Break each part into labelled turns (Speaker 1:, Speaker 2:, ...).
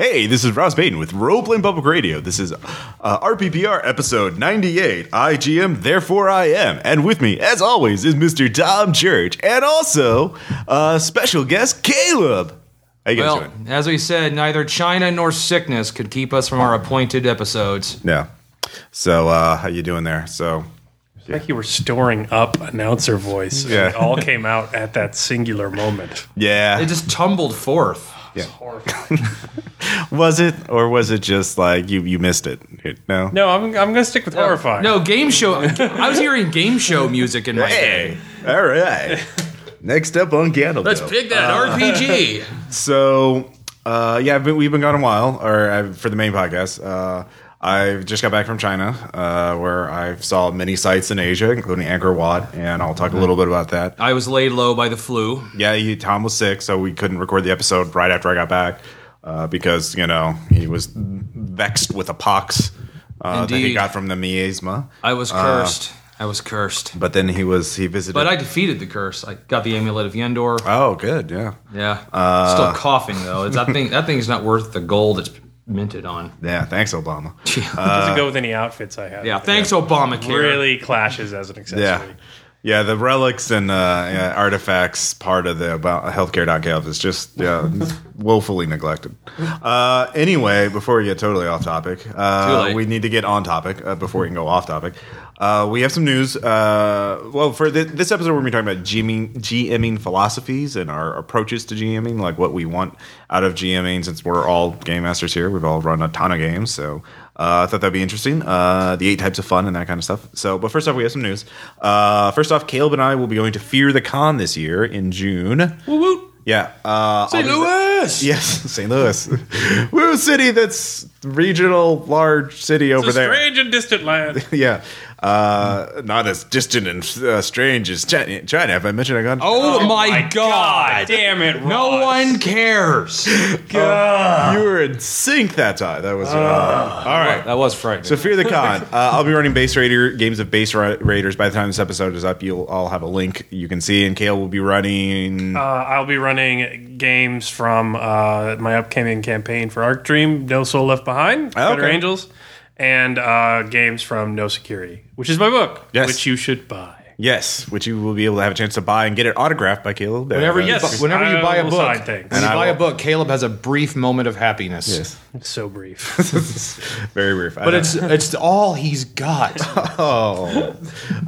Speaker 1: Hey, this is Ross Payton with Roleplaying Public Radio. This is uh, RPPR episode 98. IGM, therefore I am. And with me, as always, is Mr. Tom Church and also uh, special guest Caleb. How you guys
Speaker 2: Well,
Speaker 1: doing?
Speaker 2: as we said, neither China nor sickness could keep us from our appointed episodes.
Speaker 1: Yeah. So, uh, how you doing there? So,
Speaker 3: like you were storing up announcer voice.
Speaker 1: Yeah.
Speaker 3: It all came out at that singular moment.
Speaker 1: yeah.
Speaker 2: It just tumbled forth.
Speaker 3: Horrifying.
Speaker 1: was it, or was it just like you you missed it? No.
Speaker 3: no, I'm, I'm going to stick with horrifying.
Speaker 2: No, game show. I was hearing game show music in my
Speaker 1: Hey.
Speaker 2: head.
Speaker 1: All right. Next up on Candle.
Speaker 2: Let's pick that RPG.
Speaker 1: So, uh, yeah, I've been, we've been gone a while, or uh, for the main podcast. Uh, I just got back from China, uh, where I saw many sites in Asia, including Angkor Wat, and I'll talk a little bit about that.
Speaker 2: I was laid low by the flu.
Speaker 1: Yeah, he, Tom was sick, so we couldn't record the episode right after I got back uh, because you know he was vexed with a pox uh, that he got from the miasma.
Speaker 2: I was cursed. I was cursed.
Speaker 1: But then he was he visited.
Speaker 2: But I defeated the curse. I got the amulet of Yendor.
Speaker 1: oh, good, yeah,
Speaker 2: Yeah. Still coughing though. It's, that thing. That thing's not worth the gold it's minted on.
Speaker 1: yeah. Thanks, Obama.
Speaker 3: Doesn't go with any outfits I have.
Speaker 2: Yeah. Thanks, Obamacare.
Speaker 3: Really clashes as an accessory.
Speaker 1: Yeah. Yeah, the relics and uh, yeah, artifacts part of the about healthcare.gov is just yeah, woefully neglected. Uh, anyway, before we get totally off topic, uh, we need to get on topic uh, before we can go off topic. Uh, we have some news. Uh, well, for th- this episode, we're going to be talking about GMing, GMing philosophies and our approaches to GMing, like what we want out of GMing. Since we're all game masters here, we've all run a ton of games, so uh, I thought that'd be interesting. Uh, the eight types of fun and that kind of stuff. So, but first off, we have some news. Uh, first off, Caleb and I will be going to Fear the Con this year in June.
Speaker 2: Woo woo.
Speaker 1: Yeah, uh,
Speaker 2: St. Louis.
Speaker 1: Yes, St. Louis, Woo city. That's regional, large city over
Speaker 3: It's a
Speaker 1: there.
Speaker 3: strange and distant land.
Speaker 1: Yeah, uh, not as distant and uh, strange as China. China. Have I mentioned I got?
Speaker 2: Oh, my, god.
Speaker 3: God damn it,
Speaker 2: No one cares.
Speaker 1: you were in sync that time. That was uh, all right.
Speaker 2: That was frightening.
Speaker 1: So fear the con. Uh, I'll be running Base Raider games of Base Ra- Raiders. By the time this episode is up, you'll I'll have a link you can see, and Kale will be running.
Speaker 3: Uh, I'll be running games from uh, my upcoming campaign for Arc Dream, No Soul Left Behind,
Speaker 1: Oh,
Speaker 3: Better. Angels, and uh, games from No Security, which is my book,
Speaker 1: Yes.
Speaker 3: which you should buy.
Speaker 1: Yes, which you will be able to have a chance to buy and get it autographed by Caleb.
Speaker 2: Whenever you,
Speaker 3: Yes,
Speaker 2: bu- whenever you buy a
Speaker 3: will
Speaker 2: book,
Speaker 3: sign
Speaker 2: when you
Speaker 1: I
Speaker 2: buy a
Speaker 1: will-
Speaker 2: book, Caleb has a brief moment of happiness.
Speaker 1: Yes,
Speaker 3: It's so brief.
Speaker 1: very brief.
Speaker 2: But it's it's all he's got.
Speaker 1: oh,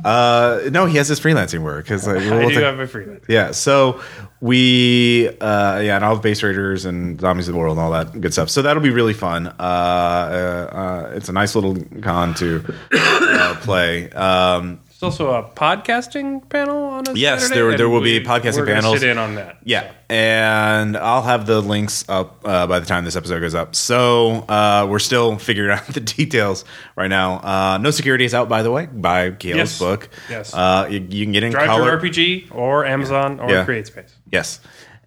Speaker 1: uh, no, he has his freelancing work because like, we'll
Speaker 3: do
Speaker 1: take-
Speaker 3: have my freelance.
Speaker 1: Yeah, so we uh yeah, and I'll have base raiders and zombies of the world and all that good stuff. So that'll be really fun. Uh, uh, uh it's a nice little con to uh, play. Um
Speaker 3: There's also a podcasting panel on a
Speaker 1: Yes,
Speaker 3: Saturday,
Speaker 1: there-
Speaker 3: and
Speaker 1: there will be podcasting
Speaker 3: we're gonna
Speaker 1: panels.
Speaker 3: Sit in on that.
Speaker 1: yeah, and I'll have the links up uh, by the time this episode goes up. So uh, we're still figuring out the details right now. Uh, no security is out, by the way, by Gail's
Speaker 3: Yes.
Speaker 1: book.
Speaker 3: Yes.
Speaker 1: uh, you, you can get in
Speaker 3: Drive
Speaker 1: color.
Speaker 3: Through RPG or Amazon or
Speaker 1: Yeah.
Speaker 3: CreateSpace.
Speaker 1: Yes.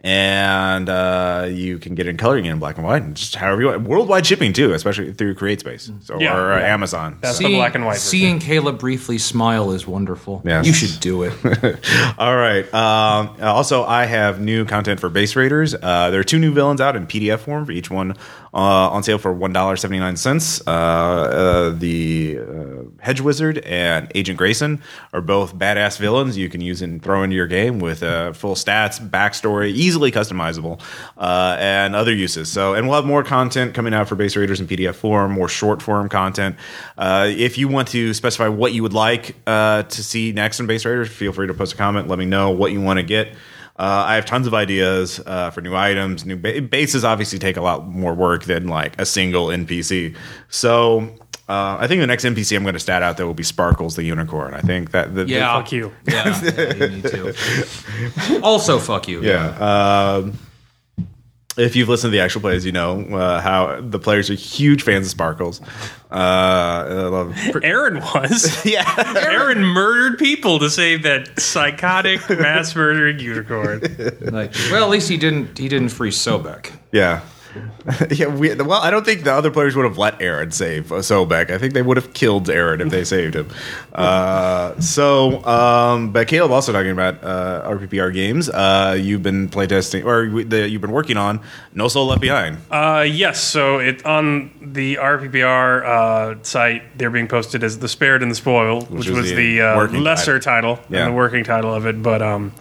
Speaker 1: And uh, you can get it in color, you get it in black and white, and just however you want. Worldwide shipping too, especially through CreateSpace so,
Speaker 3: Yeah,
Speaker 1: or uh,
Speaker 3: yeah.
Speaker 1: Amazon.
Speaker 3: That's
Speaker 1: So-
Speaker 3: the black and white. version.
Speaker 2: Seeing Caleb briefly smile is wonderful.
Speaker 1: Yes.
Speaker 2: You should do it.
Speaker 1: All right. Um, also, I have new content for Base Raiders. Uh, there are two new villains out in PDF form for each one on sale for one dollar seventy nine cents. Uh, uh, the uh, Hedge Wizard and Agent Grayson are both badass villains you can use and throw into your game with uh, full stats, backstory, easily customizable, uh, and other uses. So, and we'll have more content coming out for Base Raiders in PDF form, more short form content. Uh, if you want to specify what you would like uh, to see next in Base Raiders, feel free to post a comment. Let me know what you want to get. Uh, I have tons of ideas uh, for new items. New ba- bases obviously take a lot more work than like a single NPC. So uh, I think the next NPC I'm going to stat out there will be Sparkles the unicorn. I think that the, the-
Speaker 2: Yeah.
Speaker 3: Fuck you.
Speaker 2: Yeah, yeah, you need to. Also, fuck you.
Speaker 1: Yeah. Um, if you've listened to the actual plays, you know uh, how the players are huge fans of Sparkles. Uh, I love.
Speaker 3: Aaron was.
Speaker 1: Yeah.
Speaker 3: Aaron murdered people to save that psychotic mass murdering unicorn.
Speaker 2: Like, well, at least he didn't. He didn't free Sobek.
Speaker 1: Yeah. yeah, we, well, I don't think the other players would have let Aaron save Sobek. I think they would have killed Aaron if they saved him. Uh, so, um, but Caleb also talking about uh, RPPR games. Uh, you've been playtesting, or the, you've been working on No Soul Left Behind.
Speaker 3: Uh, yes, so it on the RPPR uh, site, they're being posted as the Spared and the Spoiled, which,
Speaker 1: was
Speaker 3: was
Speaker 1: the
Speaker 3: the, uh, lesser title,
Speaker 1: Yeah.
Speaker 3: than the working title of it. But um,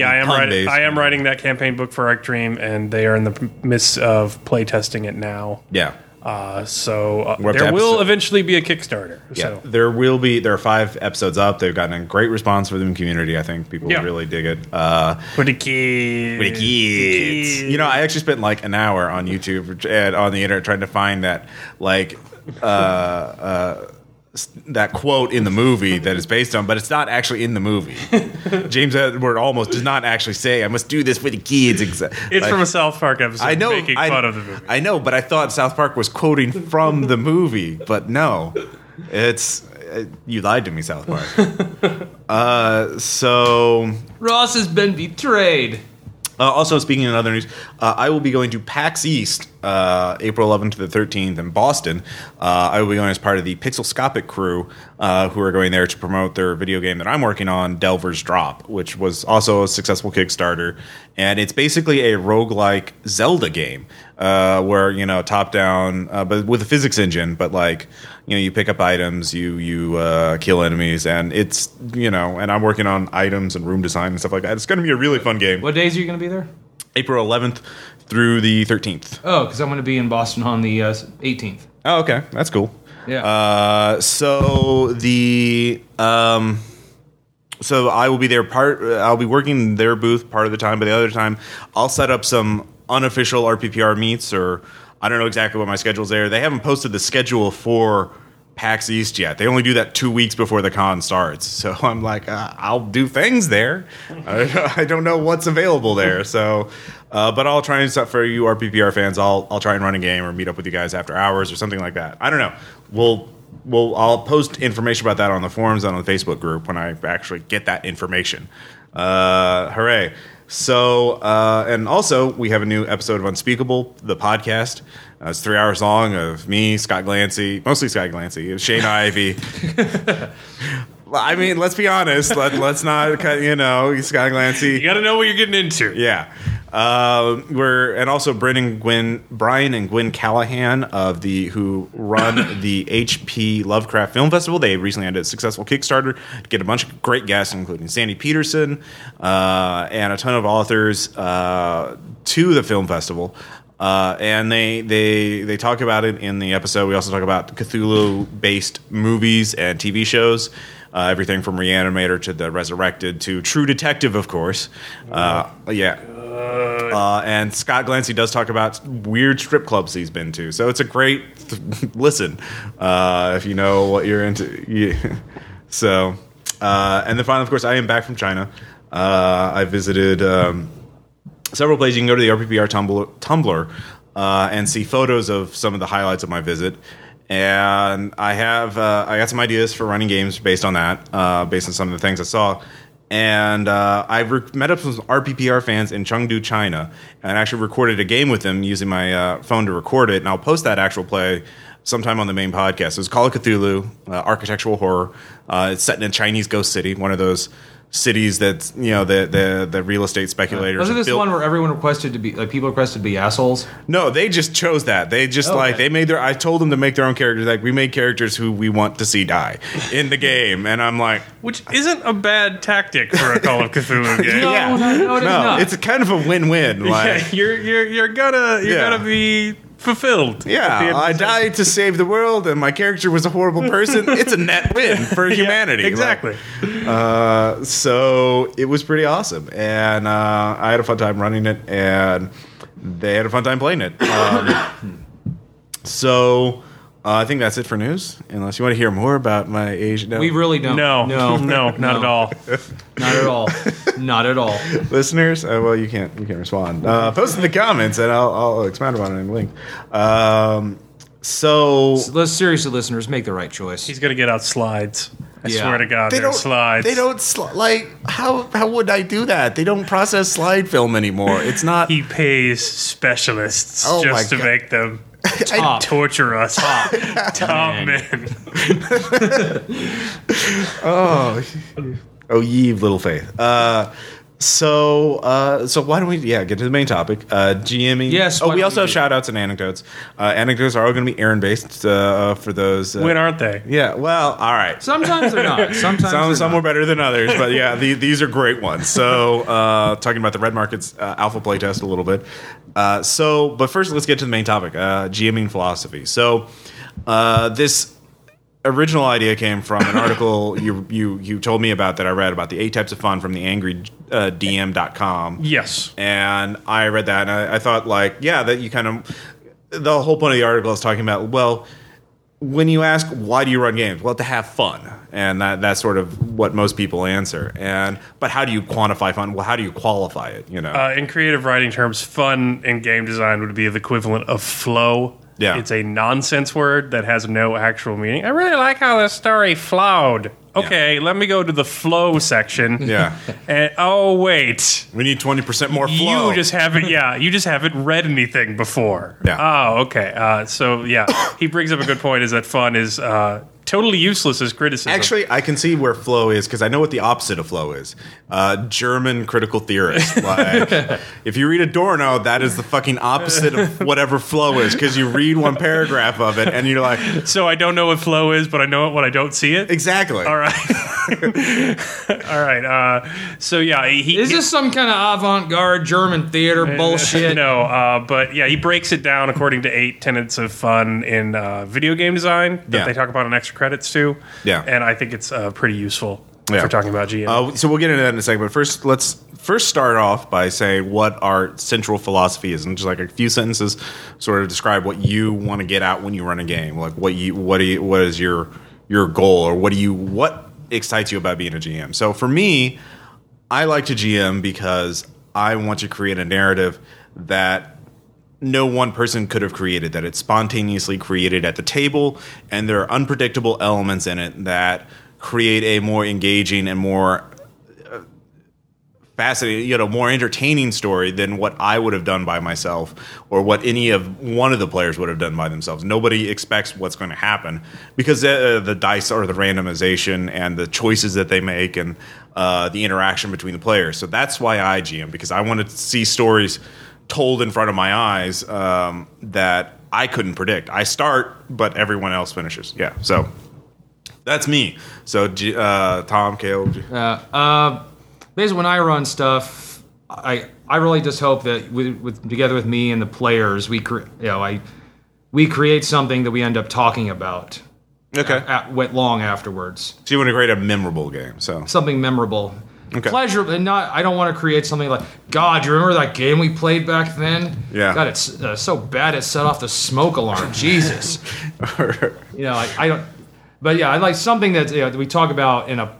Speaker 3: yeah, I am writing. I am writing that campaign book for Arc Dream, and they are in the midst of playtesting it now.
Speaker 1: Yeah.
Speaker 3: Uh, so uh, there will
Speaker 1: episode-
Speaker 3: eventually be a Kickstarter.
Speaker 1: Yeah,
Speaker 3: So
Speaker 1: there will be. There are five episodes up. They've gotten a great response from the community. I think people
Speaker 3: Yeah.
Speaker 1: really dig it. Uh,
Speaker 3: for the kids.
Speaker 1: for the kids. You know, I actually spent like an hour on YouTube and on the internet trying to find that like uh, uh, that quote in the movie that is based on, but it's not actually in the movie. James Edward Olmos does not actually say, "I must do this for the kids." Exa-
Speaker 3: It's
Speaker 1: like-
Speaker 3: from a South Park episode
Speaker 1: I know,
Speaker 3: making
Speaker 1: I,
Speaker 3: fun of the movie.
Speaker 1: I know, but I thought South Park was quoting from the movie, but no, it's uh, you lied to me, South Park. uh, so
Speaker 2: Ross has been betrayed.
Speaker 1: Uh, also, speaking in other news, uh, I will be going to PAX East uh, April 11th to the 13th in Boston. Uh, I will be going as part of the Pixelscopic crew uh, who are going there to promote their video game that I'm working on, Delver's Drop, which was also a successful Kickstarter. And it's basically a roguelike Zelda game uh, where, you know, top down, uh, but with a physics engine, but like, you know, you pick up items, you you uh, kill enemies, and it's you know, and I'm working on items and room design and stuff like that. It's going to be a really fun game.
Speaker 2: What days are you going to be there?
Speaker 1: April 11th through the 13th.
Speaker 2: Oh, because I'm going to be in Boston on the uh, 18th.
Speaker 1: Oh, okay, that's cool.
Speaker 2: Yeah.
Speaker 1: Uh, so the um, so I will be there part. uh, I'll be working their booth part of the time, but the other time I'll set up some unofficial RPPR meets, or I don't know exactly what my schedule's there. They haven't posted the schedule for PAX East yet. They only do that two weeks before the con starts. So I'm like, uh, I'll do things there. I, don't know what's available there. So, uh, but I'll try and stuff for you RPPR fans. I'll I'll try and run a game or meet up with you guys after hours or something like that. I don't know. We'll we'll I'll post information about that on the forums and on the Facebook group when I actually get that information. Uh, hooray! So, uh, and also we have a new episode of Unspeakable, the podcast. Uh, it's three hours long of me, Scott Glancy, mostly Scott Glancy, Shane Ivey. I mean, let's be honest. Let, let's not, cut, you know, Scott Glancy.
Speaker 3: you got to know what you're getting into.
Speaker 1: Yeah. Uh, we're and also Brendan Gwen Brian and Gwen Callahan of the who run the HP Lovecraft Film Festival. They recently had a successful Kickstarter to get a bunch of great guests, including Sandy Petersen uh, and a ton of authors uh, to the film festival. Uh, and they they they talk about it in the episode. We also talk about Cthulhu based movies and TV shows. Uh, everything from Reanimator to The Resurrected to True Detective, of course. Uh, yeah. Uh, and Scott Glancy does talk about weird strip clubs he's been to. So it's a great listen uh, if you know what you're into. Yeah. So, uh, and then finally, of course, I am back from China. Uh, I visited um, several places. You can go to the RPPR Tumblr, Tumblr uh, and see photos of some of the highlights of my visit. And I have uh, I got some ideas for running games based on that, uh, based on some of the things I saw. And uh, I re- met up with some RPPR fans in Chengdu, China, and actually recorded a game with them using my uh, phone to record it. And I'll post that actual play sometime on the main podcast. It's Call of Cthulhu, uh, architectural horror. Uh, it's set in a Chinese ghost city, one of those cities that you know the the, the real estate speculators.
Speaker 2: Was it this
Speaker 1: built-
Speaker 2: one where everyone requested to be like people requested to be assholes?
Speaker 1: no, they just chose that. They just
Speaker 2: Okay.
Speaker 1: like they made their. I told them to make their own characters. Like we made characters who we want to see die in the game, and I'm like,
Speaker 3: Which isn't a bad tactic for a Call of Cthulhu game.
Speaker 2: No,
Speaker 1: yeah,
Speaker 2: no, no, it is not.
Speaker 1: it's kind of a win-win.
Speaker 3: Yeah,
Speaker 1: Like,
Speaker 3: you're you're you're gonna you're
Speaker 1: Yeah.
Speaker 3: gonna be fulfilled.
Speaker 1: yeah, I died to save the world, and my character was a horrible person. it's a net win for
Speaker 3: Yeah,
Speaker 1: humanity. Like,
Speaker 3: exactly.
Speaker 1: Uh, so it was pretty awesome, and uh, I had a fun time running it, and they had a fun time playing it. Um, so uh, I think that's it for news. Unless you want to hear more about my Asian,
Speaker 2: We really don't.
Speaker 3: no,
Speaker 2: no,
Speaker 3: no, not at all.
Speaker 2: Not at all. Not at all.
Speaker 1: listeners. Uh, well, you can't you can't respond. Uh, post in the comments, and I'll, I'll expand upon it in the link. Um, so
Speaker 2: Let's seriously, listeners, make the right choice.
Speaker 3: He's gonna get out slides. I
Speaker 2: Yeah.
Speaker 3: swear to God,
Speaker 1: They don't
Speaker 3: slides.
Speaker 1: They don't sli- like how how would I do that? They don't process slide film anymore. It's not.
Speaker 3: He pays specialists
Speaker 1: Oh
Speaker 3: just to
Speaker 1: God.
Speaker 3: make them
Speaker 2: Top.
Speaker 3: torture us. Top,
Speaker 2: Man.
Speaker 3: men.
Speaker 1: oh, oh, ye of little faith. Uh, so uh, so why don't we yeah get to the main topic? Uh, GMing.
Speaker 2: Yes,
Speaker 1: Oh, we also
Speaker 2: we
Speaker 1: have
Speaker 2: do-
Speaker 1: shout outs and anecdotes. Uh, anecdotes are all going to be Aaron based uh, for those. Uh,
Speaker 3: When aren't they?
Speaker 1: yeah. Well, all right.
Speaker 2: Sometimes they're not. Sometimes
Speaker 1: Some,
Speaker 2: they're
Speaker 1: some
Speaker 2: not.
Speaker 1: were better than others, but yeah, the, these are great ones. So, uh, talking about the Red Markets uh, alpha playtest a little bit. Uh, so, but first, let's get to the main topic uh, GMing philosophy. So, uh, this original idea came from an article you, you, you told me about that I read about the eight types of fun from the angry uh, DM.com
Speaker 3: Yes.
Speaker 1: and I read that and I, I thought like yeah that you kind of the whole point of the article is talking about well when you ask why do you run games well to have fun and that that's sort of what most people answer and but how do you quantify fun well how do you qualify it you know
Speaker 3: Uh, in creative writing terms, fun in game design would be the equivalent of flow.
Speaker 1: Yeah.
Speaker 3: It's a nonsense word that has no actual meaning. I really like how the story flowed. Okay, let me go to the flow section.
Speaker 1: yeah
Speaker 3: And oh wait,
Speaker 1: we need 20% more flow
Speaker 3: you just haven't. Yeah, you just haven't read anything before.
Speaker 1: Yeah.
Speaker 3: Oh, okay. Uh, so yeah, he brings up a good point. Is that fun is uh, totally useless as criticism.
Speaker 1: Actually, I can see where flow is because I know what the opposite of flow is. Uh, German critical theorist. Like, if you read Adorno, that is the fucking opposite of whatever flow is because you read one paragraph of it and you're like,
Speaker 3: so I don't know what flow is, but I know it when I don't see it.
Speaker 1: exactly.
Speaker 3: All right. All right. Uh, so yeah, he
Speaker 2: Is this some kind of avant-garde German theater bullshit?
Speaker 3: no, uh, but yeah, he breaks it down according to eight tenets of fun in uh, video game design that
Speaker 1: Yeah.
Speaker 3: they talk about in extra credits to.
Speaker 1: Yeah.
Speaker 3: and I think it's uh, pretty useful
Speaker 1: Yeah.
Speaker 3: for talking about GM.
Speaker 1: Uh, so we'll get into that in a second. But first, let's first start off by saying what our central philosophy is, and just like a few sentences, sort of describe what you want to get out when you run a game. Like what you what do you, what is your your goal, or what do you what excites you about being a GM? So for me, I like to GM because I want to create a narrative that no one person could have created, that it's spontaneously created at the table, and there are unpredictable elements in it that create a more engaging and more uh, fascinating, you know, more entertaining story than what I would have done by myself or what any of one of the players would have done by themselves. Nobody expects what's going to happen because uh, the dice or the randomization and the choices that they make and uh, the interaction between the players. So that's why I GM because I wanted to see stories told in front of my eyes um, that I couldn't predict. I start, but everyone else finishes. Yeah, so that's me. So, uh, Tom, Caleb,
Speaker 2: Uh, uh, basically, when I run stuff, I I really just hope that with, with together with me and the players, we cre- you know I we create something that we end up talking about
Speaker 1: okay.
Speaker 2: at, went long afterwards.
Speaker 1: So you want to create a memorable game. So
Speaker 2: Something memorable.
Speaker 1: Okay.
Speaker 2: Pleasure, and not. I don't want to create something like God. You remember that game we played back then?
Speaker 1: Yeah.
Speaker 2: God, it's uh, so bad it set off the smoke alarm. Jesus. You know, I, I don't. But yeah, I like something that you know, we talk about in a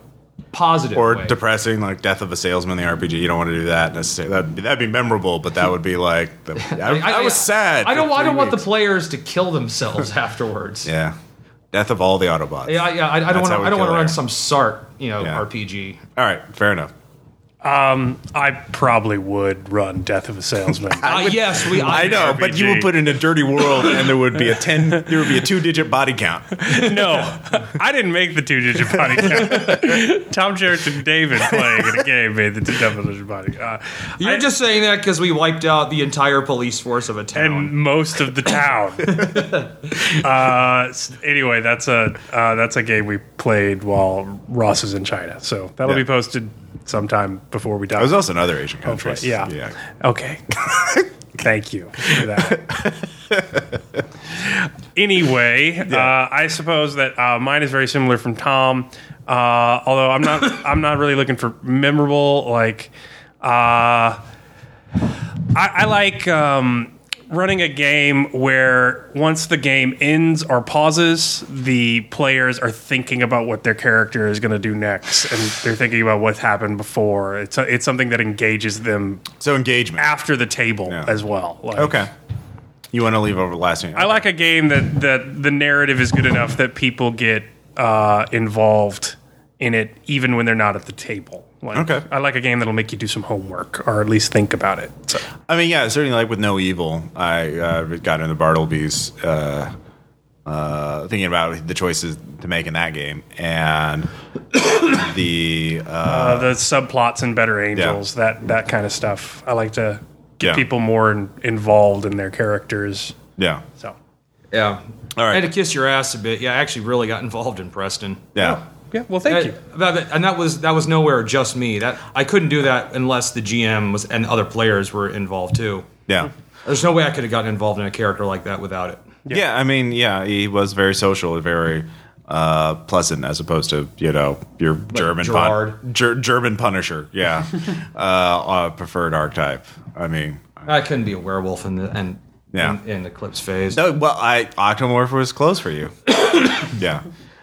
Speaker 2: positive
Speaker 1: or
Speaker 2: way.
Speaker 1: depressing, like Death of a Salesman, the RPG. You don't want to do that necessarily. That'd be, that'd be memorable, but that would be like the, I, I was sad.
Speaker 2: I don't. I don't
Speaker 1: three
Speaker 2: want the players to kill themselves afterwards. Yeah,
Speaker 1: Death of all the Autobots.
Speaker 2: yeah. I, I don't want. to I don't want to run some Sartre, you know,
Speaker 1: Yeah.
Speaker 2: RPG.
Speaker 1: All right, fair enough.
Speaker 3: I probably would run Death of a Salesman.
Speaker 2: Uh, yes, we.
Speaker 1: I know, but you would put in a dirty world, and there would be a ten. There would be a two-digit body count.
Speaker 3: no, I didn't make the two digit body count. Tom Jarrett and David playing in a game made the two digit body. Uh,
Speaker 2: You're
Speaker 3: I-
Speaker 2: just saying that because we wiped out the entire police force of a town.
Speaker 3: and most of the town. uh, anyway, that's a uh, that's a game we played while Ross was in China. So that'll
Speaker 1: Yeah.
Speaker 3: be posted sometime before we die.
Speaker 1: There was also another Asian country.
Speaker 3: Hopefully, yeah.
Speaker 1: yeah.
Speaker 3: Okay. Thank you for that. anyway, uh, I suppose that uh, mine is very similar from Tom. Uh, although I'm not, I'm not really looking for memorable. Like, uh, I, I like um, running a game where once the game ends or pauses, the players are thinking about what their character is going to do next, and they're thinking about what happened before. It's a, it's something that engages them
Speaker 1: So engagement.
Speaker 3: after the table
Speaker 1: Yeah.
Speaker 3: as well. Like,
Speaker 1: Okay. You want to leave over the last thing?
Speaker 3: I like a game that that the narrative is good enough that people get uh, involved in it, even when they're not at the table. Like,
Speaker 1: Okay.
Speaker 3: I like a game that'll make you do some homework or at least think about it. So,
Speaker 1: I mean, yeah, certainly like with No Evil, I uh, got into Bartleby's uh, uh, thinking about the choices to make in that game, and the uh,
Speaker 3: uh, the subplots and Better Angels, that that kind of stuff. I like to get
Speaker 1: Yeah.
Speaker 3: people more in, involved in their characters.
Speaker 1: yeah,
Speaker 3: So,
Speaker 2: Yeah.
Speaker 1: All right.
Speaker 2: I had to kiss your ass a bit. Yeah, I actually really got involved in Preston.
Speaker 1: yeah,
Speaker 3: yeah. Yeah, well, thank you.
Speaker 2: That- and that was that was nowhere just me. That I couldn't do that unless the GM was and other players were involved too.
Speaker 1: yeah.
Speaker 2: There's no way I could have gotten involved in a character like that without it.
Speaker 1: Yeah, I mean, yeah, he was very social, very uh, pleasant, as opposed to you know your German pun-
Speaker 2: Gerard.
Speaker 1: Ger- German Punisher. Yeah, uh, uh, preferred archetype. I mean,
Speaker 2: I couldn't be a werewolf in the and
Speaker 1: Yeah.
Speaker 2: in, in Eclipse phase.
Speaker 1: no, well, I Octomorph was close for you. yeah.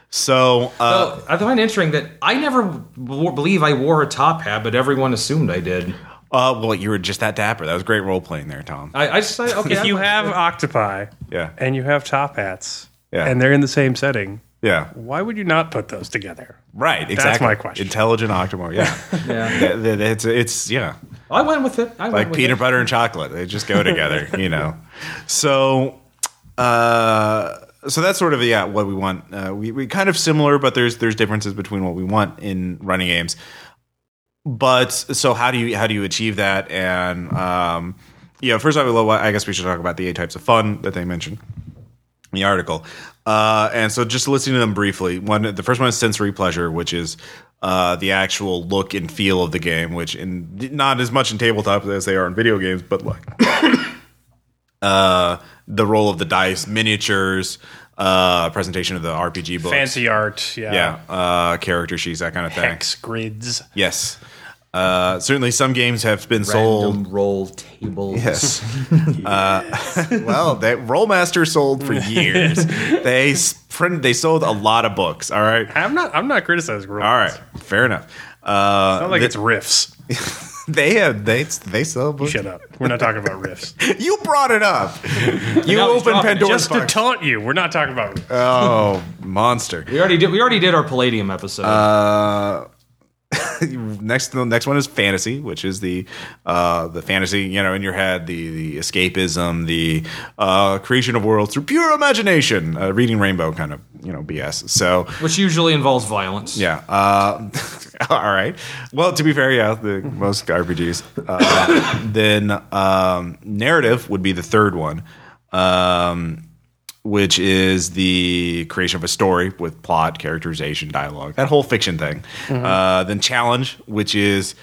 Speaker 1: So, uh,
Speaker 2: Oh, I find interesting that I never w- believe I wore a top hat, but everyone assumed I did.
Speaker 1: uh, well, you were just that dapper. That was great role playing there, Tom.
Speaker 2: I, I just say, okay.
Speaker 3: If you have octopi
Speaker 1: Yeah.
Speaker 3: and you have top hats
Speaker 1: Yeah.
Speaker 3: and they're in the same setting,
Speaker 1: Yeah.
Speaker 3: why would you not put those together?
Speaker 1: Right. Exactly.
Speaker 3: my question.
Speaker 1: Intelligent Octomorph. Yeah.
Speaker 2: yeah,
Speaker 1: Th- th- it's it's yeah.
Speaker 2: I went with it. I went
Speaker 1: like
Speaker 2: with
Speaker 1: peanut
Speaker 2: it.
Speaker 1: butter and chocolate. They just go together, you know. So, uh, so that's sort of yeah what we want. Uh, we we kind of similar, but there's there's differences between what we want in running games. But so how do you how do you achieve that? And um, yeah, first of all, I guess we should talk about the eight types of fun that they mentioned in the article. Uh, and so just listening to them briefly, one the first one is sensory pleasure, which is uh, the actual look and feel of the game, which in not as much in tabletop as they are in video games, but like uh, the roll of the dice, miniatures, uh, presentation of the RPG books,
Speaker 3: Fancy art, yeah.
Speaker 1: yeah, uh, character sheets, that kind of thing.
Speaker 3: Hex grids.
Speaker 1: Yes. Uh, certainly, some games have been sold
Speaker 2: Random roll tables.
Speaker 1: Yes. uh, well, that Rolemaster sold for years. they print, they sold a lot of books. All right.
Speaker 3: I'm not. I'm not criticizing.
Speaker 1: All right. Fair enough. Uh,
Speaker 3: Not like
Speaker 1: they,
Speaker 3: it's Rifts.
Speaker 1: they have they they sell books.
Speaker 3: Shut up. We're not talking about Rifts.
Speaker 1: You brought it up. You
Speaker 2: Now he's
Speaker 1: opened
Speaker 2: dropping it.
Speaker 1: Pandora's
Speaker 3: Just to
Speaker 1: box.
Speaker 3: taunt you, we're not talking about Rifts.
Speaker 1: oh, monster.
Speaker 2: We already did. We already did our Palladium episode.
Speaker 1: Uh, next, the next one is fantasy, which is the uh, the fantasy you know in your head, the the escapism, the uh, creation of worlds through pure imagination, uh, reading Rainbow kind of you know BS. So
Speaker 2: which usually involves violence.
Speaker 1: yeah, uh, all right. Well, to be fair, yeah, the most RPGs. Uh, then um, narrative would be the third one. Um, which is the creation of a story with plot, characterization, dialogue, that whole fiction thing. Uh, then challenge, which is,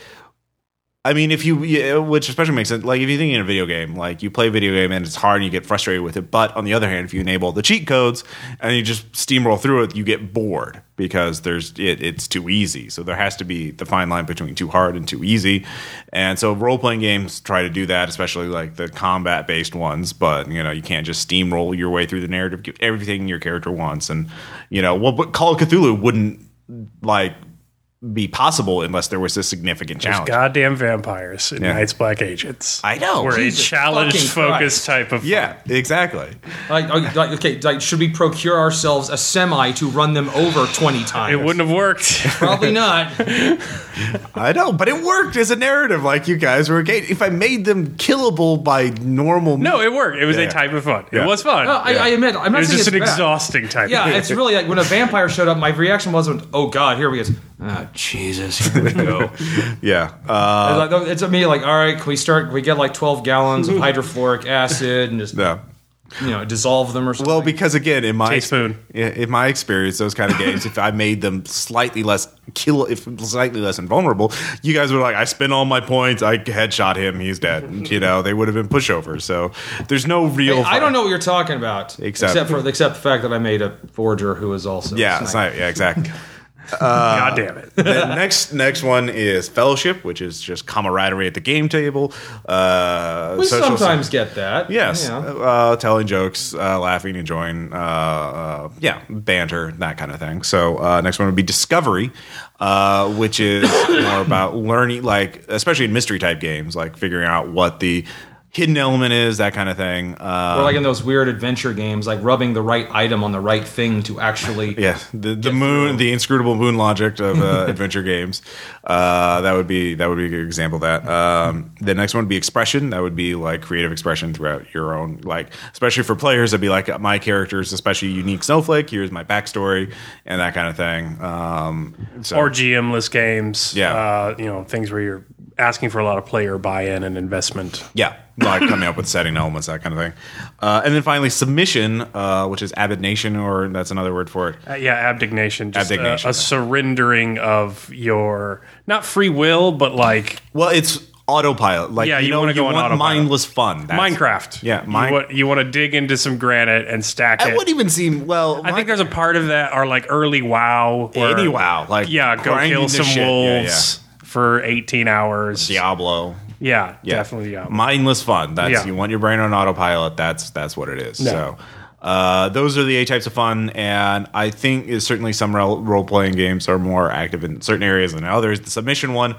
Speaker 1: I mean, if you, which especially makes sense, like if you think in a video game, like you play a video game and it's hard and you get frustrated with it. But on the other hand, if you enable the cheat codes and you just steamroll through it, you get bored because there's it, it's too easy. So there has to be the fine line between too hard and too easy. And so role playing games try to do that, especially like the combat based ones. But you know, you can't just steamroll your way through the narrative, give everything your character wants. And you know, well, but Call of Cthulhu wouldn't like be possible unless there was a significant
Speaker 3: There's
Speaker 1: challenge.
Speaker 3: goddamn vampires in
Speaker 1: Yeah.
Speaker 3: Night's Black Agents.
Speaker 1: I know.
Speaker 3: We're
Speaker 2: Jesus
Speaker 3: a challenge focused type of.
Speaker 1: Yeah, exactly.
Speaker 2: Like, like, okay, like, should we procure ourselves a semi to run them over twenty times?
Speaker 3: It wouldn't have worked.
Speaker 2: Probably not.
Speaker 1: I know, but it worked as a narrative. Like you guys were gay. If I made them killable by normal,
Speaker 3: no, it worked. It was
Speaker 1: Yeah.
Speaker 3: a type of fun.
Speaker 1: Yeah.
Speaker 3: It was fun.
Speaker 2: No, I, I admit, I'm not.
Speaker 3: it
Speaker 2: not
Speaker 3: was just
Speaker 2: it's
Speaker 3: an
Speaker 2: bad.
Speaker 3: exhausting type.
Speaker 2: Yeah,
Speaker 3: of
Speaker 2: it's really like when a vampire showed up, my reaction wasn't, "Oh God, here we go." Ah, Jesus, here we go.
Speaker 1: yeah. Uh,
Speaker 2: It's like- it's me like, all right, can we start? Can we get like 12 gallons of hydrofluoric acid and just
Speaker 1: no.
Speaker 2: you know dissolve them or something?
Speaker 1: Well, because again, in my
Speaker 3: Teaspoon.
Speaker 1: in my experience, those kind of games, if I made them slightly less kill, if slightly less invulnerable, you guys were like, I spent all my points, I headshot him, he's dead. you know, they would have been pushovers. So there's no real.
Speaker 2: I don't know what you're talking about,
Speaker 1: Except-
Speaker 2: except, for except the fact that I made a forger who was also
Speaker 1: Yeah,
Speaker 2: a
Speaker 1: it's
Speaker 2: sniper.
Speaker 1: yeah, exactly.
Speaker 3: God damn it.
Speaker 1: the next next one is fellowship, which is just camaraderie at the game table. Uh,
Speaker 2: we
Speaker 1: social-
Speaker 2: sometimes get that.
Speaker 1: Yes,
Speaker 2: Yeah.
Speaker 1: uh, telling jokes, uh, laughing, enjoying, uh, uh, yeah, banter, that kind of thing. So uh, next one would be discovery, uh, which is more about learning, like especially in mystery type games, like figuring out what the hidden element is, that kind of thing. Uh,
Speaker 2: Or like in those weird adventure games, like rubbing the right item on the right thing to actually.
Speaker 1: yeah, the the moon, the inscrutable moon logic of uh, adventure games. Uh, that would be that would be a good example of that. Um, the next one would be expression. That would be like creative expression throughout your own, like especially for players. It'd be like my character's especially unique snowflake. Here's my backstory and that kind of thing. Um, so,
Speaker 3: or GM-less games.
Speaker 1: Yeah.
Speaker 3: uh, you know things where you're asking for a lot of player buy-in and investment.
Speaker 1: Yeah, like coming up with setting elements, that kind of thing. Uh, and then finally, submission, uh, which is abnegation, or that's another word for it.
Speaker 3: Uh, yeah, abdication. just a- a, surrendering of your not free will, but like
Speaker 1: Well, it's autopilot. Like
Speaker 3: Yeah,
Speaker 1: you,
Speaker 3: you
Speaker 1: know,
Speaker 3: wanna
Speaker 1: you
Speaker 3: go on
Speaker 1: want
Speaker 3: autopilot.
Speaker 1: mindless fun. That's-
Speaker 3: Minecraft.
Speaker 1: Yeah,
Speaker 3: you want, you want to dig into some granite and stack
Speaker 1: That
Speaker 3: it.
Speaker 1: would even seem well.
Speaker 3: I think there's a part of that are like early WoW. where-
Speaker 1: any wow, like
Speaker 3: Yeah, go kill some
Speaker 1: shit. Yeah,
Speaker 3: wolves for 18 hours.
Speaker 1: Diablo.
Speaker 3: Yeah,
Speaker 1: Yeah.
Speaker 3: definitely. Yeah.
Speaker 1: mindless fun. That's
Speaker 3: Yeah.
Speaker 1: you want your brain on autopilot. That's that's what it is. So. Uh, those are the eight types of fun, and I think is certainly some role playing games are more active in certain areas than others. The submission one,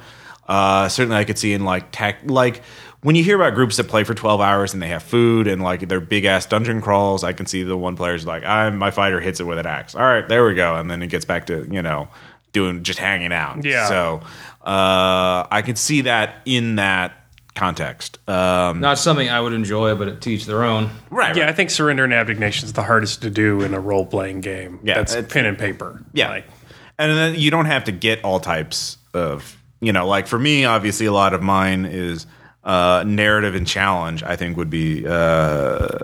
Speaker 1: uh, certainly I could see in like tech, like when you hear about groups that play for twelve hours and they have food and like their big ass dungeon crawls. I can see the one player's like, I'm my fighter hits it with an axe. All right, there we go, and then it gets back to you know doing just hanging out.
Speaker 3: Yeah.
Speaker 1: So uh, I can see that in that context. Um,
Speaker 2: Not something I would enjoy, but to each their own.
Speaker 1: right.
Speaker 3: Yeah,
Speaker 1: right.
Speaker 3: I think surrender and abdignation is the hardest to do in a role playing game.
Speaker 1: Yeah,
Speaker 3: that's
Speaker 1: it's-
Speaker 3: pen and paper.
Speaker 1: Yeah.
Speaker 3: Like,
Speaker 1: and then you don't have to get all types of, you know, like for me, obviously, a lot of mine is uh, narrative and challenge, I think would be, uh,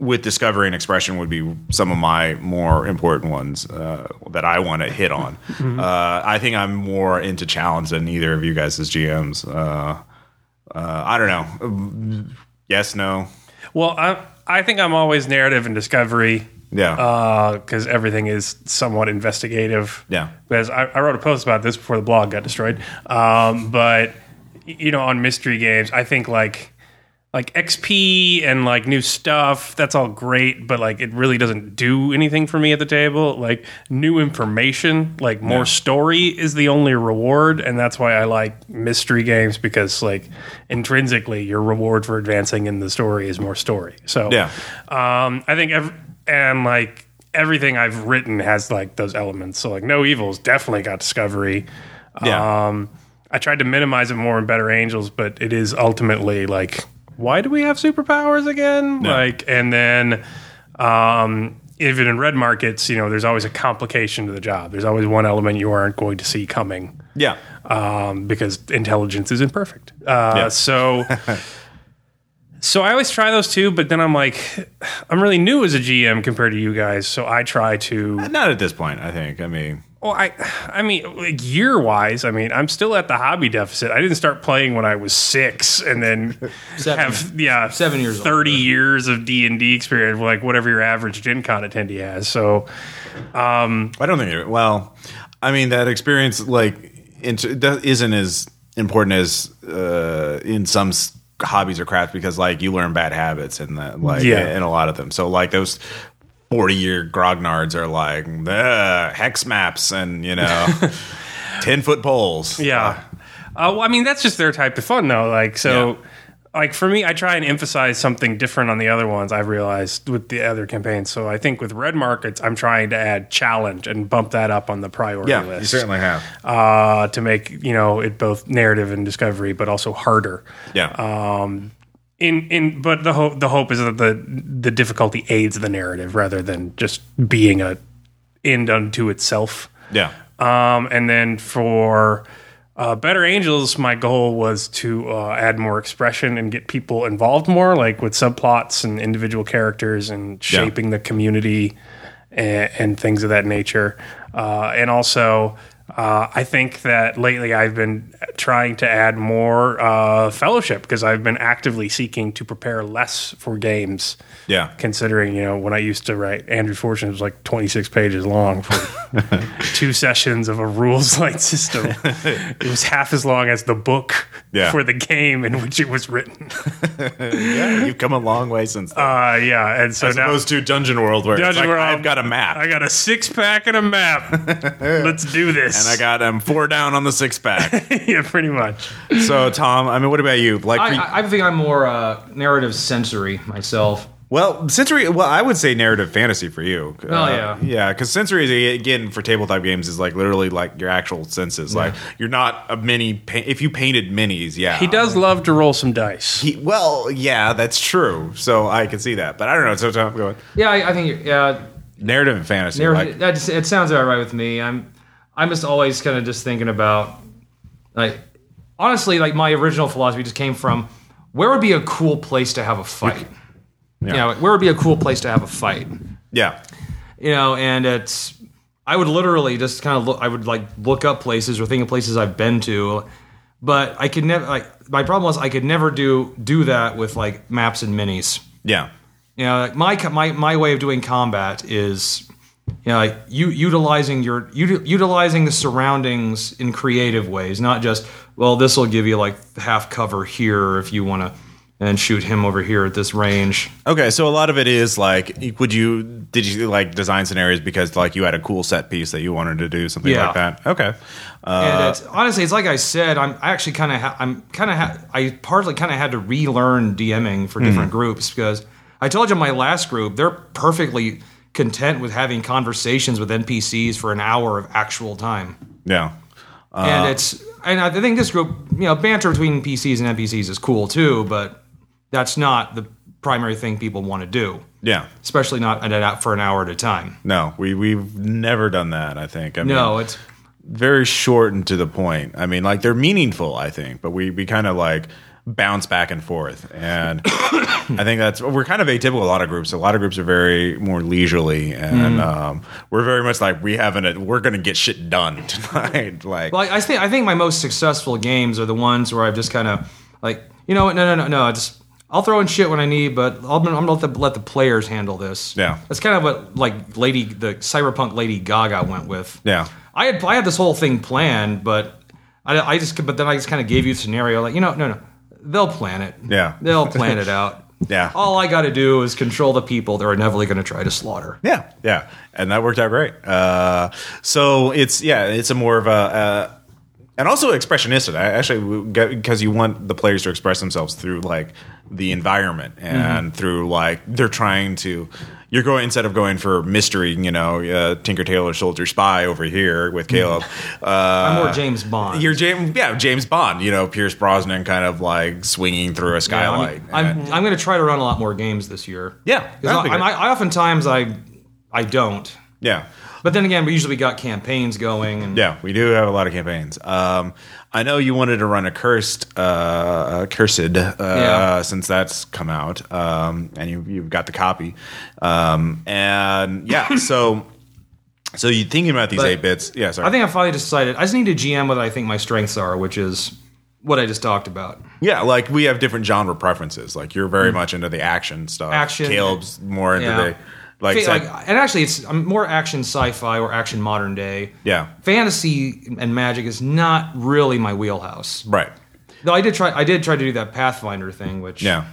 Speaker 1: with discovery and expression, would be some of my more important ones uh, that I want to hit on. Uh, I think I'm more into challenge than either of you guys as GMs. Uh, uh, I don't know. Yes, no.
Speaker 3: well, I I think I'm always narrative and discovery
Speaker 1: Yeah.
Speaker 3: because everything is somewhat investigative.
Speaker 1: Yeah.
Speaker 3: Because I, I wrote a post about this before the blog got destroyed. Um, but you know, on mystery games, I think like like XP and like new stuff, that's all great, but like it really doesn't do anything for me at the table. Like new information, like more story is the only reward, and that's why I like mystery games because like intrinsically your reward for advancing in the story is more story. So
Speaker 1: Yeah.
Speaker 3: um, I think ev- and like everything I've written has like those elements. So like No Evils definitely got discovery.
Speaker 1: Yeah.
Speaker 3: Um, I tried to minimize it more in Better Angels, but it is ultimately like, why do we have superpowers again? Like, and then um, even in red markets, you know, there's always a complication to the job. There's always one element you aren't going to see coming
Speaker 1: yeah.
Speaker 3: um, because intelligence is imperfect. Uh,
Speaker 1: Yeah.
Speaker 3: So, so I always try those two, but then I'm like, I'm really new as a GM compared to you guys, so I try to.
Speaker 1: Not at this point, I think. I mean,
Speaker 3: Well, I, I mean, like year wise, I mean, I'm still at the hobby deficit. I didn't start playing when I was six, and then
Speaker 2: Seven.
Speaker 3: have yeah
Speaker 2: Seven years old.
Speaker 3: thirty years of D and D experience, like whatever your average Gen Con attendee has. So
Speaker 1: I don't think. Well, I mean that experience like int- that isn't as important as uh, in some hobbies or crafts because like you learn bad habits and that like
Speaker 3: Yeah.
Speaker 1: in a lot of them. So like those. 40 year grognards are like "Ugh, hex maps and you know 10 foot poles
Speaker 3: Yeah. Uh, well, I mean, that's just their type of fun, though. Like, so,
Speaker 1: Yeah.
Speaker 3: like for me, I try and emphasize something different on the other ones. I've realized with the other campaigns. So I think with red markets, I'm trying to add challenge and bump that up on the priority
Speaker 1: yeah
Speaker 3: list.
Speaker 1: you certainly have
Speaker 3: uh, to make you know it both narrative and discovery, but also harder.
Speaker 1: yeah
Speaker 3: Um, in in but the hope the hope is that the the difficulty aids the narrative rather than just being a end unto itself.
Speaker 1: yeah
Speaker 3: Um, and then for uh, Better Angels, my goal was to uh, add more expression and get people involved more, like with subplots and individual characters and shaping the community and, and things of that nature. Uh, and also, uh, I think that lately I've been trying to add more uh, fellowship because I've been actively seeking to prepare less for games
Speaker 1: yeah
Speaker 3: considering you know when I used to write Andrew Fortune it was like 26 pages long for two sessions of a rules light system. It was half as long as the book
Speaker 1: Yeah.
Speaker 3: for the game in which it was written.
Speaker 1: yeah you've come a long way since then.
Speaker 3: Uh, yeah, and so
Speaker 1: as
Speaker 3: now
Speaker 1: opposed to dungeon world where it's
Speaker 3: Dungeon
Speaker 1: like,
Speaker 3: World,
Speaker 1: i've got a map
Speaker 3: I got a six pack and a map. Let's do this.
Speaker 1: and I got them four down on the six pack.
Speaker 3: yeah, pretty much.
Speaker 1: so, Tom, I mean, what about you? Like,
Speaker 2: I,
Speaker 1: for-
Speaker 2: I, I think I'm more uh, narrative sensory myself.
Speaker 1: well, sensory. Well, I would say narrative fantasy for you. Oh
Speaker 2: yeah.
Speaker 1: yeah, because sensory is again for tabletop games is like literally like your actual senses. Like, you're not a mini. Pa- if you painted minis, yeah,
Speaker 3: He does love to roll some dice.
Speaker 1: He, well, yeah, that's true. So I can see that, but I don't know. So Tom, go on.
Speaker 2: Yeah, I, I think yeah,
Speaker 1: narrative and fantasy.
Speaker 2: Narrative,
Speaker 1: like,
Speaker 2: that just, it sounds about right with me. I'm I'm just always kind of just thinking about like honestly like my original philosophy just came from where would be a cool place to have a fight. You know, where would be a cool place to have a fight?
Speaker 1: yeah,
Speaker 2: You know, and it's I would literally just kind of look. I would like look up places or think of places I've been to, but I could never like my problem was I could never do do that with like maps and minis.
Speaker 1: yeah,
Speaker 2: You know, like my my my way of doing combat is, you know, like you utilizing your uti- utilizing the surroundings in creative ways, not just well, this will give you like half cover here if you want to, and shoot him over here at this range.
Speaker 1: Okay, so a lot of it is like, would you did you like design scenarios because like you had a cool set piece that you wanted to do something
Speaker 2: Yeah.
Speaker 1: like that? Okay, uh,
Speaker 2: and it's, honestly, it's like I said, I'm I actually kind of ha- I'm kind of ha- I partly kind of had to relearn DMing for different groups because I told you my last group they're perfectly content with having conversations with NPCs for an hour of actual time.
Speaker 1: yeah,
Speaker 2: and uh, it's and I think this group, you know, banter between PCs and NPCs is cool too, but that's not the primary thing people want to do,
Speaker 1: yeah.
Speaker 2: especially not at for an hour at a time.
Speaker 1: No, we we've never done that. I think. I mean,
Speaker 2: No, it's
Speaker 1: very short and to the point. I mean, like they're meaningful, I think, but we we kind of like bounce back and forth, and I think that's we're kind of atypical. A lot of groups, a lot of groups are very more leisurely, and um, we're very much like we haven't. We're gonna get shit done tonight. like,
Speaker 2: like I think I think my most successful games are the ones where I've just kind of like you know what no no no no I just I'll throw in shit when I need, but I'll, I'm gonna let the, let the players handle this.
Speaker 1: Yeah.
Speaker 2: that's kind of what like Lady the cyberpunk Lady Gaga went with.
Speaker 1: yeah,
Speaker 2: I had I had this whole thing planned, but I, I just but then I just kind of gave you the scenario like you know no no they'll plan it
Speaker 1: Yeah.
Speaker 2: they'll plan it out
Speaker 1: Yeah.
Speaker 2: all I got to do is control the people they're inevitably going to try to slaughter
Speaker 1: Yeah, yeah, and that worked out great. Uh, so it's yeah, it's a more of a uh, and also expressionistic. I actually because you want the players to express themselves through like the environment and through like they're trying to. You're going instead of going for mystery, you know, uh, Tinker Tailor Soldier Spy over here with Caleb. Uh,
Speaker 2: I'm more James Bond
Speaker 1: you're James, yeah, James Bond. You know, Pierce Brosnan kind of like swinging through a
Speaker 2: Yeah,
Speaker 1: skylight.
Speaker 2: I'm, I'm, I'm going to try to run a lot more games this year
Speaker 1: Yeah,
Speaker 2: I. I, I oftentimes I I don't
Speaker 1: yeah.
Speaker 2: But then again we usually got campaigns going and
Speaker 1: Yeah, we do have a lot of campaigns. Um, I know you wanted to run a cursed, uh, uh, cursed, uh,
Speaker 2: Yeah.
Speaker 1: since that's come out, um, and you you've got the copy, um, and yeah, so so you thinking about these eight bits? Yeah, sorry.
Speaker 2: I think I finally decided I just need to GM what I think my strengths are which is what I just talked about
Speaker 1: yeah, like we have different genre preferences. Like you're very much into the action stuff.
Speaker 2: Action.
Speaker 1: Caleb's more into
Speaker 2: Yeah.
Speaker 1: the like,
Speaker 2: Fa- like, and actually, it's I'm more action sci-fi or action modern day.
Speaker 1: yeah,
Speaker 2: Fantasy and magic is not really my wheelhouse.
Speaker 1: right.
Speaker 2: Though I did try, I did try to do that Pathfinder thing, which
Speaker 1: Yeah.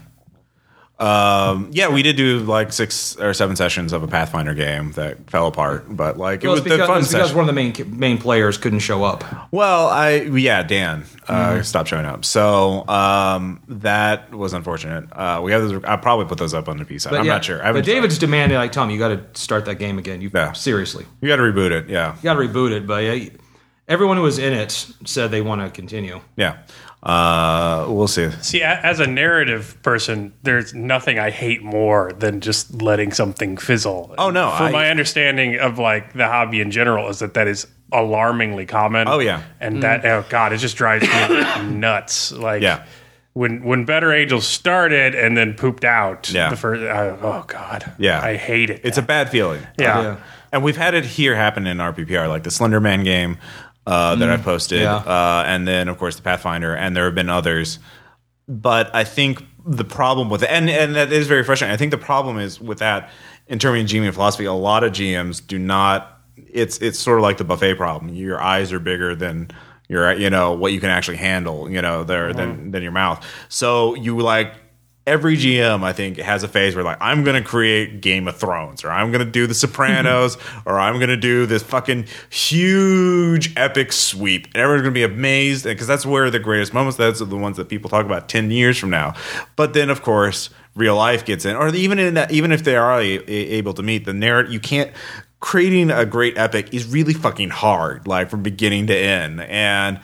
Speaker 1: Um, yeah, we did do like six or seven sessions of a Pathfinder game that fell apart, but like it
Speaker 2: Well,
Speaker 1: was the fun
Speaker 2: because
Speaker 1: session.
Speaker 2: one of the main main players couldn't show up.
Speaker 1: Well, I yeah, Dan uh,
Speaker 2: Mm-hmm.
Speaker 1: stopped showing up, so um, that was unfortunate. Uh, we have those. I'll probably put those up on the P side. I'm
Speaker 2: yeah,
Speaker 1: not sure. I
Speaker 2: But David's demanding, like, Tom, you got to start that game again. You
Speaker 1: Yeah.
Speaker 2: seriously,
Speaker 1: You got to reboot it. Yeah,
Speaker 2: you got to reboot it. But yeah, everyone who was in it said they want to continue.
Speaker 1: yeah. Uh, we'll see.
Speaker 3: See, as a narrative person, there's nothing I hate more than just letting something fizzle.
Speaker 1: Oh, no,
Speaker 3: For
Speaker 1: I-
Speaker 3: my understanding of like the hobby in general is that that is alarmingly common.
Speaker 1: Oh, yeah.
Speaker 3: and that oh god, it just drives me nuts. Like
Speaker 1: Yeah.
Speaker 3: When, when Better Angels started and then pooped out,
Speaker 1: Yeah.
Speaker 3: the first, uh, oh god,
Speaker 1: Yeah.
Speaker 3: I hate it.
Speaker 1: It's a bad feeling.
Speaker 3: yeah.
Speaker 2: Yeah.
Speaker 1: And we've had it here happen in RPPR, like the Slender Man game uh, that I've posted,
Speaker 2: yeah.
Speaker 1: uh, and then of course the Pathfinder, and there have been others. But I think the problem with and and that is very frustrating. I think the problem is with that in terms of GM philosophy. A lot of GMs do not. It's it's sort of like the buffet problem. Your eyes are bigger than your you know what you can actually handle. You know there than than your mouth. So you like every GM I think has a phase where like I'm going to create Game of Thrones or I'm going to do The Sopranos or I'm going to do this fucking huge epic sweep. And everyone's going to be amazed because that's where the greatest moments. That's the ones that people talk about ten years from now. But then of course real life gets in, or even in that, even if they are able to meet the narrative, you can't. Creating a great epic is really fucking hard, like from beginning to end, and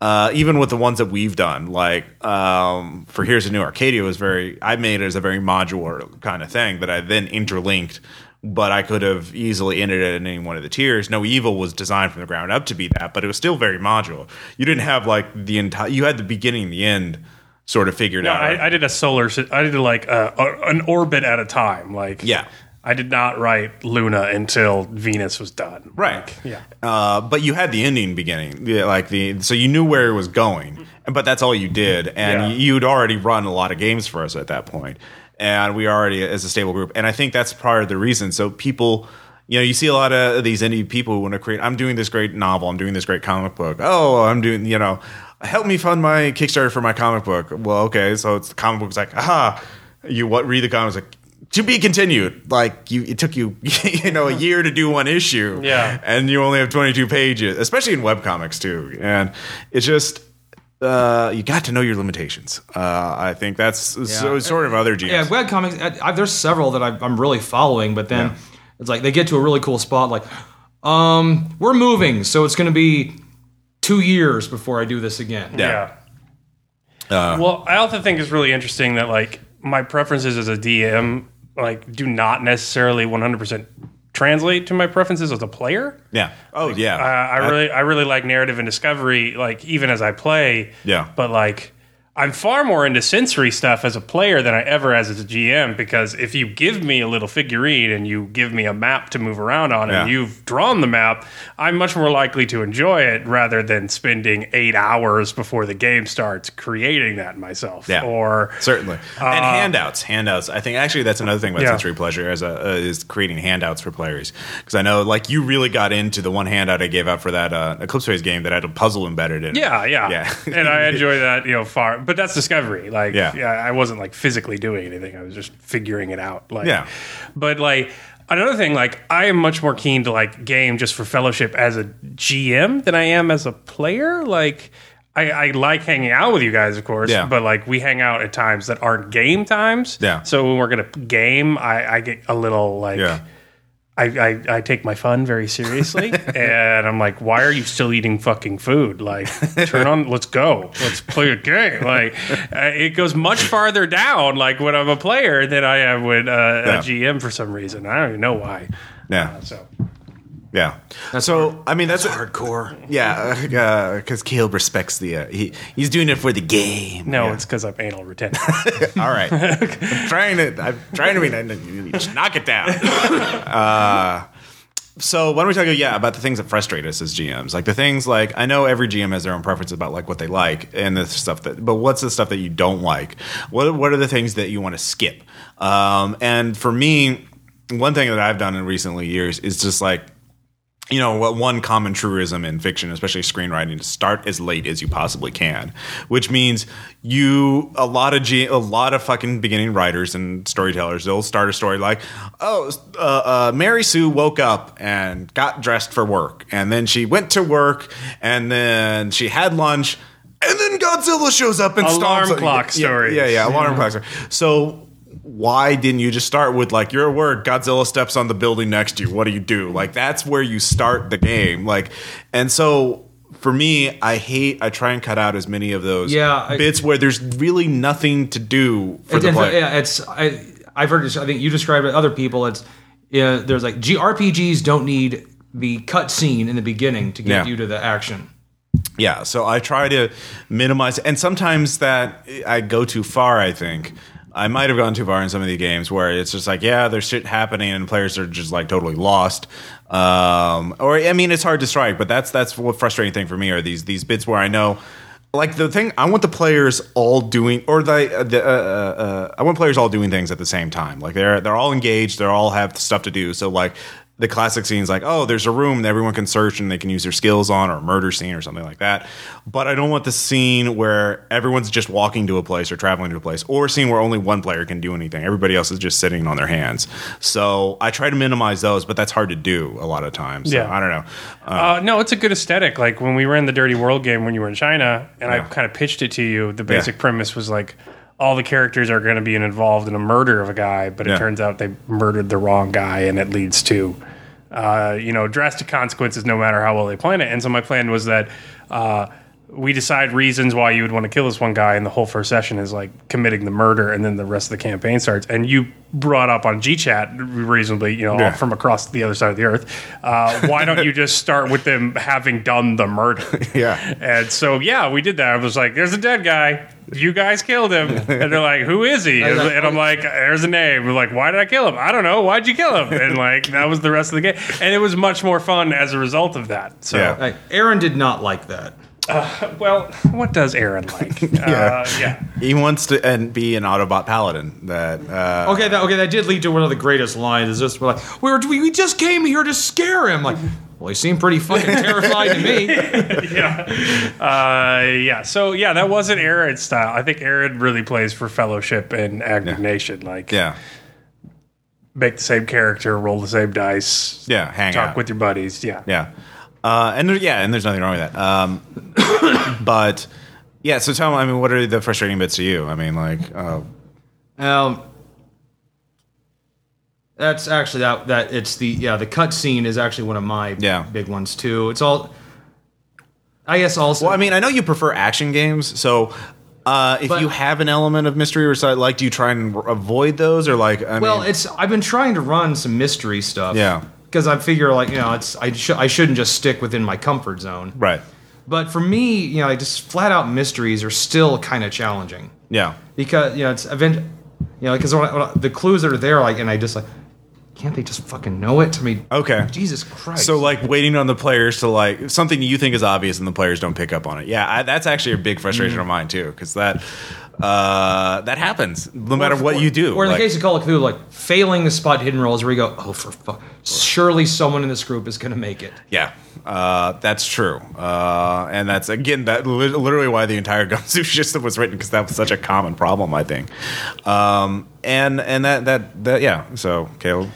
Speaker 1: uh, even with the ones that we've done, like um, for Here's a New Arcadia was very, I made it as a very modular kind of thing that I then interlinked, but I could have easily ended it in any one of the tiers. No Evil was designed from the ground up to be that, but it was still very modular. You didn't have like the entire, you had the beginning and the end sort of figured out.
Speaker 3: I, I did a solar, I did like a, a, an orbit at a time. Like
Speaker 1: Yeah.
Speaker 3: I did not write Luna until Venus was done.
Speaker 1: Right.
Speaker 3: Yeah.
Speaker 1: Uh, but you had the ending beginning, yeah, like the so you knew where it was going, but that's all you did, and
Speaker 3: Yeah.
Speaker 1: you'd already run a lot of games for us at that point, and we already as a stable group, and I think that's part of the reason. So people. You know, you see a lot of these indie people who want to create. I'm doing this great novel. I'm doing this great comic book. Oh, I'm doing. You know, help me fund my Kickstarter for my comic book. Well, okay, so it's the comic book's like, aha. You what? Read the comics like to be continued. Like you, it took you, you know, a year to do one issue
Speaker 3: Yeah.
Speaker 1: and you only have 22 pages, especially in webcomics too. And it's just uh, you got to know your limitations. Uh, I think that's so, sort of other GMs.
Speaker 2: Yeah, web comics. I, I, there's several that I, I'm really following, but then
Speaker 1: Yeah.
Speaker 2: it's like they get to a really cool spot. Like, um, we're moving, so it's going to be two years before I do this again.
Speaker 1: Yeah.
Speaker 3: Yeah. well, I also think it's really interesting that like my preferences as a DM like do not necessarily 100% translate to my preferences as a player.
Speaker 1: yeah. Oh yeah.
Speaker 3: Uh, I really, I really like narrative and discovery, like even as I play.
Speaker 1: Yeah.
Speaker 3: But like, I'm far more into sensory stuff as a player than I ever as a GM because if you give me a little figurine and you give me a map to move around on and
Speaker 1: Yeah.
Speaker 3: you've drawn the map, I'm much more likely to enjoy it rather than spending eight hours before the game starts creating that myself.
Speaker 1: Yeah.
Speaker 3: Or
Speaker 1: Certainly, and handouts. Handouts. I think actually that's another thing about
Speaker 3: Uh, Yeah.
Speaker 1: sensory pleasure as a, uh, is creating handouts for players. Because I know, like, you really got into the one handout I gave out for that uh, Eclipse Phase game that had a puzzle embedded in it.
Speaker 3: Yeah, yeah,
Speaker 1: Yeah.
Speaker 3: and I enjoy that, you know, far. But that's discovery. Like,
Speaker 1: Yeah.
Speaker 3: yeah, I wasn't like physically doing anything. I was just figuring it out. Like,
Speaker 1: Yeah.
Speaker 3: But like another thing, like I am much more keen to like game just for fellowship as a GM than I am as a player. Like. I, I like hanging out with you guys, of course,
Speaker 1: Yeah.
Speaker 3: but like we hang out at times that aren't game times.
Speaker 1: Yeah.
Speaker 3: So when we're gonna game, I, I get a little like
Speaker 1: Yeah.
Speaker 3: I, I, I take my fun very seriously, and I'm like, why are you still eating fucking food? Like, turn on, let's go, let's play a game. Like, uh, it goes much farther down. Like when I'm a player than I am with uh,
Speaker 1: Yeah.
Speaker 3: a GM for some reason. I don't even know why.
Speaker 1: Yeah.
Speaker 3: So
Speaker 1: Yeah. so I mean that's,
Speaker 2: Hardcore.
Speaker 1: yeah because Caleb respects the uh, he he's doing it for the game.
Speaker 3: no,
Speaker 1: Yeah.
Speaker 3: it's because I'm anal retentive.
Speaker 1: all right. I'm trying to I'm trying to be just knock it down. Uh, so why don't we talk yeah about the things that frustrate us as GMs like the things like I know every GM has their own preference about like what they like and the stuff that but what's the stuff that you don't like what what are the things that you want to skip um, and for me one thing that I've done in recently years is just like you know what one common truism in fiction especially screenwriting to start as late as you possibly can which means you a lot of G, a lot of fucking beginning writers and storytellers they'll start a story like oh uh, uh, mary sue woke up and got dressed for work and then she went to work and then she had lunch and then Godzilla shows up and
Speaker 3: Alarm
Speaker 1: stomps-
Speaker 3: clock
Speaker 1: yeah,
Speaker 3: stories.
Speaker 1: Yeah, yeah, alarm clock story. So why didn't you just start with like your word godzilla steps on the building next to you what do you do like that's where you start the game like and so for me i hate i try and cut out as many of those
Speaker 2: Yeah, I-
Speaker 1: bits where there's really nothing to do for the player
Speaker 2: yeah, it's I I've heard this. I think you described it. Other people, it's yeah. There's like GRPGs don't need the cut scene in the beginning to get
Speaker 1: Yeah.
Speaker 2: you to the action.
Speaker 1: Yeah, so I try to minimize, and sometimes that I go too far. I think I might have gone too far in some of the games where it's just like, yeah, there's shit happening, and players are just like totally lost. Um, or I mean, it's hard to strike, but that's that's what frustrating thing for me are these these bits where I know. Like the thing, I want the players all doing, or the, the uh, uh, uh, I want players all doing things at the same time. Like they're they're all engaged, they're all have stuff to do. So like the classic scenes like, oh, there's a room that everyone can search and they can use their skills on, or a murder scene or something like that. But I don't want the scene where everyone's just walking to a place or traveling to a place, or a scene where only one player can do anything. Everybody else is just sitting on their hands. So I try to minimize those, but that's hard to do a lot of times. So
Speaker 3: Yeah.
Speaker 1: I don't know.
Speaker 3: Uh, no, it's a good aesthetic. Like when we ran the Dirty World game when you were in China, and I kind of pitched it to you. The basic premise was like all the characters are going to be involved in a murder of a guy, but it
Speaker 1: Yeah.
Speaker 3: turns out they murdered the wrong guy, and it leads to, uh, you know, drastic consequences no matter how well they plan it. And so my plan was that. Uh, we decide reasons why you would want to kill this one guy, and the whole first session is like committing the murder, and then the rest of the campaign starts. And you brought up on GChat reasonably, you know,
Speaker 1: Yeah.
Speaker 3: from across the other side of the earth. Uh, why don't you just start with them having done the murder?
Speaker 1: Yeah.
Speaker 3: And so, yeah, we did that. I was like, "There's a dead guy. You guys killed him." And they're like, "Who is he?" And, and I'm like, "There's a name." We're like, "Why did I kill him?" I don't know. Why'd you kill him? And like that was the rest of the game, and it was much more fun as a result of that. So,
Speaker 1: Yeah.
Speaker 2: Like, Aaron did not like that.
Speaker 3: Well, what does Aaron like? yeah. Uh, yeah.
Speaker 1: He wants to and be an Autobot paladin. That uh,
Speaker 2: Okay, that okay, that did lead to one of the greatest lines. Is just like we were we we just came here to scare him. Like, well, he seemed pretty fucking terrified to me.
Speaker 3: yeah. Uh, yeah. So yeah, that wasn't Aaron's style. I think Aaron really plays for fellowship and abnegation. Like,
Speaker 1: yeah,
Speaker 3: make the same character, roll the same dice,
Speaker 1: yeah, hang
Speaker 3: talk
Speaker 1: out
Speaker 3: with your buddies. Yeah.
Speaker 1: Yeah. Uh, and there, yeah, and there's nothing wrong with that. Um, but yeah, so tell me, I mean, what are the frustrating bits to you? I mean, like, uh,
Speaker 2: Um, that's actually that that it's the yeah the cut scene is actually one of my
Speaker 1: Yeah.
Speaker 2: big ones too. It's all. I guess also.
Speaker 1: well, I mean, I know you prefer action games, so uh, if
Speaker 2: But-
Speaker 1: you have an element of mystery or side, like, do you try and r- avoid those, or like, I
Speaker 2: well,
Speaker 1: mean,
Speaker 2: it's I've been trying to run some mystery stuff.
Speaker 1: Yeah.
Speaker 2: Because I figure like you know it's I sh- I shouldn't just stick within my comfort zone.
Speaker 1: right?
Speaker 2: But for me, you know, like just flat out mysteries are still kind of challenging
Speaker 1: Yeah,
Speaker 2: because you know it's event, you know, because the clues that are there, like, and I just like, can't they just fucking know it? I mean,
Speaker 1: okay.
Speaker 2: Jesus Christ.
Speaker 1: So, like, waiting on the players to like something you think is obvious and the players don't pick up on it. Yeah, I, that's actually a big frustration mm-hmm. of mine too, because that uh, that happens no matter what you do.
Speaker 2: Or in
Speaker 1: Like-
Speaker 2: the case of Call of Cthulhu, like failing the spot hidden rolls, where you go, oh for fuck, surely someone in this group is gonna make it.
Speaker 1: Yeah, uh, that's true, uh, and that's again that li- literally why the entire GUMSHOE system was written because that was such a common problem, I think. Um, and and that that that yeah. So Caleb,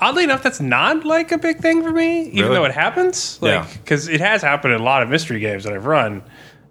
Speaker 3: Oddly enough, that's not like a big thing for me, even
Speaker 1: Really?
Speaker 3: though it happens.
Speaker 1: Yeah.
Speaker 3: Like, because it has happened in a lot of mystery games that I've run.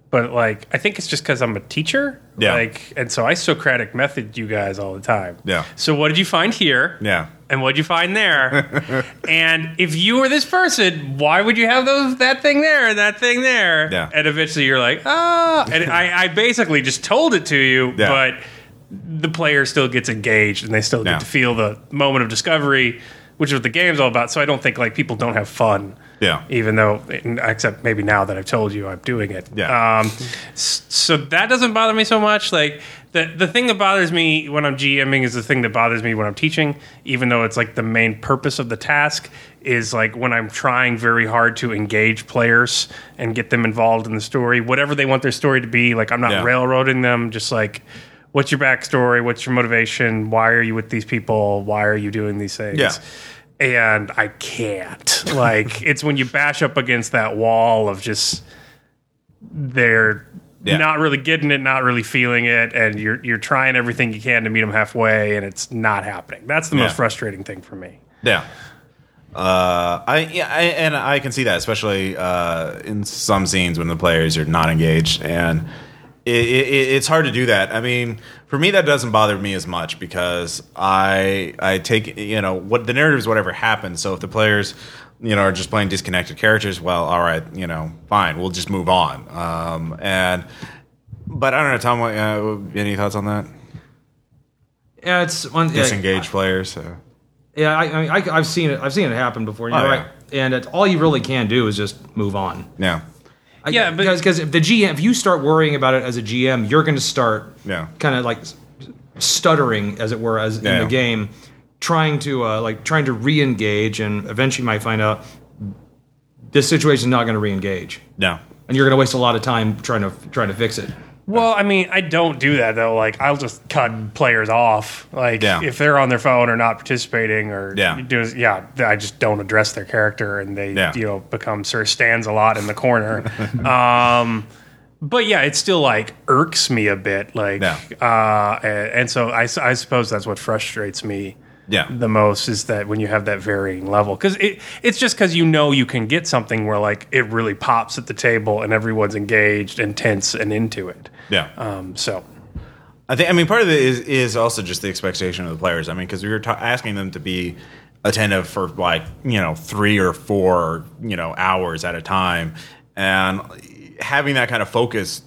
Speaker 3: But like, I think it's just because I'm a teacher.
Speaker 1: Yeah.
Speaker 3: Like, and so I Socratic method you guys all the time.
Speaker 1: Yeah.
Speaker 3: So what did you find here?
Speaker 1: yeah,
Speaker 3: And what did you find there? and if you were this person, why would you have those that thing there and that thing there?
Speaker 1: Yeah.
Speaker 3: And eventually you're like, ah. And I, I basically just told it to you,
Speaker 1: Yeah.
Speaker 3: but the player still gets engaged and they still get
Speaker 1: Yeah.
Speaker 3: to feel the moment of discovery, which is what the game's all about. So I don't think like people don't have fun.
Speaker 1: Yeah.
Speaker 3: Even though, except maybe now that I've told you I'm doing it.
Speaker 1: Yeah.
Speaker 3: Um, so that doesn't bother me so much. Like the the thing that bothers me when I'm GMing is the thing that bothers me when I'm teaching, even though it's like the main purpose of the task is like when I'm trying very hard to engage players and get them involved in the story, whatever they want their story to be. Like I'm not
Speaker 1: Yeah.
Speaker 3: railroading them, just like. What's your backstory? What's your motivation? Why are you with these people? Why are you doing these things?
Speaker 1: Yeah.
Speaker 3: And I can't. Like it's when you bash up against that wall of just they're
Speaker 1: Yeah.
Speaker 3: not really getting it, not really feeling it, and you're you're trying everything you can to meet them halfway, and it's not happening. That's the
Speaker 1: Yeah.
Speaker 3: most frustrating thing for me.
Speaker 1: yeah. Uh, I yeah, I, and I can see that, especially uh, in some scenes when the players are not engaged, and it, it, it's hard to do that. I mean, for me, that doesn't bother me as much because I I take you know what the narrative is whatever happens. So if the players you know are just playing disconnected characters, well, all right, you know, fine, we'll just move on. Um, and but I don't know, Tom. what, Uh, any thoughts on that?
Speaker 2: Yeah, it's one yeah,
Speaker 1: Disengaged players. Uh,
Speaker 2: Yeah, I, I mean, I, I've seen it. I've seen it happen before. You
Speaker 1: Oh,
Speaker 2: know,
Speaker 1: yeah.
Speaker 2: right? And it, all you really can do is just move on.
Speaker 1: yeah,
Speaker 2: I-
Speaker 3: Yeah,
Speaker 2: because because if the GM, if you start worrying about it as a GM, you're going to start
Speaker 1: Yeah.
Speaker 2: kind of like stuttering, as it were, as
Speaker 1: Yeah.
Speaker 2: in the game, trying to uh, like trying to re-engage, and eventually might find out this situation is not going to re-engage,
Speaker 1: no.
Speaker 2: and you're going to waste a lot of time trying to trying to fix it.
Speaker 3: Well, I mean, I don't do that though. Like, I'll just cut players off. Like,
Speaker 1: Yeah.
Speaker 3: if they're on their phone or not participating, or
Speaker 1: Yeah.
Speaker 3: do, yeah, I just don't address their character, and they
Speaker 1: Yeah.
Speaker 3: you know become sort of stands a lot in the corner. um, but yeah, it still like irks me a bit. Like,
Speaker 1: Yeah.
Speaker 3: uh, and, and so I, s- I suppose that's what frustrates me
Speaker 1: Yeah.
Speaker 3: the most is that when you have that varying level because it, it's just because you know you can get something where like it really pops at the table and everyone's engaged and tense and into it
Speaker 1: Yeah.
Speaker 3: um, so
Speaker 1: I think. I mean, part of it is is also just the expectation of the players. I mean, because we were ta- asking them to be attentive for like you know three or four you know hours at a time, and having that kind of focus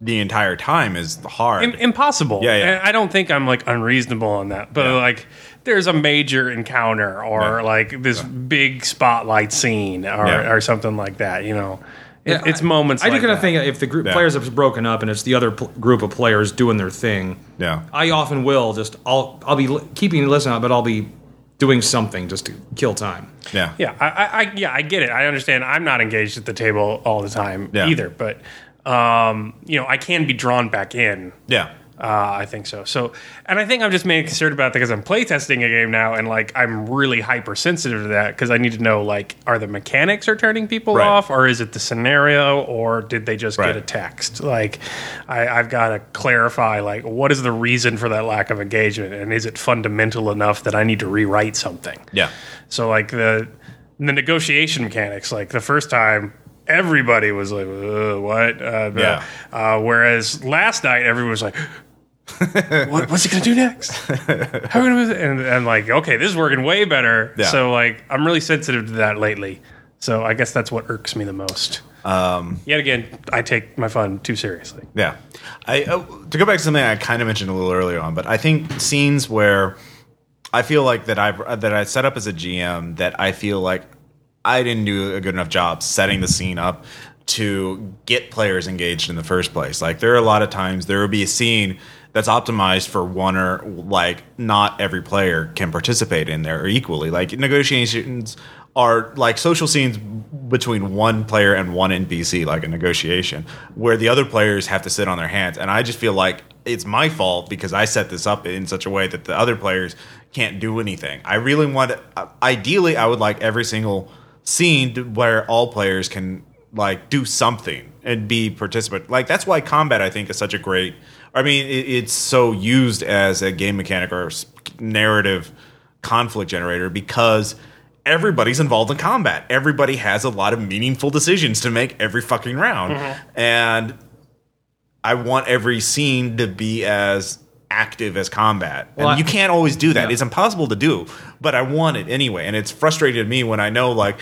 Speaker 1: the entire time is hard.
Speaker 3: Impossible
Speaker 1: Yeah, yeah.
Speaker 3: I don't think i'm like unreasonable on that but
Speaker 1: Yeah.
Speaker 3: like there's a major encounter or
Speaker 1: Yeah.
Speaker 3: like this big spotlight scene or,
Speaker 1: Yeah.
Speaker 3: or something like that you know It-
Speaker 2: Yeah,
Speaker 3: it's
Speaker 2: I-
Speaker 3: moments
Speaker 2: I
Speaker 3: like
Speaker 2: do kind of think if the group
Speaker 1: Yeah.
Speaker 2: players have broken up and it's the other pl- group of players doing their thing.
Speaker 1: yeah.
Speaker 2: I often will just I'll I'll be li- keeping listening, but I'll be doing something just to kill time.
Speaker 1: Yeah.
Speaker 3: Yeah, I, I, I yeah, I get it. I understand. I'm not engaged at the table all the time
Speaker 1: Yeah.
Speaker 3: either, but um, you know, I can be drawn back in.
Speaker 1: Yeah.
Speaker 3: Uh, I think so. So, and I think I'm just mainly concerned about that because I'm playtesting a game now, and like I'm really hypersensitive to that because I need to know like, are the mechanics are turning people
Speaker 1: Right.
Speaker 3: off, or is it the scenario, or did they just
Speaker 1: Right.
Speaker 3: get a text? Like, I, I've got to clarify like what is the reason for that lack of engagement, and is it fundamental enough that I need to rewrite something?
Speaker 1: Yeah.
Speaker 3: So like the the negotiation mechanics, like the first time, everybody was like, "Uh, "What?" Uh,
Speaker 1: Yeah.
Speaker 3: Uh, whereas last night, everyone was like, what, "What's he gonna do next?" How are we gonna? And, and like, okay, this is working way better.
Speaker 1: Yeah.
Speaker 3: So like, I'm really sensitive to that lately. So I guess that's what irks me the most. Um, Yet again, I take my fun too seriously.
Speaker 1: Yeah, I uh, to go back to something I kind of mentioned a little earlier on, but I think scenes where I feel like that I've that I set up as a GM that I feel like I didn't do a good enough job setting the scene up to get players engaged in the first place. Like there are a lot of times there will be a scene that's optimized for one or like not every player can participate in there equally. Like negotiations are like social scenes between one player and one NPC, like a negotiation, where the other players have to sit on their hands. And I just feel like it's my fault because I set this up in such a way that the other players can't do anything. I really want, ideally, I would like every single scene where all players can like do something and be participant. Like that's why combat, I think, is such a great. I mean, it, it's so used as a game mechanic or narrative conflict generator because everybody's involved in combat. Everybody has a lot of meaningful decisions to make every fucking round, mm-hmm. and I want every scene to be as active as combat.
Speaker 2: Well,
Speaker 1: and you can't always do that.
Speaker 2: Yeah.
Speaker 1: It's impossible to do, but I want it anyway. And it's frustrated me when I know like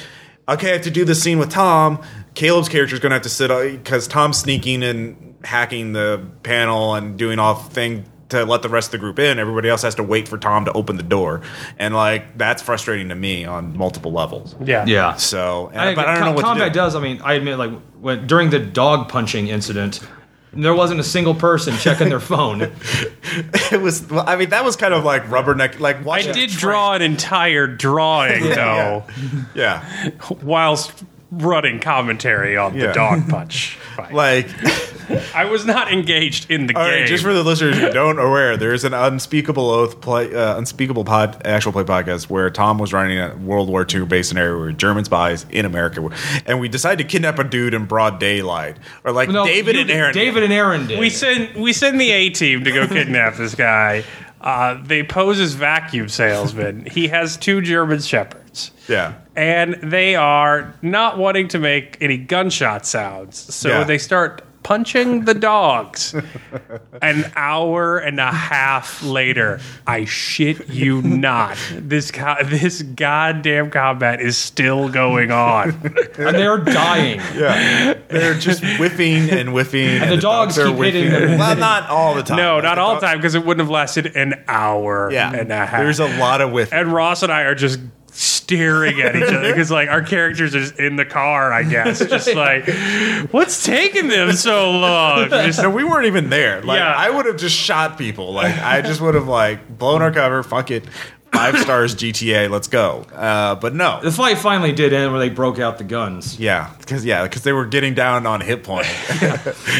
Speaker 1: okay, I have to do this scene with Tom. Caleb's character is going to have to sit uh, because Tom's sneaking and hacking the panel and doing all thing to let the rest of the group in. Everybody else has to wait for Tom to open the door, and like that's frustrating to me on multiple levels.
Speaker 3: Yeah.
Speaker 2: Yeah.
Speaker 1: So, and,
Speaker 2: I,
Speaker 1: but I don't
Speaker 2: com-
Speaker 1: know what
Speaker 2: combat
Speaker 1: to do.
Speaker 2: does. I mean, I admit, like when during the dog punching incident, there wasn't a single person checking their phone.
Speaker 1: It was. Well, I mean, that was kind of like rubberneck. Like
Speaker 3: I did
Speaker 1: train.
Speaker 3: draw an entire drawing though,
Speaker 1: Yeah,
Speaker 3: whilst running commentary on
Speaker 1: Yeah.
Speaker 3: the dog punch. fight.
Speaker 1: like.
Speaker 3: I was not engaged in the
Speaker 1: All
Speaker 3: game.
Speaker 1: right, just for the listeners who don't aware, there's an unspeakable oath play, uh, unspeakable pod, actual play podcast where Tom was running a World War II based scenario where German spies in America, were, and we decided to kidnap a dude in broad daylight, or like
Speaker 2: No,
Speaker 1: David
Speaker 2: you
Speaker 1: and
Speaker 2: did-
Speaker 1: Aaron.
Speaker 2: David and Aaron did.
Speaker 3: we send we send the A team to go kidnap this guy. Uh, they pose as vacuum salesmen. He has two German shepherds.
Speaker 1: yeah,
Speaker 3: and they are not wanting to make any gunshot sounds. So
Speaker 1: Yeah.
Speaker 3: they start punching the dogs. An hour and a half later, I shit you not, this co- this goddamn combat is still going on.
Speaker 2: and they're dying.
Speaker 1: yeah, they're just whiffing and whiffing, and,
Speaker 2: the dogs
Speaker 1: are
Speaker 2: keep hitting
Speaker 1: whiffing.
Speaker 2: them.
Speaker 1: Well, not all the time.
Speaker 3: No, not
Speaker 1: the
Speaker 3: all
Speaker 1: dog-
Speaker 3: the time because it wouldn't have lasted an hour
Speaker 1: Yeah,
Speaker 3: and a half.
Speaker 1: there's a lot of whiffing.
Speaker 3: and Ross and I are just staring at each other because like our characters are just in the car, I guess, just like what's taking them so long? Just
Speaker 1: No, we weren't even there. Like
Speaker 3: Yeah.
Speaker 1: I would have just shot people. Like I just would have like blown our cover. Fuck it. Five stars GTA, let's go. Uh, but no,
Speaker 2: The fight finally did end where they broke out the guns.
Speaker 1: yeah, because yeah, because they were getting down on hit point.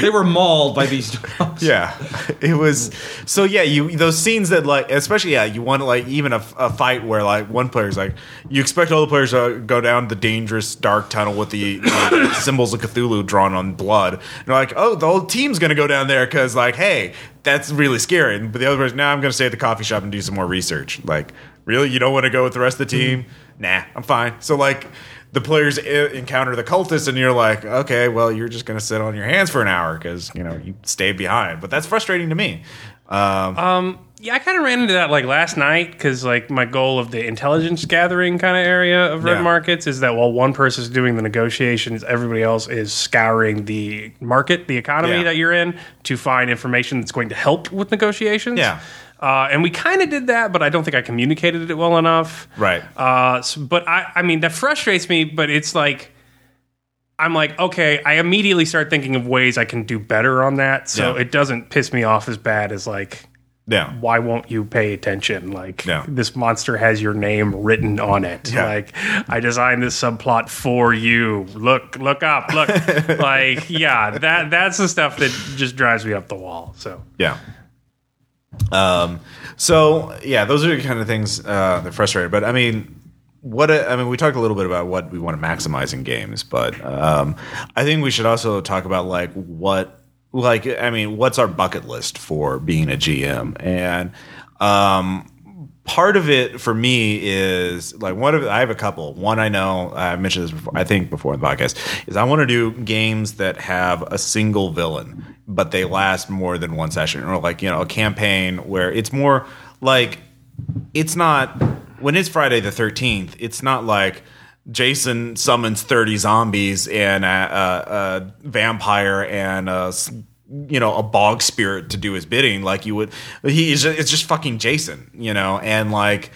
Speaker 2: They were mauled by these dogs.
Speaker 1: Yeah, it was. So yeah, you those scenes that like, especially yeah, you want like even a, a fight where like one player's like, you expect all the players to go down the dangerous dark tunnel with the, the symbols of Cthulhu drawn on blood. And you're like, oh, the whole team's gonna go down there because like, hey, that's really scary. But the other person, now I'm gonna stay at the coffee shop and do some more research. Like, really, you don't want to go with the rest of the team? Nah, I'm fine. So like. The players i- encounter the cultists, and you're like, okay, well, you're just going to sit on your hands for an hour because you know you stayed behind. But that's frustrating to me. Um,
Speaker 3: Um, yeah, I kind of ran into that like last night because like my goal of the intelligence gathering kind of area of red
Speaker 1: Yeah.
Speaker 3: markets is that while one person's doing the negotiations, everybody else is scouring the market, the economy
Speaker 1: Yeah.
Speaker 3: that you're in, to find information that's going to help with negotiations.
Speaker 1: Yeah.
Speaker 3: Uh, and we kind of did that, but I don't think I communicated it well enough.
Speaker 1: Right.
Speaker 3: Uh, but I, I mean, that frustrates me. But it's like, I'm like, okay, I immediately start thinking of ways I can do better on that, so
Speaker 1: Yeah.
Speaker 3: it doesn't piss me off as bad as like
Speaker 1: yeah.
Speaker 3: why won't you pay attention? Like
Speaker 1: Yeah.
Speaker 3: this monster has your name written on it.
Speaker 1: Yeah.
Speaker 3: Like I designed this subplot for you. Look, look up, look. like yeah, that that's the stuff that just drives me up the wall. So
Speaker 1: Yeah. Um. So yeah, those are the kind of things uh, that frustrate. But I mean, what I I mean, we talked a little bit about what we want to maximize in games, but um, I think we should also talk about like what, like I mean, what's our bucket list for being a GM and. Um, part of it for me is like one of I have a couple. One I know I mentioned this before. I think before in the podcast is I want to do games that have a single villain, but they last more than one session, or like you know a campaign where it's more like it's not when it's Friday the thirteenth. It's not like. Jason summons 30 zombies and a, a, a vampire and a, you know a bog spirit to do his bidding like you would he is it's just fucking Jason you know and like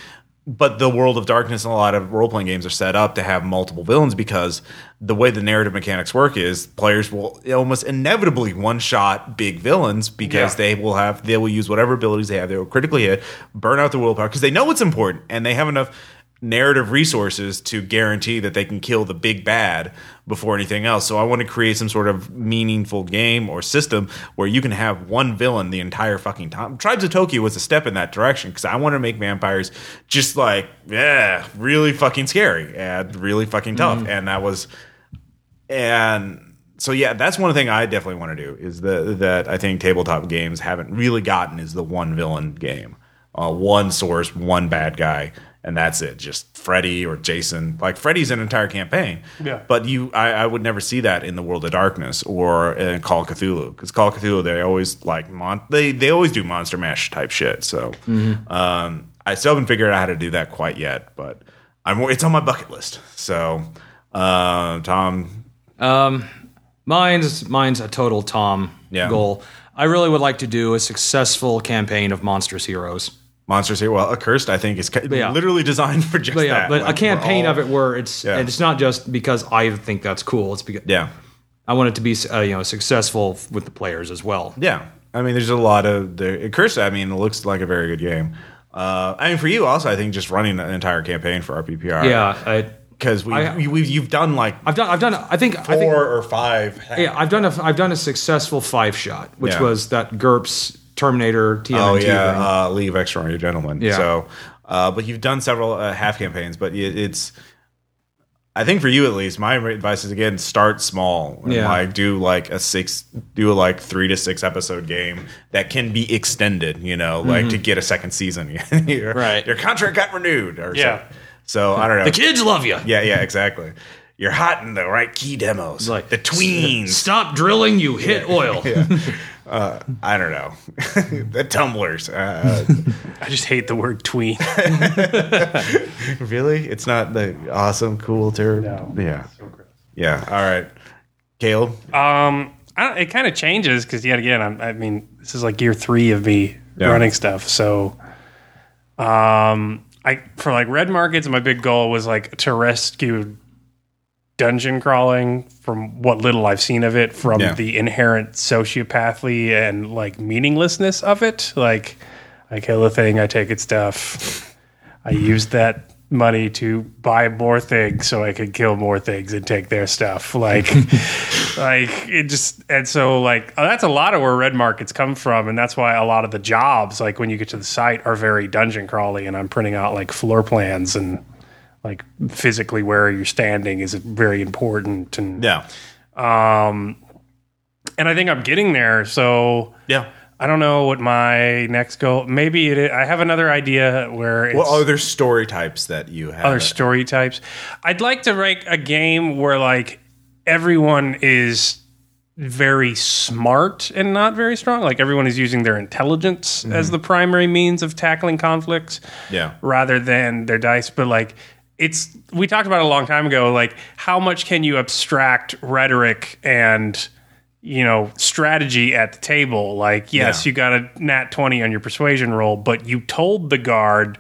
Speaker 1: but the world of darkness and a lot of role playing games are set up to have multiple villains because the way the narrative mechanics work is players will almost inevitably one shot big villains because
Speaker 3: Yeah.
Speaker 1: they will have they will use whatever abilities they have they will critically hit burn out the willpower because they know it's important and they have enough narrative resources to guarantee that they can kill the big bad before anything else. So I want to create some sort of meaningful game or system where you can have one villain the entire fucking time. Tribes of Tokyo was a step in that direction because I want to make vampires just like yeah, really fucking scary and really fucking tough. And that was and so yeah, that's one thing I definitely want to do is the that I think tabletop games haven't really gotten is the one villain game, uh, one source, one bad guy, and that's it. Just Freddy or Jason. Like Freddy's an entire campaign,
Speaker 3: Yeah.
Speaker 1: But you, I, I would never see that in the World of Darkness or in Call of Cthulhu because Call of Cthulhu they always like mon- they they always do monster mash type shit. So um, I still haven't figured out how to do that quite yet, but I'm it's on my bucket list. So uh, Tom,
Speaker 2: Mine's mine's a total Tom
Speaker 1: Yeah.
Speaker 2: goal. I really would like to do a successful campaign of monstrous heroes.
Speaker 1: Monsters here. Well, accursed, I think, is ca-
Speaker 2: yeah.
Speaker 1: literally designed for just
Speaker 2: But yeah,
Speaker 1: that.
Speaker 2: but
Speaker 1: Like,
Speaker 2: a campaign
Speaker 1: we're
Speaker 2: of it where it's
Speaker 1: Yeah.
Speaker 2: and it's not just because I think that's cool. It's because
Speaker 1: Yeah,
Speaker 2: I want it to be uh, you know successful with the players as well.
Speaker 1: yeah. I mean, there's a lot of the accursed. I mean, it looks like a very good game. Uh, I mean, for you also, I think just running an entire campaign for RPPR.
Speaker 2: Yeah,
Speaker 1: because we,
Speaker 2: I-
Speaker 1: we we've, you've done like
Speaker 2: I've done. I've done. I think.
Speaker 1: four
Speaker 2: I think.
Speaker 1: or five.
Speaker 2: Yeah, I've done a. I've done a successful five shot, which
Speaker 1: Yeah.
Speaker 2: was that GURPS Terminator TMNT.
Speaker 1: Oh
Speaker 2: thing.
Speaker 1: yeah, uh, League of Extraordinary Gentlemen.
Speaker 2: Yeah.
Speaker 1: So, uh, but you've done several uh, half campaigns, but it, it's. I think for you at least, my advice is again start small. And
Speaker 2: Yeah.
Speaker 1: Like do like a six, do a like three to six episode game that can be extended. You know, like to get a second season. your,
Speaker 2: Mm-hmm. Right.
Speaker 1: Your contract got renewed. Or
Speaker 3: Yeah.
Speaker 1: something. So I don't know.
Speaker 2: the kids love you.
Speaker 1: yeah, yeah, exactly. You're hot in the right key demos,
Speaker 2: Like
Speaker 1: the tweens.
Speaker 2: Stop drilling. You hit oil.
Speaker 1: I don't know, the tumblers. Uh,
Speaker 3: I just hate the word tween.
Speaker 1: Really? It's not the awesome, cool term?
Speaker 3: No.
Speaker 1: Yeah. Yeah. All right. Caleb?
Speaker 3: Um, I it kind of changes because yet again, I'm, I mean, this is like year three of me
Speaker 1: Yeah.
Speaker 3: running stuff. So, um, I for like red markets, my big goal was like to rescue dungeon crawling from what little I've seen of it from
Speaker 1: Yeah.
Speaker 3: the inherent sociopathy and like meaninglessness of it. Like, I kill a thing, I take its stuff. I use that money to buy more things so I could kill more things and take their stuff. Like, like it just and so like oh, that's a lot of where red markets come from, and that's why a lot of the jobs, like when you get to the site, are very dungeon crawly, and I'm printing out like floor plans and like physically where you're standing is very important and
Speaker 1: Yeah.
Speaker 3: um, and I think I'm getting there. So
Speaker 1: Yeah.
Speaker 3: I don't know what my next goal. Maybe it. I have another idea where it's
Speaker 1: What other story types that you have?
Speaker 3: other story types. I'd like to write a game where like everyone is very smart and not very strong. Like everyone is using their intelligence as the primary means of tackling conflicts
Speaker 1: yeah.
Speaker 3: rather than their dice. But like it's we talked about it a long time ago. Like how much can you abstract rhetoric and you know strategy at the table? Like yes,
Speaker 1: Yeah.
Speaker 3: you got a nat twenty on your persuasion roll, but you told the guard.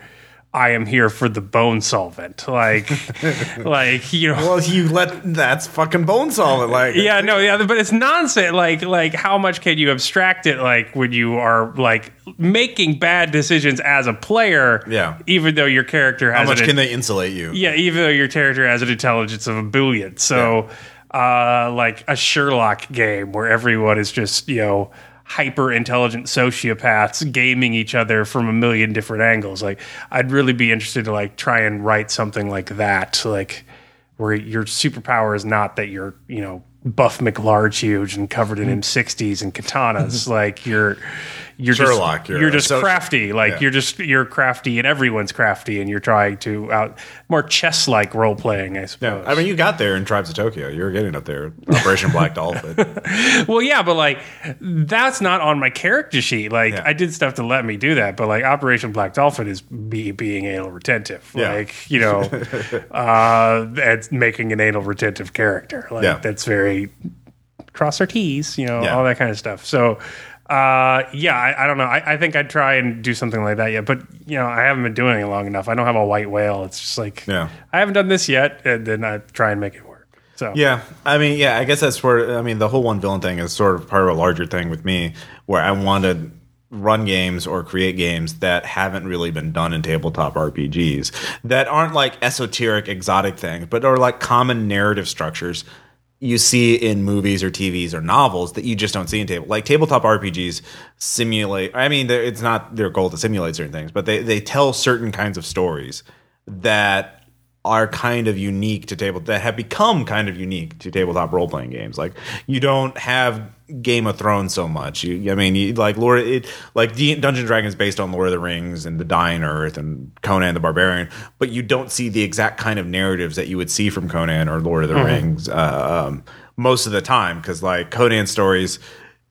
Speaker 3: I am here for the bone solvent. Like, like you know,
Speaker 1: Well, you let that's fucking bone solvent. Like,
Speaker 3: yeah, no, yeah, but it's nonsense. Like, like how much can you abstract it? Like when you are like making bad decisions as a player.
Speaker 1: Yeah.
Speaker 3: Even though your character has
Speaker 1: how much
Speaker 3: an,
Speaker 1: can they insulate you?
Speaker 3: yeah, even though your character has an intelligence of a billion. So, uh, like a Sherlock game where everyone is just you know hyper intelligent sociopaths gaming each other from a million different angles. Like, I'd really be interested to like try and write something like that. Like where your superpower is not that you're, you know, buff McLarge huge and covered in mm. M60s and katanas. like you're, you're
Speaker 1: Sherlock,
Speaker 3: just,
Speaker 1: you're
Speaker 3: you're, just
Speaker 1: social-
Speaker 3: crafty. Like
Speaker 1: yeah.
Speaker 3: you're just, you're crafty and everyone's crafty and you're trying to out more chess like role playing, I
Speaker 1: Yeah.
Speaker 3: suppose.
Speaker 1: I mean, you got there in Tribes of Tokyo. You were getting up there. Operation Black Dolphin.
Speaker 3: well, yeah, but like that's not on my character sheet. Like
Speaker 1: Yeah.
Speaker 3: I did stuff to let me do that, but like Operation Black Dolphin is be being anal retentive.
Speaker 1: Yeah.
Speaker 3: Like you know, uh, it's making an anal retentive character. Like
Speaker 1: Yeah.
Speaker 3: that's very cross our T's, you know,
Speaker 1: Yeah.
Speaker 3: all that kind of stuff. So. Uh, yeah, I, I don't know. I, I think I'd try and do something like that yet, but you know, I haven't been doing it long enough. I don't have a white whale. It's just like,
Speaker 1: Yeah.
Speaker 3: I haven't done this yet, and then I try and make it work. So
Speaker 1: Yeah, I mean, yeah, I guess that's where I mean the whole one villain thing is sort of part of a larger thing with me, where I want to run games or create games that haven't really been done in tabletop RPGs that aren't like esoteric, exotic things, but are like common narrative structures you see in movies or TVs or novels that you just don't see in table. Like tabletop RPGs simulate. I mean, it's not their goal to simulate certain things, but they they tell certain kinds of stories that are kind of unique to table that have become kind of unique to tabletop role playing games. Like you don't have Game of Thrones so much. You, I mean, you, like Lord, it like D- Dungeons and Dragons based on Lord of the Rings and the Dying Earth and Conan the Barbarian, but you don't see the exact kind of narratives that you would see from Conan or Lord of the Rings uh, um, most of the time. Because like Conan stories,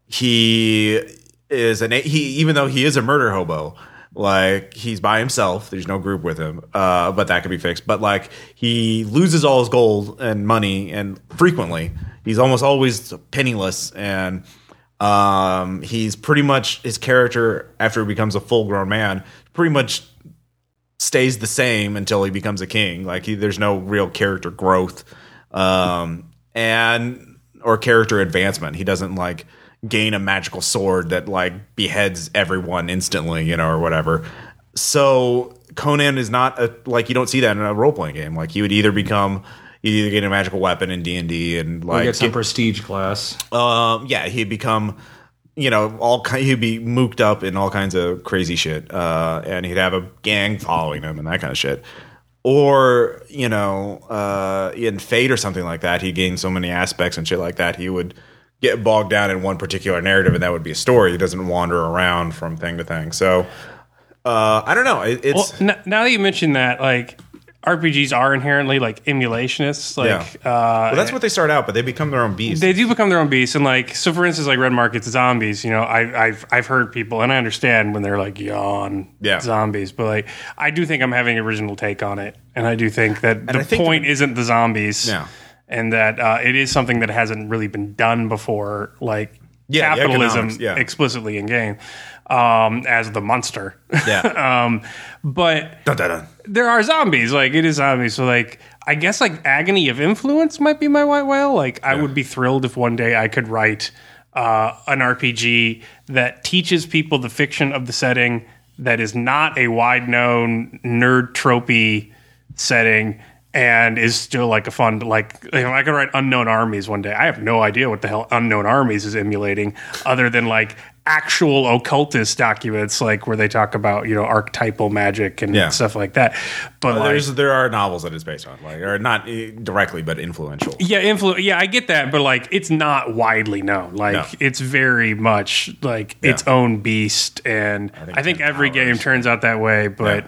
Speaker 1: he is an he even though he is a murder hobo like he's by himself. There's no group with him. Uh but that could be fixed. But like he loses all his gold and money and frequently. He's almost always penniless. And um he's pretty much his character after he becomes a full grown man pretty much stays the same until he becomes a king. Like he, there's no real character growth. Um and or character advancement. He doesn't like gain a magical sword that like beheads everyone instantly you know or whatever so conan is not a like you don't see that in a role-playing game like you would either become you'd either get a magical weapon in d&d and
Speaker 2: Or
Speaker 1: like
Speaker 2: get some
Speaker 1: get-
Speaker 2: prestige class.
Speaker 1: um, yeah, he'd become, you know, all he'd be mooked up in all kinds of crazy shit, uh, and he'd have a gang following him and that kind of shit. Or you know, uh, in Fate or something like that, he gained so many aspects and shit like that, he would get bogged down in one particular narrative, and that would be a story. He doesn't wander around from thing to thing. So, uh, I don't know. It, it's
Speaker 3: Well, n- now that you mention that, like RPGs are inherently like emulationists. Like,
Speaker 1: Yeah.
Speaker 3: uh,
Speaker 1: well, that's what they start out, but they become their own beast.
Speaker 3: they do become their own beasts. And like, so for instance, like Red Market's zombies. You know, I, I've I've heard people, and I understand when they're like yawn
Speaker 1: Yeah.
Speaker 3: zombies, but like, I do think I'm having an original take on it, and I do think that the
Speaker 1: think
Speaker 3: point isn't the zombies.
Speaker 1: Yeah.
Speaker 3: And that uh, it is something that hasn't really been done before, like
Speaker 1: Yeah,
Speaker 3: capitalism
Speaker 1: yeah.
Speaker 3: explicitly in game, um, as the monster.
Speaker 1: yeah.
Speaker 3: um, but
Speaker 1: dun, dun, dun.
Speaker 3: there are zombies. Like it is zombies. So like I guess like agony of influence might be my white whale. Like I would be thrilled if one day I could write uh, an RPG that teaches people the fiction of the setting that is not a wide known nerd tropey setting and is still like a fun like if I could write unknown armies one day. I have no idea what the hell unknown armies is emulating other than like actual occultist documents like where they talk about, you know, archetypal magic and
Speaker 1: Yeah.
Speaker 3: stuff like that. But like,
Speaker 1: there are novels that it's based on, like or not eh, directly, but influential.
Speaker 3: yeah, influ- Yeah, I get that, but like, it's not widely known. Like,
Speaker 1: No.
Speaker 3: it's very much like its own beast, and I think,
Speaker 1: think Ten
Speaker 3: every game turns out that way. But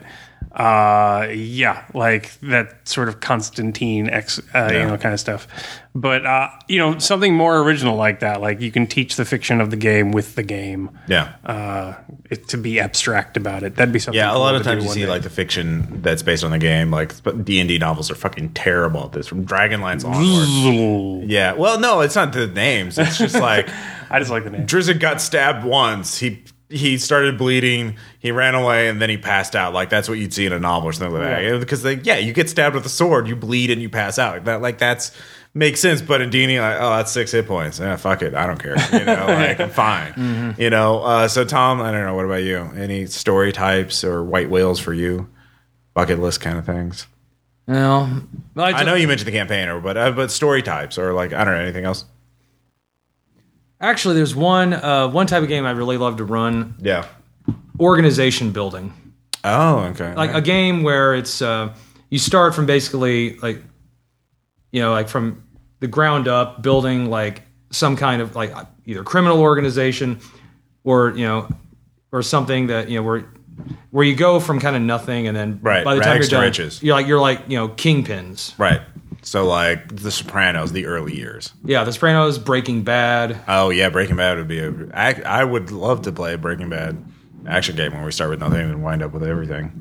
Speaker 3: uh, yeah, like that sort of Constantine, X, uh, you know, kind of stuff. But uh, you know, something more original like that. Like you can teach the fiction of the game with the game.
Speaker 1: Yeah.
Speaker 3: Uh, it, to be abstract about it, that'd be something.
Speaker 1: Yeah, a
Speaker 3: cool
Speaker 1: lot of times you see
Speaker 3: day.
Speaker 1: like the fiction that's based on the game, like D and D novels are fucking terrible at this. From Dragonlance onward. yeah, well, no, it's not the names. It's just like
Speaker 3: I just like the name.
Speaker 1: Drizzt got stabbed once. He he started bleeding. He ran away and then he passed out. Like that's what you'd see in a novel or something like that. Because like, yeah, you get stabbed with a sword, you bleed and you pass out. That like that's makes sense. But in D&D, like, oh, that's six hit points. Yeah, fuck it, I don't care. You know, like I'm fine. You know. Uh, so Tom, I don't know. What about you? Any story types or white whales for you? Bucket list kind of things.
Speaker 2: No, I,
Speaker 1: I know you mentioned the campaigner, but uh, but story types or like I don't know anything else.
Speaker 2: Actually, there's one uh, one type of game I really love to run:
Speaker 1: Yeah.
Speaker 2: organization building.
Speaker 1: Oh, okay.
Speaker 2: Like a game where it's uh, you start from basically like you know like from the ground up, building like some kind of like either criminal organization or you know or something that you know where where you go from kind of nothing and then
Speaker 1: Right,
Speaker 2: by the time you're done,
Speaker 1: riches.
Speaker 2: you're like you're like you know kingpins.
Speaker 1: right. So like The Sopranos, the early years.
Speaker 2: Yeah, The Sopranos, Breaking Bad.
Speaker 1: Oh yeah, Breaking Bad would be a. I, I would love to play Breaking Bad action game where we start with nothing and wind up with everything.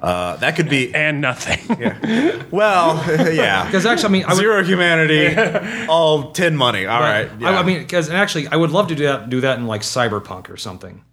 Speaker 1: Uh, that could be
Speaker 3: And nothing.
Speaker 1: well, yeah.
Speaker 2: Because actually, I mean, I would,
Speaker 1: Zero humanity, all tin money. All right.
Speaker 2: I,
Speaker 1: yeah.
Speaker 2: I mean, because actually, I would love to do that do that in like Cyberpunk or something.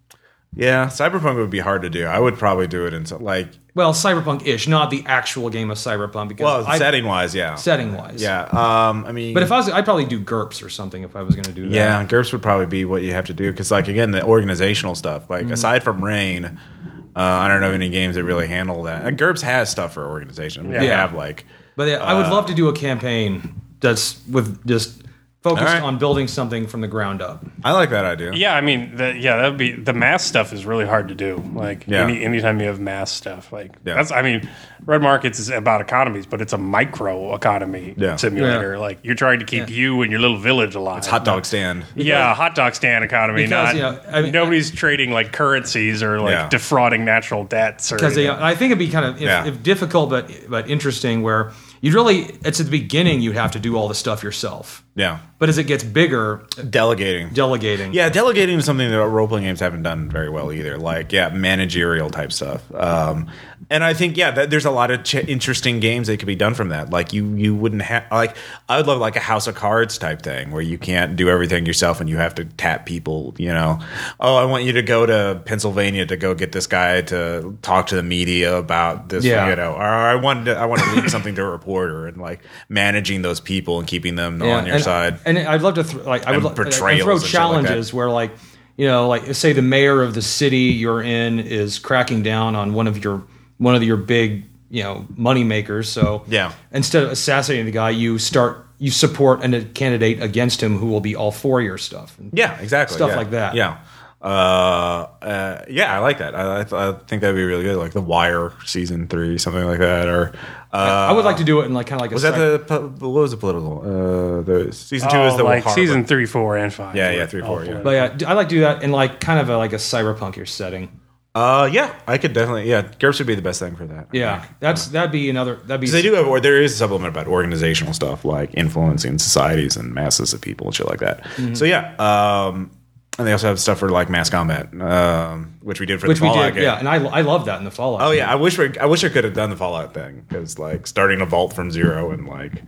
Speaker 1: Yeah, Cyberpunk would be hard to do. I would probably do it in some, like
Speaker 2: Well, Cyberpunk-ish, not the actual game of Cyberpunk. Because
Speaker 1: well, setting wise, yeah,
Speaker 2: setting wise,
Speaker 1: yeah. Um, I mean,
Speaker 2: But if I was, I'd probably do GURPS or something if I was going to do that.
Speaker 1: Yeah, GURPS would probably be what you have to do because, like, again, the organizational stuff.
Speaker 2: Mm-hmm.
Speaker 1: Like, aside from Reign, uh, I don't know of any games that really handle that. And GURPS has stuff for organization. They
Speaker 2: Yeah.
Speaker 1: have like,
Speaker 2: But yeah, I would love to do a campaign that's with just focused
Speaker 1: All right.
Speaker 2: on building something from the ground up.
Speaker 1: I like that idea.
Speaker 3: Yeah, I mean, the, yeah, that'd be the mass stuff is really hard to do. Like,
Speaker 1: Yeah.
Speaker 3: any, anytime you have mass stuff, like
Speaker 1: Yeah.
Speaker 3: that's. I mean, Red Markets is about economies, but it's a micro economy
Speaker 1: Yeah.
Speaker 3: simulator.
Speaker 2: Yeah.
Speaker 3: Like, you're trying to keep you and your little village alive.
Speaker 1: It's hot dog stand.
Speaker 3: Yeah, hot dog stand economy.
Speaker 2: Because,
Speaker 3: not
Speaker 2: you know, I mean-
Speaker 3: nobody's trading like currencies or like
Speaker 1: Yeah.
Speaker 3: defrauding natural debts or.
Speaker 2: Because I think it'd be kind of if,
Speaker 1: Yeah.
Speaker 2: if difficult but but interesting. Where you'd really, it's at the beginning you'd have to do all the stuff yourself.
Speaker 1: Yeah,
Speaker 2: But as it gets bigger,
Speaker 1: delegating.
Speaker 2: delegating.
Speaker 1: yeah, delegating is something that role playing games haven't done very well either. Like, yeah, managerial type stuff. Um, and I think, yeah, that, there's a lot of ch- interesting games that could be done from that. Like, you you wouldn't have like I would love like a House of Cards type thing where you can't do everything yourself and you have to tap people. You know, oh, I want you to go to Pennsylvania to go get this guy to talk to the media about this.
Speaker 2: Yeah.
Speaker 1: You know, or I want to, I want to leak something to a reporter and like managing those people and keeping them
Speaker 2: Yeah,
Speaker 1: on your
Speaker 2: and,
Speaker 1: side.
Speaker 2: And I'd love to th- like I would
Speaker 1: And
Speaker 2: throw
Speaker 1: shit like
Speaker 2: challenges where like you know like say the mayor of the city you're in is cracking down on one of your one of your big you know money makers. So
Speaker 1: Yeah.
Speaker 2: instead of assassinating the guy, you start you support a candidate against him who will be all for your stuff.
Speaker 1: Yeah, exactly.
Speaker 2: Stuff
Speaker 1: yeah.
Speaker 2: like that.
Speaker 1: Yeah. Uh, uh, yeah, I like that. I, I, th- I think that'd be really good, like The Wire season three, something like that. Or uh,
Speaker 2: I would like to do it in like kind of like a
Speaker 1: was that
Speaker 2: sec-
Speaker 1: the po- what was the political? Uh, the season two
Speaker 3: oh,
Speaker 1: is the
Speaker 3: like
Speaker 1: Harvard.
Speaker 3: season three, four, and five.
Speaker 1: Yeah, yeah, three,
Speaker 3: all
Speaker 1: four, yeah.
Speaker 2: But yeah, I like to do that in like kind of a, like a cyberpunkish setting.
Speaker 1: Uh, yeah, I could definitely. Yeah, GURPS would be the best thing for that. I
Speaker 2: Yeah,
Speaker 1: think.
Speaker 2: that's that'd be another that'd be
Speaker 1: 'Cause they do have, or there is a supplement about organizational stuff like influencing societies and masses of people and shit like that.
Speaker 2: Mm-hmm.
Speaker 1: So yeah, um, and they also have stuff for like mass combat, um, which we did for
Speaker 2: which
Speaker 1: the
Speaker 2: we
Speaker 1: Fallout
Speaker 2: did.
Speaker 1: game.
Speaker 2: Yeah, and I I love that in the Fallout.
Speaker 1: Oh
Speaker 2: game.
Speaker 1: yeah, I wish we, I wish I could have done the Fallout thing because like starting a vault from zero and like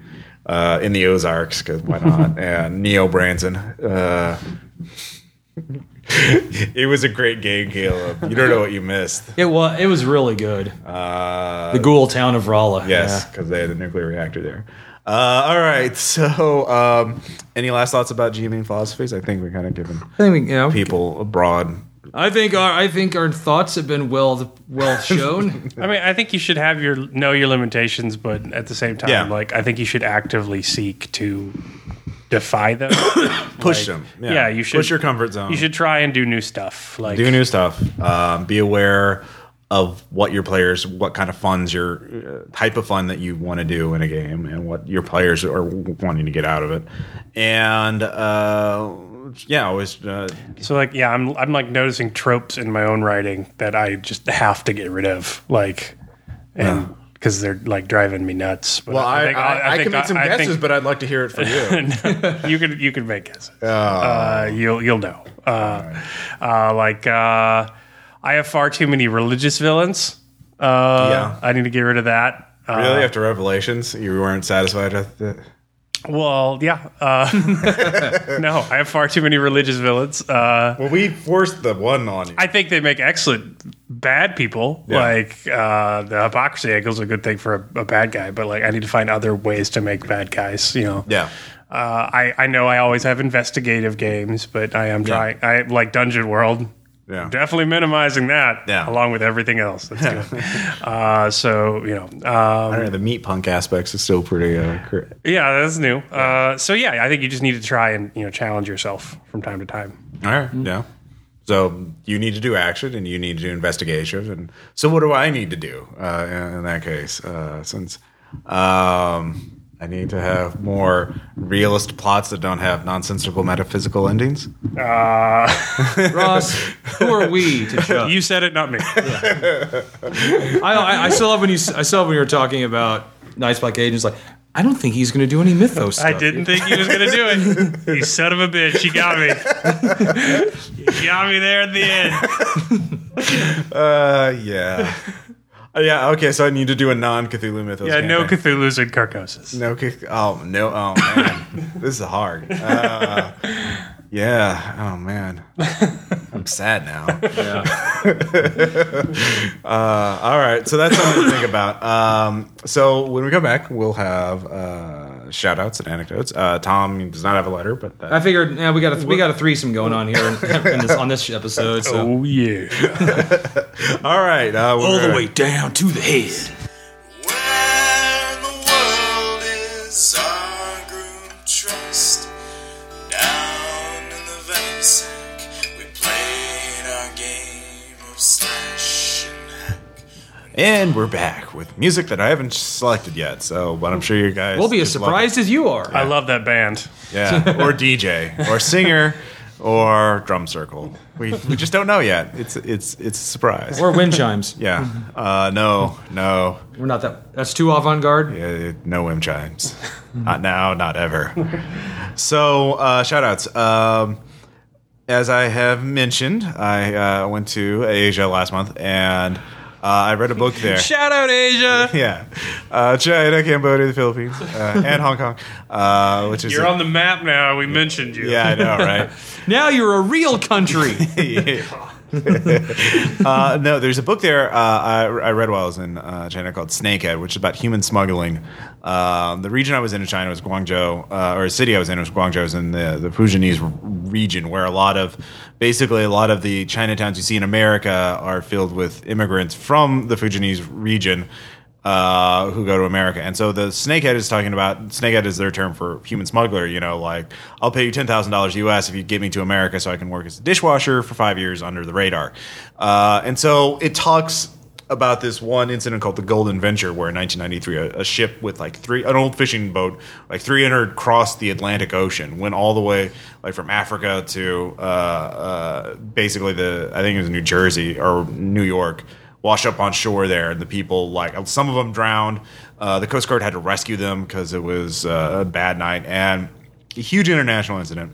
Speaker 1: uh, in the Ozarks because why not? and Neo Branson. Uh, it was a great game, Caleb. You don't know what you missed.
Speaker 2: It was it was really good.
Speaker 1: Uh,
Speaker 2: the ghoul town of Rala.
Speaker 1: yes, because they had a nuclear reactor there. Uh, all right, so um, any last thoughts about GMing philosophies? I think we're kind of given
Speaker 2: I think we, you know
Speaker 1: people abroad.
Speaker 2: I think our I think our thoughts have been well well shown.
Speaker 3: I mean, I think you should have your know your limitations, but at the same time,
Speaker 1: Yeah.
Speaker 3: like I think you should actively seek to defy them.
Speaker 1: Push
Speaker 3: Like,
Speaker 1: them.
Speaker 3: Yeah. you should
Speaker 1: push your comfort zone.
Speaker 3: You should try and do new stuff. Like
Speaker 1: do new stuff. Um, be aware of what your players, what kind of funds your uh, type of fun that you want to do in a game, and what your players are wanting to get out of it. And uh, yeah, always uh,
Speaker 3: So like yeah, I'm I'm like noticing tropes in my own writing that I just have to get rid of. Like and because they're like driving me nuts. But
Speaker 1: Well, I, I,
Speaker 3: think-
Speaker 1: I,
Speaker 3: think
Speaker 1: can make some
Speaker 3: I
Speaker 1: guesses,
Speaker 3: think
Speaker 1: but I'd like to hear it from you.
Speaker 3: you can you can make guesses.
Speaker 1: Oh.
Speaker 3: Uh, you'll you'll know. Uh, uh, like uh, I have far too many religious villains. Uh,
Speaker 1: Yeah.
Speaker 3: I need to get rid of that. Uh,
Speaker 1: really, after Revelations, you weren't satisfied with it?
Speaker 3: Well, yeah. Uh, no, I have far too many religious villains. Uh,
Speaker 1: Well, we forced the one on you.
Speaker 3: I think they make excellent bad people.
Speaker 1: Yeah.
Speaker 3: Like uh, the hypocrisy angle is a good thing for a, a bad guy, but like I need to find other ways to make bad guys. You know.
Speaker 1: yeah.
Speaker 3: Uh, I I know I always have investigative games, but I am trying. I like Dungeon World.
Speaker 1: Yeah.
Speaker 3: Definitely minimizing that,
Speaker 1: Yeah.
Speaker 3: along with everything else. That's good. uh, so you know, um,
Speaker 1: I don't know. The meat punk aspects is still pretty. Uh, cr-
Speaker 3: yeah, that's new. Uh, so yeah, I think you just need to try and you know challenge yourself from time to time.
Speaker 1: All right. Yeah. So you need to do action and you need to do investigation. And so what do I need to do uh, in, in that case? Uh, since um, I need to have more realist plots that don't have nonsensical metaphysical endings.
Speaker 2: Ross, who are we to judge?
Speaker 3: You said it, not me.
Speaker 2: I, I, I still love when you I still love when you were talking about Night's Black Agents. Like, I don't think he's going to do any mythos.
Speaker 3: I didn't think he was going to do it. You son of a bitch. You got me. you got me there at the end.
Speaker 1: Uh, yeah. Uh, yeah. Okay. So I need to do a non Cthulhu mythos.
Speaker 3: Yeah, no
Speaker 1: campaign.
Speaker 3: Cthulhu's and Carcosis.
Speaker 1: No, Cth- oh no, oh man, this is hard. Uh, yeah, oh man, I'm sad now. uh, all right, so that's something to think about. Um, so when we come back, we'll have uh, shout outs and anecdotes. Uh, Tom does not have a letter, but that,
Speaker 2: I figured, yeah, we got a we got a threesome going on here in, in this, on this episode. So
Speaker 3: Oh, yeah.
Speaker 1: all right, uh,
Speaker 2: all the way down to the head.
Speaker 4: And
Speaker 1: we're back with music that I haven't selected yet. So, but I'm sure you guys
Speaker 2: We'll be as
Speaker 1: just love it.
Speaker 2: surprised as you are.
Speaker 3: I love that band.
Speaker 1: Yeah, or DJ, or singer, or drum circle. We, we just don't know yet. It's it's it's a surprise.
Speaker 2: Or wind chimes.
Speaker 1: yeah. Uh, no, no,
Speaker 2: We're not that. That's too avant garde.
Speaker 1: uh, no whim chimes. not now, not ever. So, uh, shout outs. Um, as I have mentioned, I uh, went to Asia last month and I read a book there.
Speaker 2: Shout out Asia.
Speaker 1: yeah, uh, China, Cambodia, the Philippines, uh, and Hong Kong, uh, which is
Speaker 3: You're on the map now. We mentioned you.
Speaker 1: yeah, I know, right?
Speaker 2: Now you're a real country.
Speaker 1: uh, no, there's a book there uh, I, I read while I was in uh, China called Snakehead, which is about human smuggling. Um, the region I was in in China was Guangzhou, uh, or a city I was in was Guangzhou, was in the, the Fujianese region, where a lot of, basically, a lot of the Chinatowns you see in America are filled with immigrants from the Fujianese region uh, who go to America. And so the snakehead is talking about snakehead is their term for human smuggler. You know, like I'll pay you ten thousand dollars US if you get me to America so I can work as a dishwasher for five years under the radar. Uh, and so it talks about this one incident called the Golden Venture, where in 1993 a, a ship with like three an old fishing boat like 300 crossed the Atlantic Ocean, went all the way like from Africa to uh, uh, basically the I think it was New Jersey or New York washed up on shore there, and the people like some of them drowned. Uh, the Coast Guard had to rescue them because it was uh, a bad night and a huge international incident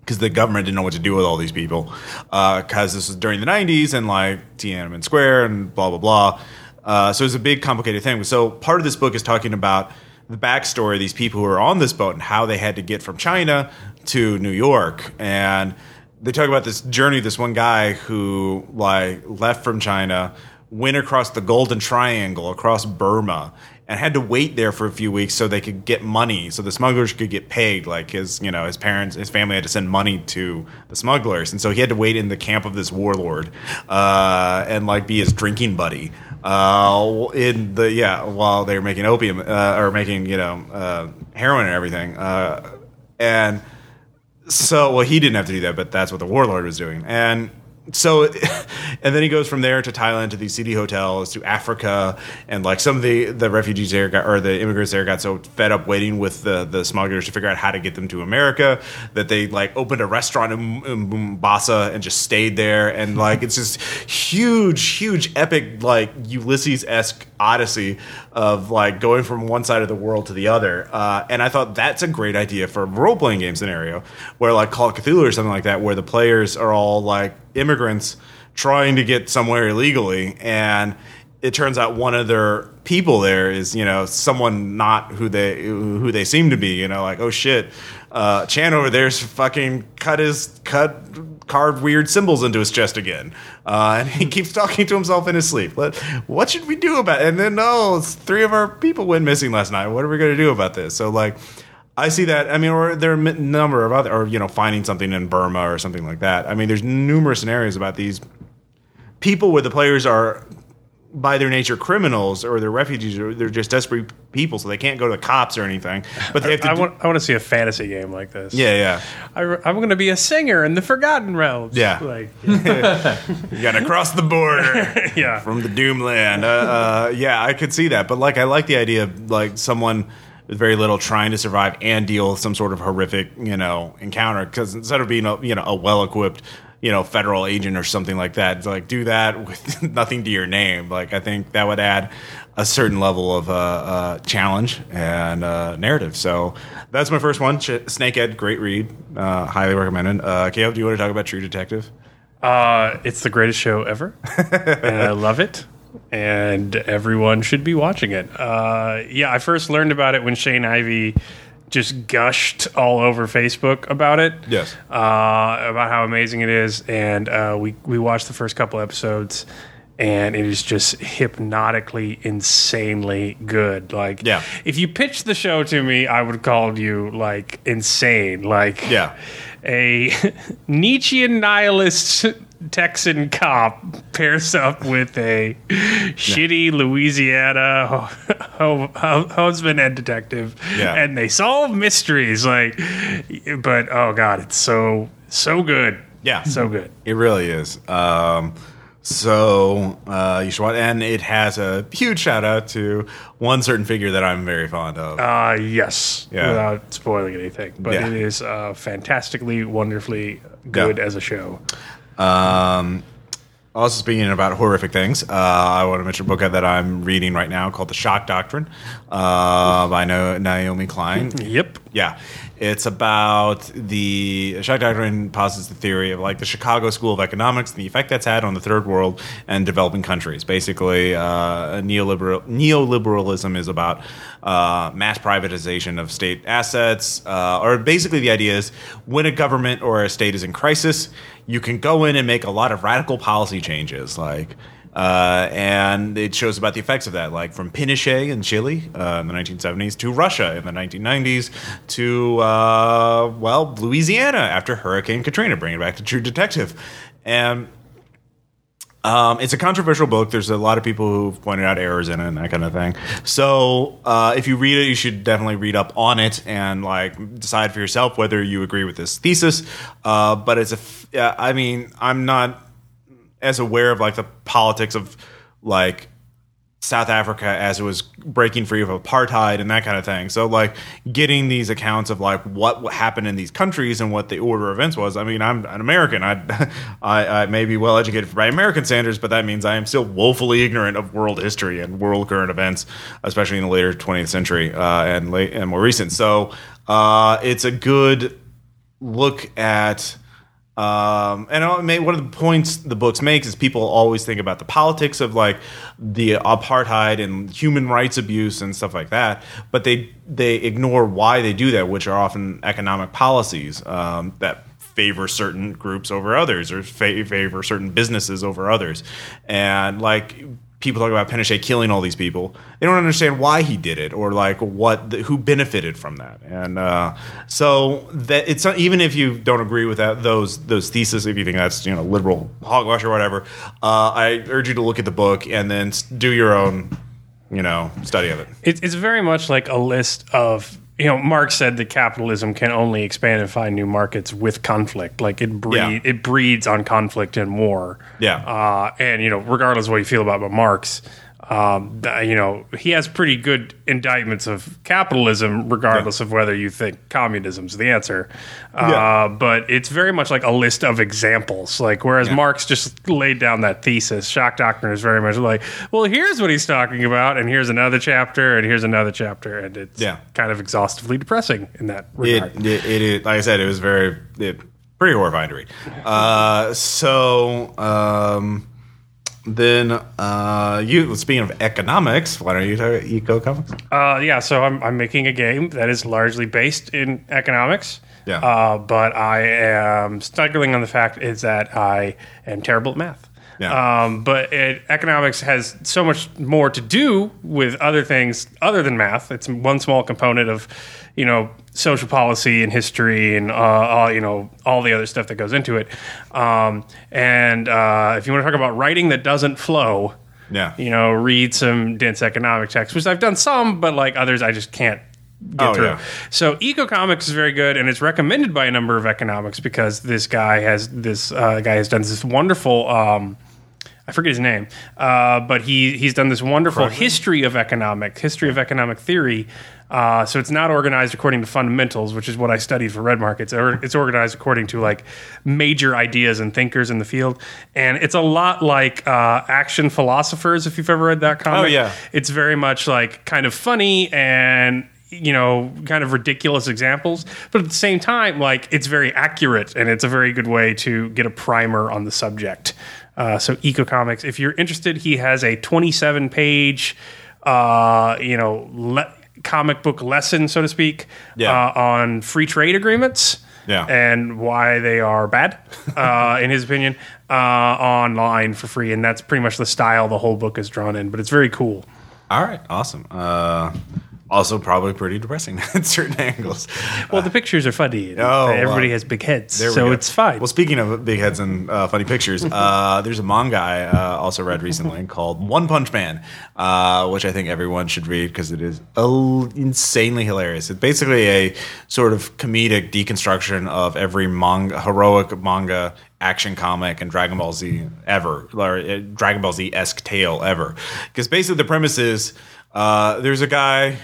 Speaker 1: because the government didn't know what to do with all these people because this was during the 90s and like Tiananmen Square and blah blah blah. Uh, so it was a big complicated thing. So part of this book is talking about the backstory of these people who are on this boat and how they had to get from China to New York and they talk about this journey this one guy who like left from china went across the golden triangle across burma and had to wait there for a few weeks so they could get money, so the smugglers could get paid. Like his, you know, his parents, his family had to send money to the smugglers, and so he had to wait in the camp of this warlord uh, and like be his drinking buddy. Uh, in the yeah, while they were making opium uh, or making you know uh, heroin and everything, uh, and so well he didn't have to do that, but that's what the warlord was doing, and so and then he goes from there to Thailand to these city hotels to Africa and like some of the the refugees there got or the immigrants there got so fed up waiting with the the smugglers to figure out how to get them to America that they like opened a restaurant in, in Mombasa and just stayed there. And like it's just huge huge epic like Ulysses esque odyssey of like going from one side of the world to the other. Uh, and I thought that's a great idea for a role playing game scenario where like Call of Cthulhu or something like that where the players are all like immigrants trying to get somewhere illegally. And it turns out one of their people there is you know someone not who they who they seem to be you know like oh shit uh, Chan over there's fucking cut his cut carved weird symbols into his chest again uh, and he keeps talking to himself in his sleep what, what should we do about it and then oh three of our people went missing last night what are we going to do about this so like I see that. I mean, or there are a number of other, or you know, finding something in Burma or something like that. I mean, there's numerous scenarios about these people where the players are, by their nature, criminals or they're refugees or they're just desperate people, so they can't go to the cops or anything. But they have to.
Speaker 3: I
Speaker 1: do-
Speaker 3: want, I want to see a fantasy game like this.
Speaker 1: yeah, yeah,
Speaker 3: I, am going to be a singer in the Forgotten Realms.
Speaker 1: Yeah.
Speaker 3: Like,
Speaker 1: you got to cross the border.
Speaker 3: yeah.
Speaker 1: from the Doomland. Uh, uh, yeah, I could see that, but like, I like the idea of like someone with very little trying to survive and deal with some sort of horrific, you know, encounter. Because instead of being a you know a well equipped, you know, federal agent or something like that, it's like do that with nothing to your name. Like, I think that would add a certain level of uh, uh, challenge and uh, narrative. So that's my first one. Ch- Snakehead, great read, uh, highly recommended. Uh, Caleb, do you want to talk about True Detective?
Speaker 3: Uh, it's the greatest show ever, and I love it. And everyone should be watching it. Uh, yeah, I first learned about it when Shane Ivey just gushed all over Facebook about it.
Speaker 1: Yes.
Speaker 3: uh, about how amazing it is, and uh, we we watched the first couple episodes, and it is just hypnotically, insanely good. Like,
Speaker 1: Yeah.
Speaker 3: if you pitched the show to me, I would call you like insane. Like,
Speaker 1: Yeah.
Speaker 3: a Nietzschean nihilist Texan cop pairs up with a shitty Louisiana ho- ho- ho- husband and detective,
Speaker 1: Yeah.
Speaker 3: and they solve mysteries. Like, but oh god, it's so so good.
Speaker 1: Yeah.
Speaker 3: so good.
Speaker 1: It really is. Um, so uh, you should watch, and it has a huge shout out to one certain figure that I'm very fond of.
Speaker 3: Uh, yes,
Speaker 1: Yeah.
Speaker 3: without spoiling anything, but
Speaker 1: Yeah.
Speaker 3: it is uh, fantastically, wonderfully good as a show.
Speaker 1: Um, also, speaking about horrific things, uh, I want to mention a book that I'm reading right now called The Shock Doctrine uh, by no- Naomi Klein.
Speaker 3: Yep.
Speaker 1: Yeah, it's about the shock doctrine posits the theory of like the Chicago School of Economics and the effect that's had on the third world and developing countries. Basically, uh, neoliberal neoliberalism is about uh, mass privatization of state assets, uh, or basically the idea is when a government or a state is in crisis, you can go in and make a lot of radical policy changes, like. Uh, and it shows about the effects of that, like from Pinochet in Chile uh, in the 1970s to Russia in the 1990s to, uh, well, Louisiana after Hurricane Katrina, bringing it back to True Detective. And um, it's a controversial book. There's a lot of people who've pointed out errors in it and that kind of thing. So uh, if you read it, you should definitely read up on it and like decide for yourself whether you agree with this thesis. Uh, but it's a, f- I mean, I'm not as aware of like the politics of like South Africa as it was breaking free of apartheid and that kind of thing. So like getting these accounts of like what happened in these countries and what the order of events was. I mean, I'm an American. I I, I may be well educated by American standards, but that means I am still woefully ignorant of world history and world current events, especially in the later 20th century uh, and late and more recent. So uh, it's a good look at um, and may, one of the points the books makes is people always think about the politics of like the apartheid and human rights abuse and stuff like that, but they they ignore why they do that, which are often economic policies um, that favor certain groups over others or fa- favor certain businesses over others, and like people talk about Pinochet killing all these people. They don't understand why he did it or like what who benefited from that. And uh, so that it's not, even if you don't agree with that those those theses, if you think that's you know liberal hogwash or whatever, uh, I urge you to look at the book and then do your own you know study of it.
Speaker 3: It's, it's very much like a list of you know. Marx said that capitalism can only expand and find new markets with conflict. Like it breed,
Speaker 1: Yeah.
Speaker 3: it breeds on conflict and war.
Speaker 1: Yeah.
Speaker 3: Uh, and you know, regardless of what you feel about, about Marx, um, you know, he has pretty good indictments of capitalism, regardless of whether you think communism's the answer. Uh,
Speaker 1: Yeah.
Speaker 3: But it's very much like a list of examples. Like whereas Marx just laid down that thesis, shock doctrine is very much like, well, here's what he's talking about, and here's another chapter, and here's another chapter, and it's
Speaker 1: Yeah.
Speaker 3: kind of exhaustively depressing in that
Speaker 1: It,
Speaker 3: regard.
Speaker 1: it, it, it like I said, it was very it, pretty horrifying to read. Uh, so um, then uh, you speaking of economics, why don't you talk Economix?
Speaker 3: Uh, yeah, so I'm, I'm making a game that is largely based in economics.
Speaker 1: Yeah.
Speaker 3: Uh, but I am struggling on the fact is that I am terrible at math.
Speaker 1: Yeah.
Speaker 3: Um, but it, economics has so much more to do with other things other than math. It's one small component of, you know, social policy and history and uh, all, you know all the other stuff that goes into it. Um, and uh, if you want to talk about writing that doesn't flow,
Speaker 1: Yeah.
Speaker 3: you know, read some dense economic texts, which I've done some, but like others, I just can't get
Speaker 1: Oh,
Speaker 3: through.
Speaker 1: yeah.
Speaker 3: So Economix is very good, and it's recommended by a number of economics because this guy has this uh, guy has done this wonderful. Um, I forget his name, uh, but he he's done this wonderful history of economic history of economic theory. Uh, so it's not organized according to fundamentals, which is what I studied for Red Markets. It's, or, it's organized according to like major ideas and thinkers in the field, and it's a lot like uh, Action Philosophers. If you've ever read that comic,
Speaker 1: Oh, yeah.
Speaker 3: it's very much like kind of funny and you know kind of ridiculous examples but at the same time like it's very accurate and it's a very good way to get a primer on the subject uh, so Economix if you're interested he has a 27 page uh, you know le- comic book lesson so to speak
Speaker 1: Yeah.
Speaker 3: uh, on free trade agreements
Speaker 1: Yeah.
Speaker 3: and why they are bad, uh, in his opinion, uh, online for free. And that's pretty much the style the whole book is drawn in, but it's very cool.
Speaker 1: All right, awesome. Also, probably pretty depressing at certain angles.
Speaker 3: Well, the pictures are funny.
Speaker 1: Oh,
Speaker 3: everybody
Speaker 1: wow.
Speaker 3: has big heads, so it's fine.
Speaker 1: Well, speaking of big heads and uh, funny pictures, uh, there's a manga I uh, also read recently called One Punch Man, uh, which I think everyone should read because it is a- insanely hilarious. It's basically a sort of comedic deconstruction of every manga, heroic manga action comic and Dragon Ball Z ever, or uh, Dragon Ball Z esque tale ever. Because basically the premise is uh, there's a guy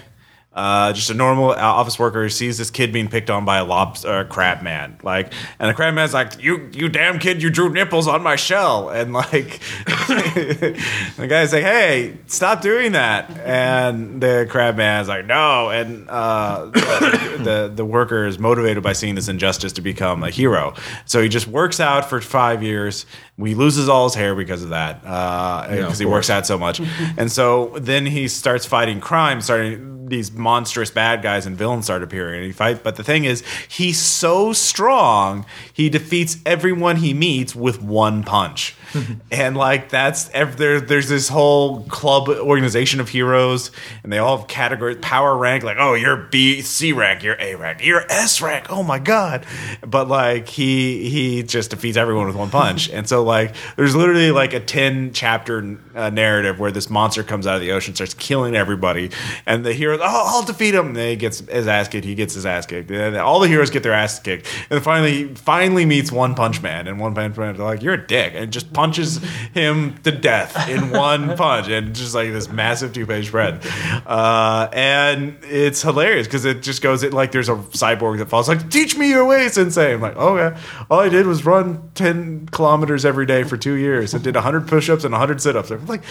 Speaker 1: uh, just a normal uh, office worker sees this kid being picked on by a lobster uh, crab man, like, and the crab man's like, "You, you damn kid, you drew nipples on my shell," and like, the guy's like, "Hey, stop doing that," and the crab man's like, "No," and uh, the the worker is motivated by seeing this injustice to become a hero, so he just works out for five years. We loses all his hair because of that, uh, because he works out so much, and so then he starts fighting crime, starting these monstrous bad guys and villains start appearing and he fight but the thing is he's so strong he defeats everyone he meets with one punch and like that's there, there's this whole club organization of heroes and they all have categories power rank like oh you're b c rank you're a rank you're s rank oh my god. But like he he just defeats everyone with one punch. And so like there's literally like a 10 chapter uh, narrative where this monster comes out of the ocean starts killing everybody and the hero oh i'll defeat him. And then he gets his ass kicked he gets his ass kicked and then all the heroes get their ass kicked and finally finally meets one punch man and one punch man is like you're a dick and just punches him to death in one punch and just like this massive two-page spread uh, and it's hilarious because it just goes it like there's a cyborg that falls like teach me your way sensei. I'm like oh yeah all i did was run 10 kilometers every day for two years and did 100 push-ups and 100 sit-ups. I'm like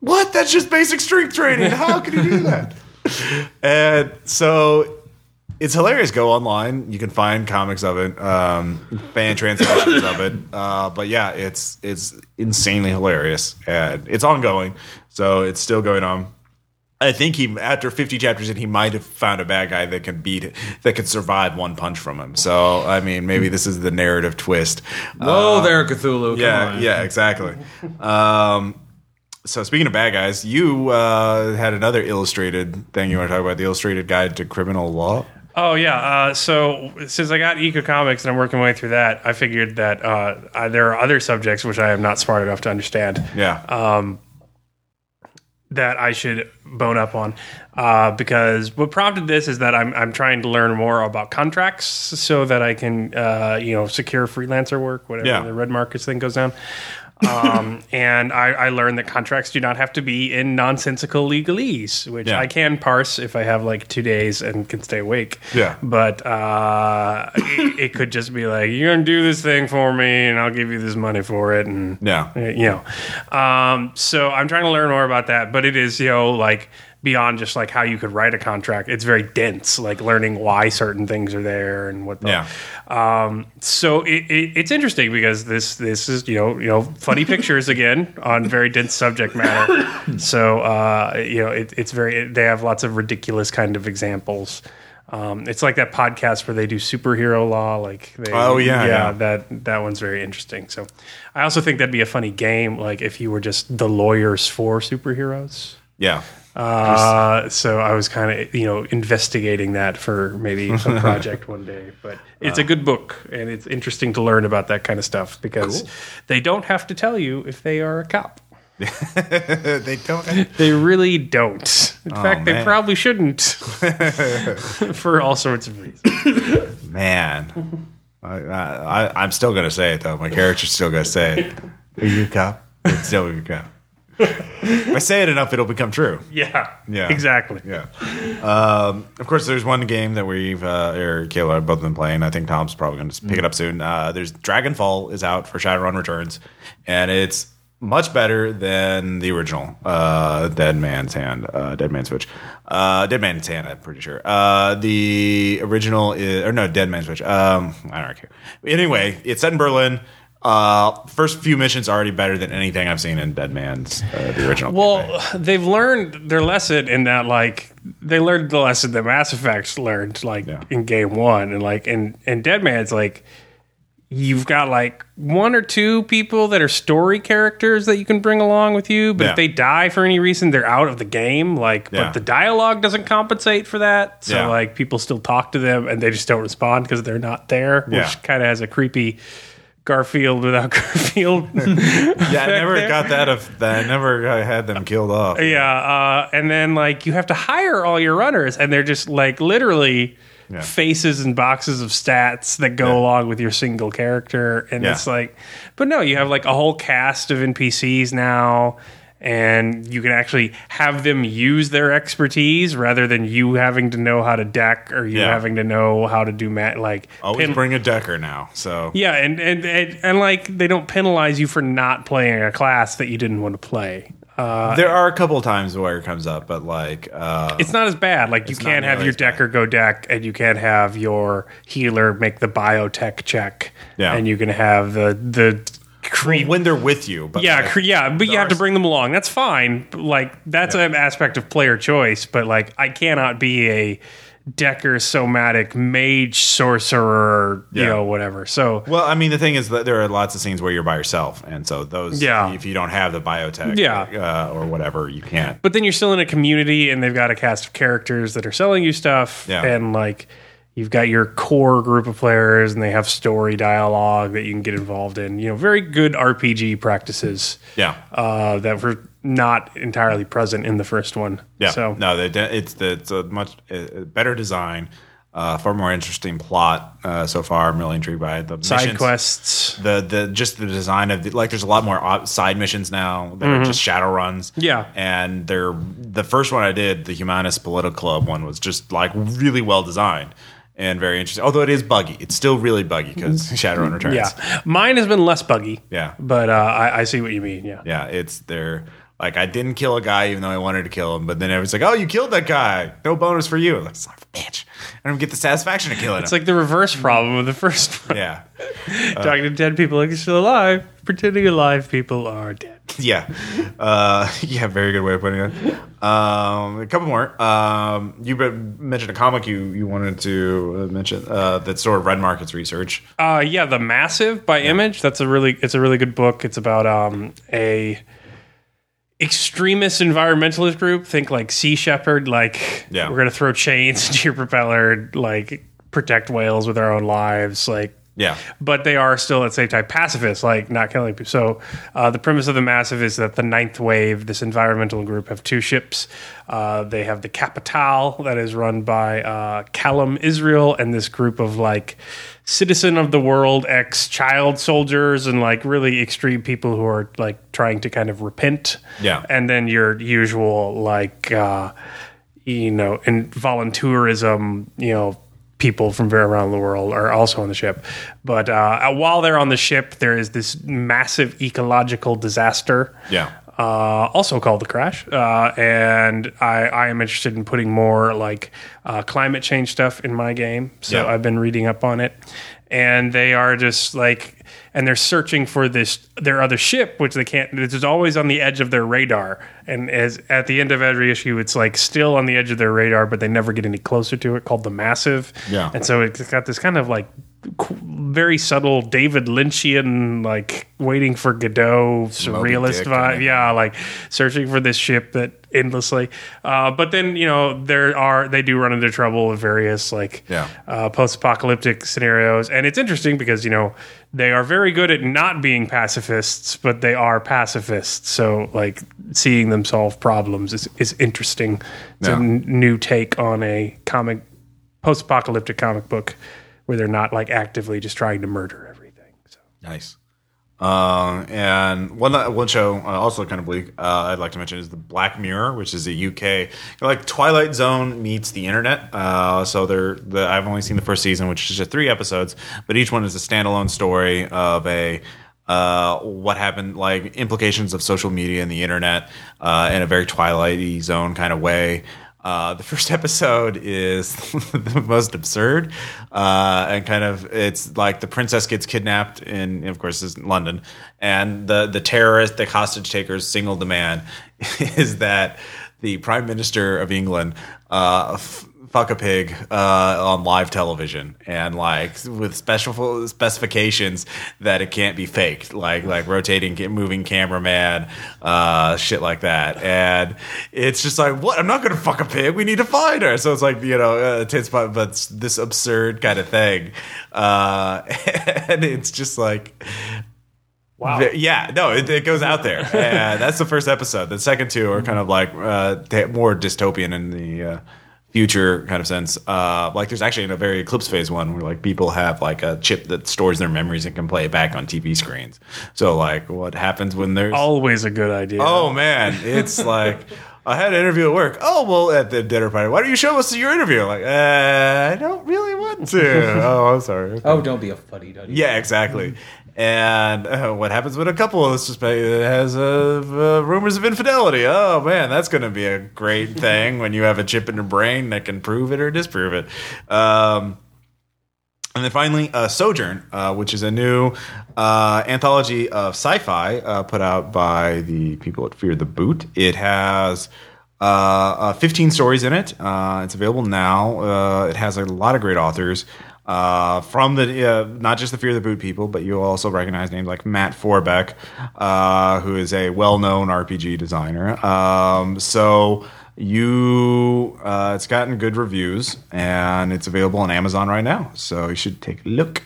Speaker 1: what? That's just basic strength training. How can you do that? And so it's hilarious. Go online; you can find comics of it, um, fan translations of it. Uh, but yeah, it's it's insanely hilarious, and it's ongoing, so it's still going on. I think he, after 50 chapters in, he might have found a bad guy that can beat it, that could survive one punch from him. So, I mean, maybe this is the narrative twist.
Speaker 2: Whoa there, Cthulhu.
Speaker 1: Yeah, yeah, exactly. Um, so speaking of bad guys, you uh, had another illustrated thing you want to talk about the illustrated guide to criminal law.
Speaker 3: Oh yeah. Uh, so since I got Economix and I'm working my way through that, I figured that uh, I, there are other subjects which I am not smart enough to understand
Speaker 1: Yeah.
Speaker 3: that I should bone up on. Uh, because what prompted this is that I'm I'm trying to learn more about contracts so that I can uh, you know secure freelancer work, whatever
Speaker 1: Yeah.
Speaker 3: the red markets thing goes down. Um, and I, I learned that contracts do not have to be in nonsensical legalese, which
Speaker 1: Yeah.
Speaker 3: I can parse if I have like two days and can stay awake.
Speaker 1: Yeah.
Speaker 3: But uh, it, it could just be like, you're going to do this thing for me and I'll give you this money for it. And,
Speaker 1: Yeah.
Speaker 3: you know. Um, so I'm trying to learn more about that. But it is, you know, like beyond just like how you could write a contract, it's very dense, like learning why certain things are there and what the.
Speaker 1: Yeah.
Speaker 3: Um, so it, it, it's interesting because this this is you know you know funny pictures again on very dense subject matter. So uh, you know it, it's very they have lots of ridiculous kind of examples. Um, it's like that podcast where they do superhero law. Like they,
Speaker 1: Oh, yeah, yeah.
Speaker 3: that that one's very interesting. So I also think that'd be a funny game, like if you were just the lawyers for superheroes.
Speaker 1: Yeah.
Speaker 3: Uh, so I was kind of, you know, investigating that for maybe some project one day. But it's a good book, and it's interesting to learn about that kind of stuff because they don't have to tell you if they are a cop.
Speaker 1: they don't.
Speaker 3: They really don't. In fact, they probably shouldn't for all sorts of reasons.
Speaker 1: Man, I, I, I'm still gonna say it though. My character's still gonna say it. Are you a cop? It's still a cop. If I say it enough, it'll become true.
Speaker 3: Yeah.
Speaker 1: Yeah.
Speaker 3: Exactly.
Speaker 1: Yeah. Um, of course, there's one game that we've uh, or Kayla have both been playing. I think Tom's probably going to pick it up soon. Uh, there's Dragonfall is out for Shadowrun Returns, and it's much better than the original uh, Dead Man's Hand, uh, Dead Man's Switch, uh, Dead Man's Hand. I'm pretty sure. Uh, the original is or no Dead Man's Switch. Um, I don't care. Anyway, it's set in Berlin. Uh, first few missions are already better than anything I've seen in Dead Man's uh, the original.
Speaker 3: Well, they've learned their lesson in that, like, they learned the lesson that Mass Effect learned, like,
Speaker 1: Yeah.
Speaker 3: in game one. And, like, in, in Dead Man's, like, you've got, like, one or two people that are story characters that you can bring along with you. But
Speaker 1: Yeah.
Speaker 3: if they die for any reason, they're out of the game. Like,
Speaker 1: Yeah.
Speaker 3: but the dialogue doesn't compensate for that. So,
Speaker 1: Yeah.
Speaker 3: like, people still talk to them and they just don't respond because they're not there,
Speaker 1: Yeah.
Speaker 3: which kind of has a creepy. Garfield without Garfield.
Speaker 1: Yeah, I never
Speaker 3: there.
Speaker 1: got that. Of that, I never uh, had them killed off.
Speaker 3: Yeah, uh, and then like you have to hire all your runners, and they're just like literally
Speaker 1: Yeah.
Speaker 3: faces and boxes of stats that go
Speaker 1: Yeah.
Speaker 3: along with your single character, and
Speaker 1: Yeah.
Speaker 3: it's like, but no, you have like a whole cast of NPCs now. And you can actually have them use their expertise rather than you having to know how to deck or you
Speaker 1: Yeah.
Speaker 3: having to know how to do mat like
Speaker 1: Always
Speaker 3: pin-
Speaker 1: bring a decker now. So
Speaker 3: yeah, and, and and and like they don't penalize you for not playing a class that you didn't want to play. Uh,
Speaker 1: there are a couple of times where it comes up, but like, uh,
Speaker 3: it's not as bad. Like you can't have your
Speaker 1: as bad.
Speaker 3: decker go deck, and you can't have your healer make the biotech check.
Speaker 1: Yeah.
Speaker 3: and you can have the the creep.
Speaker 1: when they're with you. But
Speaker 3: yeah,
Speaker 1: like,
Speaker 3: cre- yeah, but you have to bring them along. That's fine. Like that's
Speaker 1: Yeah.
Speaker 3: an aspect of player choice. But like, I cannot be a decker somatic mage sorcerer. You
Speaker 1: Yeah.
Speaker 3: know, whatever. So
Speaker 1: Well, I mean, the thing is that there are lots of scenes where you're by yourself, and so those,
Speaker 3: Yeah.
Speaker 1: if you don't have the biotech,
Speaker 3: Yeah.
Speaker 1: uh, or whatever, you can't.
Speaker 3: but then you're still in a community and they've got a cast of characters that are selling you stuff
Speaker 1: Yeah.
Speaker 3: and like you've got your core group of players and they have story dialogue that you can get involved in you know very good rpg practices
Speaker 1: Yeah,
Speaker 3: uh, that were not entirely present in the first one
Speaker 1: yeah.
Speaker 3: so
Speaker 1: no, de- it's the, it's a much uh, better design, uh, far more interesting plot uh, so far. I'm really intrigued by it. The
Speaker 3: side
Speaker 1: missions-
Speaker 3: quests
Speaker 1: the the just the design of the, like there's a lot more op- side missions now that are just shadow runs
Speaker 3: Mm-hmm. Yeah.
Speaker 1: and they're the first one i did the humanist political club one was just like really well designed and very interesting. Although it is buggy. It's still really buggy because shadowrun returns.
Speaker 3: Yeah. Mine has been less buggy
Speaker 1: yeah.
Speaker 3: but uh, I, I see what you mean. Yeah.
Speaker 1: Yeah it's they're like i didn't kill a guy even though i wanted to kill him but then everyone's like oh you killed that guy no bonus for you I'm like son of a bitch i don't get the satisfaction of killing it.
Speaker 3: it's
Speaker 1: him
Speaker 3: like the reverse problem of the first one
Speaker 1: yeah
Speaker 3: talking to dead people like you're still alive pretending alive people are dead
Speaker 1: Yeah, uh, yeah, very good way of putting it. Um, a couple more. Um, you be- mentioned a comic you you wanted to uh, mention uh, that's sort of Red Market's research.
Speaker 3: Uh, yeah, the Massive by Image. That's a really it's a really good book. It's about um a extremist environmentalist group. Think like Sea Shepherd. Like
Speaker 1: Yeah.
Speaker 3: we're gonna throw chains into your propeller. Like protect whales with our own lives. Like
Speaker 1: Yeah.
Speaker 3: but they are still at the same time pacifists, like not killing people. So uh, the premise of the Massive is that the Ninth Wave, this environmental group, have two ships. Uh, they have the Kapital that is run by uh, Callum Israel and this group of like citizen of the world ex child soldiers and like really extreme people who are like trying to kind of repent.
Speaker 1: Yeah.
Speaker 3: and then your usual like. Uh, you know, and volunteerism, you know, people from very around the world are also on the ship. But uh, while they're on the ship, there is this massive ecological disaster.
Speaker 1: Yeah.
Speaker 3: Uh, also called the crash, uh, and I, I am interested in putting more like uh, climate change stuff in my game. So
Speaker 1: Yeah.
Speaker 3: I've been reading up on it, and they are just like, and they're searching for this their other ship, which they can't. It's always on the edge of their radar, and as at the end of every issue, it's like still on the edge of their radar, but they never get any closer to it. Called the Massive,
Speaker 1: Yeah.
Speaker 3: and so it's got this kind of like very subtle David Lynchian, like waiting for Godot surrealist vibe. Yeah, like searching for this ship that endlessly. Uh, but then you know there are they do run into trouble with various like
Speaker 1: Yeah.
Speaker 3: uh, post-apocalyptic scenarios, and it's interesting because you know they are very good at not being pacifists, but they are pacifists. So like seeing them solve problems is is interesting. It's a
Speaker 1: Yeah.
Speaker 3: n- new take on a comic post-apocalyptic comic book where they're not like actively just trying to murder everything. So.
Speaker 1: Nice. Um, and one one show uh, also kind of bleak. Uh, I'd like to mention is the Black Mirror, which is a UK like Twilight Zone meets the internet. Uh, so they're the I've only seen the first season, which is just three episodes, but each one is a standalone story of a uh, what happened, like implications of social media and the internet uh, in a very Twilight Zone kind of way. Uh, the first episode is the most absurd, uh, and kind of it's like the princess gets kidnapped in, of course, is London, and the the terrorist, the hostage takers' single demand is that the prime minister of England uh, fuck a pig uh, on live television, and like with special specifications that it can't be faked, like like rotating, moving cameraman, uh, shit like that, and it's just like what? I'm not gonna fuck a pig. We need to find her. So it's like you know, uh, tits, but but this absurd kind of thing, uh, and it's just like.
Speaker 3: Wow.
Speaker 1: Yeah, no, it, it goes out there. and that's the first episode. The second two are kind of like uh, more dystopian in the uh, future kind of sense. Uh, like there's actually in a very Eclipse Phase one where like people have like a chip that stores their memories and can play it back on TV screens. So like what happens when there's
Speaker 3: Always a good idea.
Speaker 1: Oh man, it's like I had an interview at work. Oh well, at the dinner party. Why don't you show us your interview? Like, uh, I don't really want to. oh, I'm sorry. Okay.
Speaker 2: Oh, don't be a fuddy duddy.
Speaker 1: Yeah, exactly. And uh, what happens when a couple is just has uh, uh, rumors of infidelity? Oh man, that's going to be a great thing when you have a chip in your brain that can prove it or disprove it. Um, and then finally, uh, Sojourn, uh, which is a new uh, anthology of sci-fi uh, put out by the people at Fear the Boot. It has uh, uh, 15 stories in it. Uh, it's available now. Uh, it has a lot of great authors uh, from the uh, not just the Fear of the Boot people, but you'll also recognize names like Matt Forbeck, uh, who is a well-known RPG designer. Um, so you uh, it's gotten good reviews and it's available on amazon right now. So you should take a look.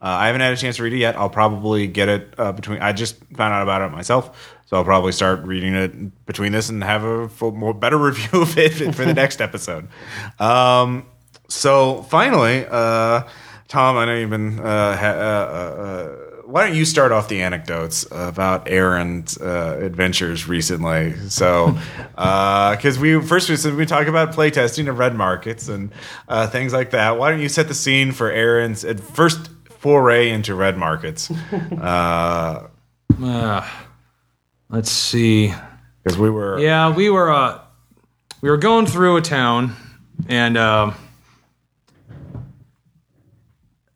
Speaker 1: Uh, i haven't had a chance to read it yet. I'll probably get it uh, between i just found out about it myself so i'll probably start reading it between this and have a full, more better review of it for the next episode. Um, so finally uh, tom i know you've been uh, ha- uh, uh, why don't you start off the anecdotes about Aaron's uh, adventures recently? So, because we first we said we talk about playtesting of red markets and uh, things like that. Why don't you set the scene for Aaron's ad- first foray into red markets?
Speaker 2: Uh, let's see.
Speaker 1: because we were
Speaker 2: Yeah, we were uh, we were going through a town, and uh,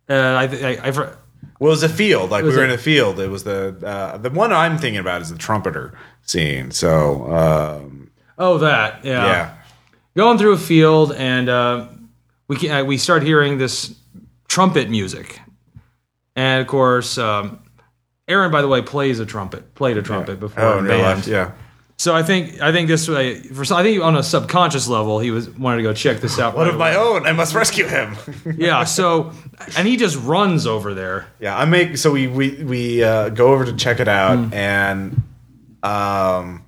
Speaker 2: uh, I, I, I,
Speaker 1: well, it was a field. Like we were in a field. It was the uh, the one I'm thinking about is the trumpeter scene. So um,
Speaker 2: oh that yeah.
Speaker 1: yeah,
Speaker 2: going through a field, and uh, we ca- uh, we start hearing this trumpet music, and of course, um, Aaron, by the way, plays a trumpet, played a trumpet before
Speaker 1: oh,
Speaker 2: in
Speaker 1: in
Speaker 2: band.
Speaker 1: life, yeah.
Speaker 2: So I think I think this way for I think on a subconscious level he was wanted to go check this out.
Speaker 1: One
Speaker 2: right
Speaker 1: of my own. I must rescue him.
Speaker 2: Yeah. So and he just runs over there.
Speaker 1: yeah, I make so we we we uh, go over to check it out,
Speaker 2: Hmm.
Speaker 1: and um,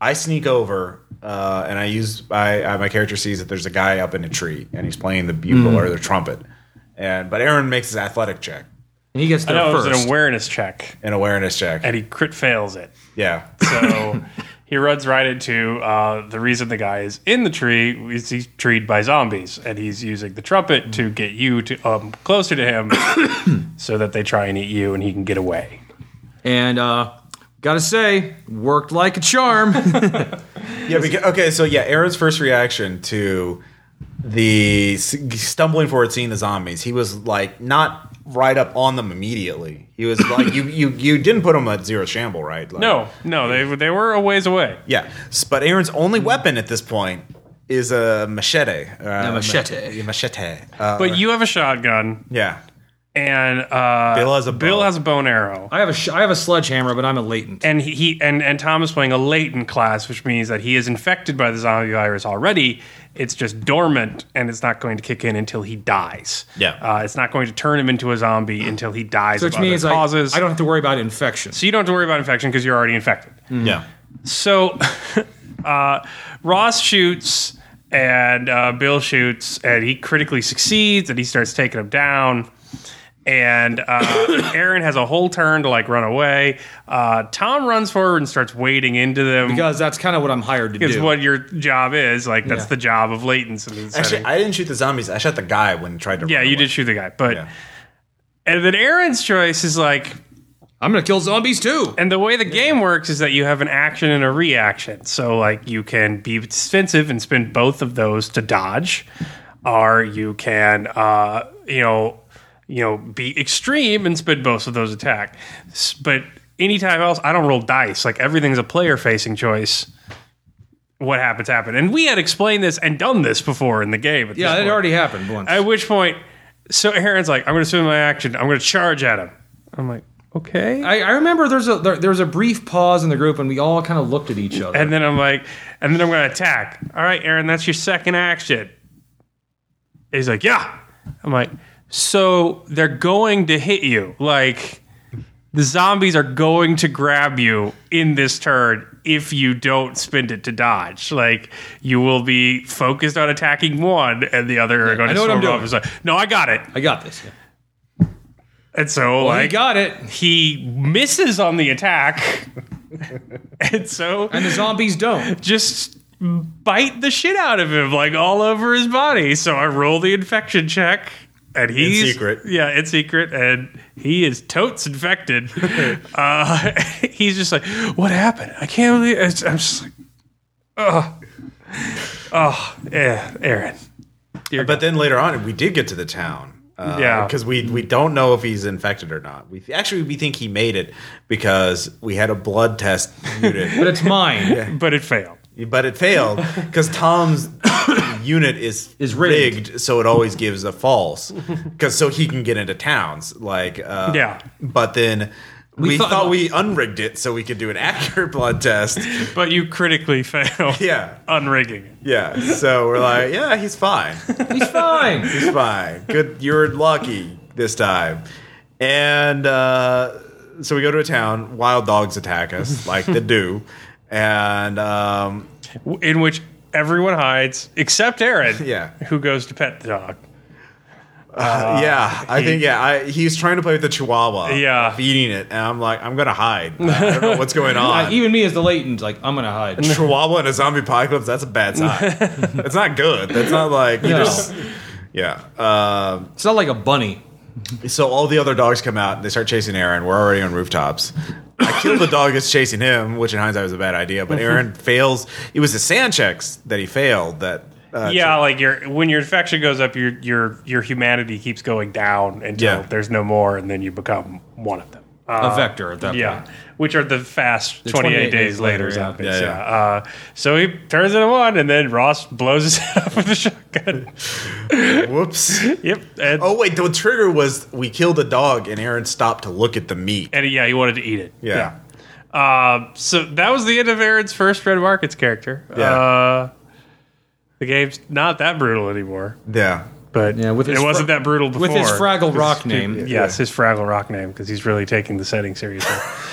Speaker 1: I sneak over. Uh, and I use I, I my character sees that there's a guy up in a tree and he's playing the bugle
Speaker 2: Hmm.
Speaker 1: or the trumpet, and but Aaron makes his athletic check,
Speaker 2: And he gets
Speaker 3: I
Speaker 2: there
Speaker 3: know it was an awareness check,
Speaker 1: an awareness check.
Speaker 3: and he crit fails it.
Speaker 1: Yeah,
Speaker 3: So he runs right into uh, the reason the guy is in the tree is he's treed by zombies, and he's using the trumpet to get you to um, closer to him, so that they try and eat you, and he can get away.
Speaker 2: and uh, gotta say, worked like a charm.
Speaker 1: yeah. Because, okay, so yeah, Aaron's first reaction to the stumbling forward, seeing the zombies, he was like not right up on them immediately. He was like, you you you didn't put him at zero shamble, right? Like,
Speaker 3: No, no, they they were a ways away.
Speaker 1: Yeah, but Aaron's only weapon at this point is a machete. Uh,
Speaker 2: machete.
Speaker 1: ma- machete. Uh,
Speaker 3: But you have a shotgun,
Speaker 1: yeah,
Speaker 3: and uh,
Speaker 1: Bill has a bow.
Speaker 3: Bill has a bow and arrow.
Speaker 2: I have a sh- I have a sledgehammer, but I'm a latent.
Speaker 3: and he, he and and Tom is playing a latent class, which means that he is infected by the zombie virus already. It's just dormant, and it's not going to kick in until he dies.
Speaker 1: Yeah.
Speaker 3: uh, it's not going to turn him into a zombie until he dies
Speaker 2: Which
Speaker 3: of
Speaker 2: means
Speaker 3: other
Speaker 2: I,
Speaker 3: causes.
Speaker 2: I don't have to worry about infection.
Speaker 3: so you don't have to worry about infection because you're already infected.
Speaker 1: yeah.
Speaker 3: So uh, Ross shoots and uh, Bill shoots, and he critically succeeds, and he starts taking him down. And uh, Aaron has a whole turn to like run away. Uh, Tom runs forward and starts wading into them.
Speaker 2: because that's kind of what I'm hired to do.
Speaker 3: is
Speaker 2: do.
Speaker 3: what your job is. Like that's
Speaker 2: Yeah.
Speaker 3: the job of latents in this
Speaker 1: Actually,
Speaker 3: setting.
Speaker 1: I didn't shoot the zombies. I shot the guy when he tried to.
Speaker 3: yeah,
Speaker 1: run
Speaker 3: you
Speaker 1: away.
Speaker 3: did shoot the guy, but
Speaker 1: Yeah.
Speaker 3: and then Aaron's choice is like,
Speaker 2: I'm gonna kill zombies too.
Speaker 3: and the way the game works is that you have an action and a reaction. So like you can be defensive and spend both of those to dodge, or you can uh, you know you know be extreme and spend both of those attack. But anytime else, I don't roll dice. Like everything's a player facing choice. What happens, happen. And we had explained this and done this before in the game.
Speaker 2: Yeah, it
Speaker 3: point.
Speaker 2: already happened once.
Speaker 3: At which point, so Aaron's like, I'm going to spend my action. I'm going to charge at him. I'm like, okay.
Speaker 2: I, I remember there's a there, there was a brief pause in the group and we all kind of looked at each other.
Speaker 3: and then I'm like, and then I'm going to attack. All right, Aaron, that's your second action. He's like, yeah. I'm like, so they're going to hit you. Like, the zombies are going to grab you in this turn if you don't spend it to dodge. Like, you will be focused on attacking one, and the other are going
Speaker 2: I
Speaker 3: to
Speaker 2: know what I'm
Speaker 3: off.
Speaker 2: doing.
Speaker 3: Like, no, I got it.
Speaker 2: I got this.
Speaker 3: And so,
Speaker 2: Well,
Speaker 3: like,
Speaker 2: he got it,
Speaker 3: he misses on the attack. and so
Speaker 2: and the zombies don't.
Speaker 3: just bite the shit out of him, like all over his body. So I roll the infection check. And he's
Speaker 1: secret.
Speaker 3: yeah, in secret, and he is totes infected. uh, he's just like, "What happened? I can't believe." It's, I'm just like, "Oh, oh, yeah, Aaron." Dear
Speaker 1: But then later on, we did get to the town. Uh,
Speaker 3: Yeah.
Speaker 1: because we we don't know if he's infected or not. We actually we think he made it because we had a blood test unit,
Speaker 2: But it's mine.
Speaker 3: but it failed.
Speaker 1: but it failed because Tom's unit is
Speaker 2: Is rigged.
Speaker 1: so it always gives a false because so he can get into towns like uh,
Speaker 3: Yeah.
Speaker 1: But then we,
Speaker 2: thought-
Speaker 1: thought, we unrigged it so we could do an accurate blood test.
Speaker 3: But you critically failed.
Speaker 1: Yeah,
Speaker 3: unrigging it.
Speaker 1: yeah. So we're like, yeah, he's fine.
Speaker 2: He's fine.
Speaker 1: He's fine. Good. You're lucky this time. And uh, so we go to a town. Wild dogs attack us like they do, and um,
Speaker 3: in which everyone hides except Aaron,
Speaker 1: Yeah.
Speaker 3: who goes to pet the dog.
Speaker 1: yeah, I think yeah, I, he's trying to play with the Chihuahua.
Speaker 3: Yeah.
Speaker 1: feeding it, and I'm like, I'm gonna hide. I don't know what's going on.
Speaker 2: Uh, even me as the latent, like I'm gonna hide.
Speaker 1: Chihuahua in a zombie apocalypse. That's a bad sign. it's not good. That's not like you
Speaker 2: No.
Speaker 1: just. Yeah. Um,
Speaker 2: It's not like a bunny.
Speaker 1: So all the other dogs come out and they start chasing Aaron. We're already on rooftops. I kill the dog that's chasing him, which in hindsight was a bad idea. But Aaron fails. It was the sand checks that he failed. That uh,
Speaker 3: yeah, like your when your infection goes up, your your your humanity keeps going down until
Speaker 1: Yeah.
Speaker 3: there's no more, and then you become one of them.
Speaker 2: A
Speaker 3: Uh,
Speaker 2: vector at that
Speaker 3: yeah,
Speaker 2: point.
Speaker 3: Which are the fast 28,
Speaker 2: 28
Speaker 3: days
Speaker 2: days
Speaker 3: later
Speaker 2: later, yeah.
Speaker 3: zombies.
Speaker 1: Yeah,
Speaker 3: Yeah,
Speaker 1: yeah.
Speaker 3: Uh, so he turns into one, and then Ross blows his head up with a shotgun.
Speaker 1: Whoops.
Speaker 3: yep. And,
Speaker 1: Oh wait, the trigger was we killed a dog and Aaron stopped to look at the meat.
Speaker 3: and yeah, he wanted to eat it.
Speaker 1: Yeah.
Speaker 3: Uh, so that was the end of Aaron's first Red Markets character.
Speaker 1: Yeah.
Speaker 3: Uh, the game's not that brutal anymore,
Speaker 1: Yeah.
Speaker 3: But
Speaker 2: Yeah, with
Speaker 3: it
Speaker 2: his
Speaker 3: wasn't
Speaker 2: fra-
Speaker 3: that brutal before.
Speaker 2: with his Fraggle Rock name.
Speaker 3: Yes, his Fraggle Rock name because he's really taking the setting seriously.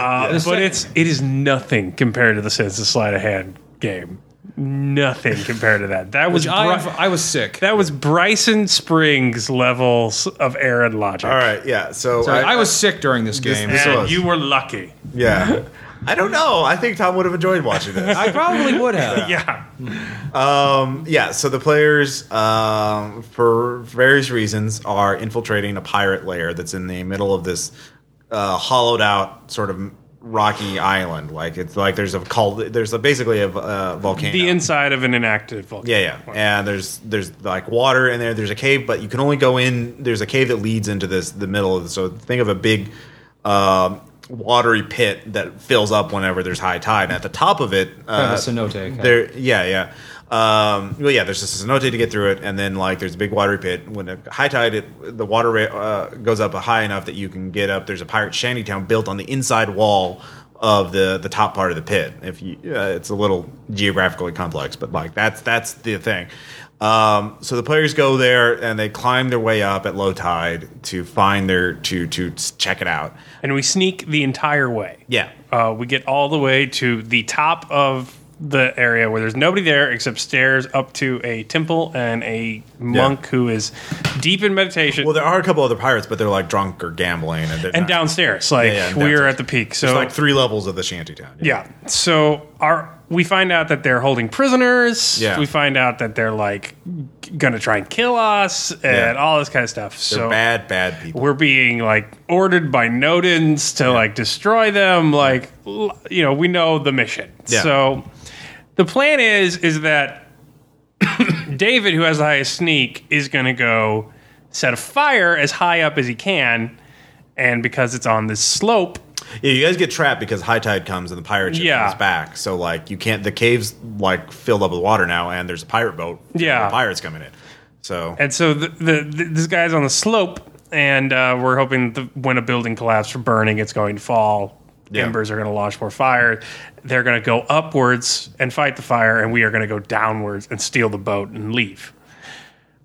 Speaker 3: uh,
Speaker 2: The
Speaker 3: but
Speaker 2: set-
Speaker 3: it's it is nothing compared to the Sense of Sleight of Hand game. Nothing compared to that. That was
Speaker 2: Which I,
Speaker 3: Bri-
Speaker 2: I was sick.
Speaker 3: that was Bryson Springs levels of Aaron logic.
Speaker 1: All right. Yeah. So
Speaker 2: Sorry, I, was sick during this game.
Speaker 1: this
Speaker 3: And
Speaker 1: was-
Speaker 3: you were lucky.
Speaker 1: Yeah. I don't know. I think Tom would have enjoyed watching this.
Speaker 2: I probably would have.
Speaker 3: Yeah.
Speaker 1: yeah. So the players, um, for various reasons, are infiltrating a pirate lair that's in the middle of this uh, hollowed out sort of rocky island. Like it's like there's a called there's a, basically a uh, volcano.
Speaker 3: The inside of an inactive volcano.
Speaker 1: Yeah, yeah. And there's there's like water in there. There's a cave, but you can only go in. There's a cave that leads into this the middle of. So think of a big um, watery pit that fills up whenever there's high tide. And at the top of it, uh,
Speaker 2: Kind of a cenote.
Speaker 1: there, yeah, yeah. Um, well, yeah. There's just a cenote to get through it, and then like there's a big watery pit. When a high tide, it, the water uh, goes up high enough that you can get up. There's a pirate shantytown built on the inside wall of the the top part of the pit. If you, uh, it's a little geographically complex, but like that's that's the thing. Um, so the players go there and they climb their way up at low tide to find their to to check it out.
Speaker 3: And we sneak the entire way.
Speaker 1: Yeah,
Speaker 3: Uh, we get all the way to the top of the area where there's nobody there except stairs up to a temple and a monk who is deep in meditation.
Speaker 1: Well, there are a couple other pirates, but they're like drunk or gambling, and,
Speaker 3: and downstairs, like
Speaker 1: Yeah, yeah, and
Speaker 3: we're at the peak. So
Speaker 1: There's like three levels of the shantytown.
Speaker 3: Yeah. So our we find out that they're holding prisoners.
Speaker 1: Yeah.
Speaker 3: We find out that they're like gonna try and kill us and
Speaker 1: Yeah.
Speaker 3: all this kind of stuff.
Speaker 1: they're
Speaker 3: so
Speaker 1: bad, bad people.
Speaker 3: we're being like ordered by Nodens to like destroy them. Like you know, we know the mission.
Speaker 1: Yeah.
Speaker 3: So the plan is is that David, who has the highest sneak, is gonna go set a fire as high up as he can. And because it's on this slope,
Speaker 1: Yeah, you guys get trapped because high tide comes and the pirate ship
Speaker 3: Yeah.
Speaker 1: comes back. So like you can't. The caves like filled up with water now, and there's a pirate boat.
Speaker 3: Yeah.
Speaker 1: pirates coming in. So
Speaker 3: And so the, the, the this guy's on the slope, and uh, we're hoping that when a building collapses from burning, it's going to fall.
Speaker 1: Yeah.
Speaker 3: Embers are going to launch more fire. They're going to go upwards and fight the fire, and we are going to go downwards and steal the boat and leave.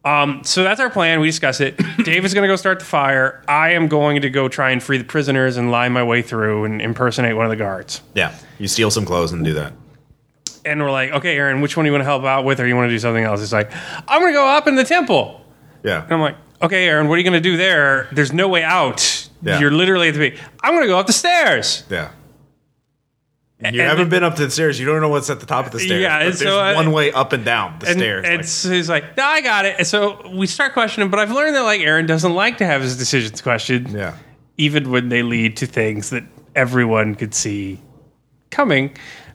Speaker 3: Um, so that's our plan. We discuss it. Dave is going to go start the fire. I am going to go try and free the prisoners and lie my way through and impersonate one of the guards.
Speaker 1: yeah, you steal some clothes and do that.
Speaker 3: And we're like, okay, Aaron, which one do you want to help out with, or you want to do something else? He's like, I'm going to go up in the temple.
Speaker 1: Yeah,
Speaker 3: And I'm like, okay, Aaron, what are you going to do there? There's no way out.
Speaker 1: Yeah.
Speaker 3: You're literally at the peak. I'm going to go up the stairs.
Speaker 1: yeah. You
Speaker 3: And-
Speaker 1: haven't been up to the stairs. You don't know what's at the top of the stairs.
Speaker 3: Yeah, and
Speaker 1: there's
Speaker 3: so I-
Speaker 1: one way up and down the
Speaker 3: And,
Speaker 1: stairs.
Speaker 3: and
Speaker 1: like-
Speaker 3: so he's like, no, I got it. And so we start questioning, but I've learned that like Aaron doesn't like to have his decisions questioned,
Speaker 1: yeah,
Speaker 3: even when they lead to things that everyone could see coming.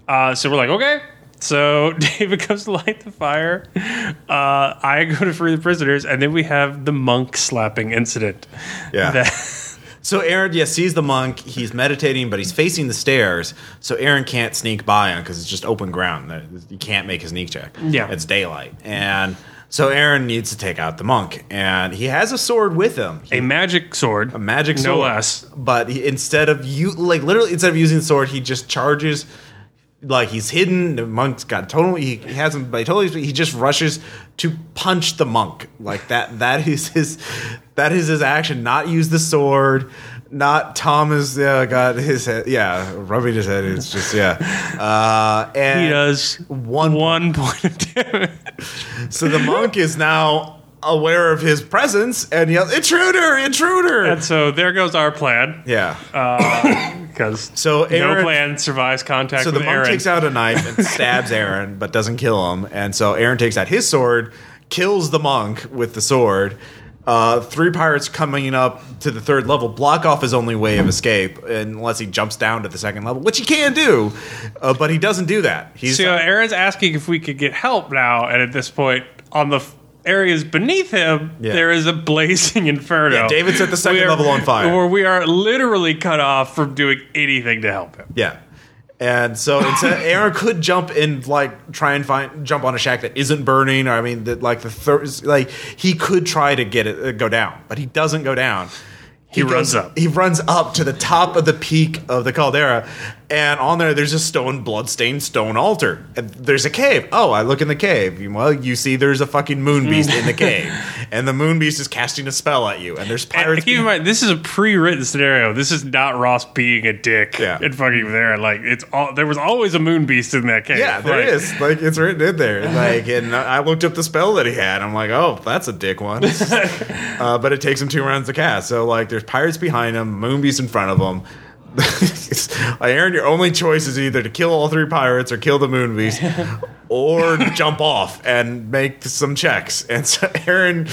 Speaker 3: Uh, so we're like, okay. So David goes to light the fire. Uh, I go to free the prisoners, and then we have the monk slapping incident.
Speaker 1: yeah.
Speaker 3: That-
Speaker 1: So Aaron, yeah, sees the monk. He's meditating, but he's facing the stairs. So Aaron can't sneak by him because it's just open ground. You can't make a sneak check.
Speaker 3: Yeah.
Speaker 1: it's daylight, and so Aaron needs to take out the monk, and he has a sword with him.
Speaker 3: a magic sword,
Speaker 1: a magic sword, no
Speaker 3: less.
Speaker 1: But he, instead of you, like literally, instead of using the sword, he just charges. Like he's hidden. The monk's got totally. He hasn't. But he totally. He just rushes to punch the monk. Like that. That is his. That is his action. Not use the sword. Not Thomas. Yeah, got his head. Yeah, rubbing his head. It's just yeah. Uh, and
Speaker 3: He does
Speaker 1: one
Speaker 3: one point of damage.
Speaker 1: So the monk is now aware of his presence and yells, "Intruder! Intruder!"
Speaker 3: And so there goes our plan.
Speaker 1: yeah.
Speaker 3: Because
Speaker 1: So
Speaker 3: no plan survives contact
Speaker 1: So the monk
Speaker 3: Aaron.
Speaker 1: takes out a knife and stabs Aaron, but doesn't kill him. And so Aaron takes out his sword, kills the monk with the sword. Uh, three pirates coming up to the third level block off his only way of escape unless he jumps down to the second level, which he can do, uh, but he doesn't do that. He's
Speaker 3: so Aaron's asking if we could get help now, and at this point, on the f- areas beneath him,
Speaker 1: Yeah.
Speaker 3: there is a blazing inferno.
Speaker 1: Yeah, David set the second
Speaker 3: are-
Speaker 1: level on fire.
Speaker 3: Where we are literally cut off from doing anything to help him.
Speaker 1: Yeah. And so instead, Aaron could jump and like try and find jump on a shack that isn't burning, or I mean, that like the third, like he could try to get it uh, go down, but he doesn't go down.
Speaker 3: He runs up.
Speaker 1: He runs up to the top of the peak of the caldera, and on there, there's a stone, bloodstained stone altar. And there's a cave. Oh, I look in the cave. Well, you see, there's a fucking moon beast in the cave, and the moon beast is casting a spell at you. And there's
Speaker 3: And
Speaker 1: pirates.
Speaker 3: keep in mind, this is a pre-written scenario. This is not Ross being a dick
Speaker 1: Yeah.
Speaker 3: and fucking there. Like it's all there was always a moon beast in that cave.
Speaker 1: yeah, there
Speaker 3: Like,
Speaker 1: is. Like it's written in there. Like, and I looked up the spell that he had. I'm like, oh, that's a dick one. uh, but it takes him two rounds to cast. So like, there's pirates behind him, moon beast in front of him. Aaron, your only choice is either to kill all three pirates or kill the moon beast, or jump off and make some checks. And so Aaron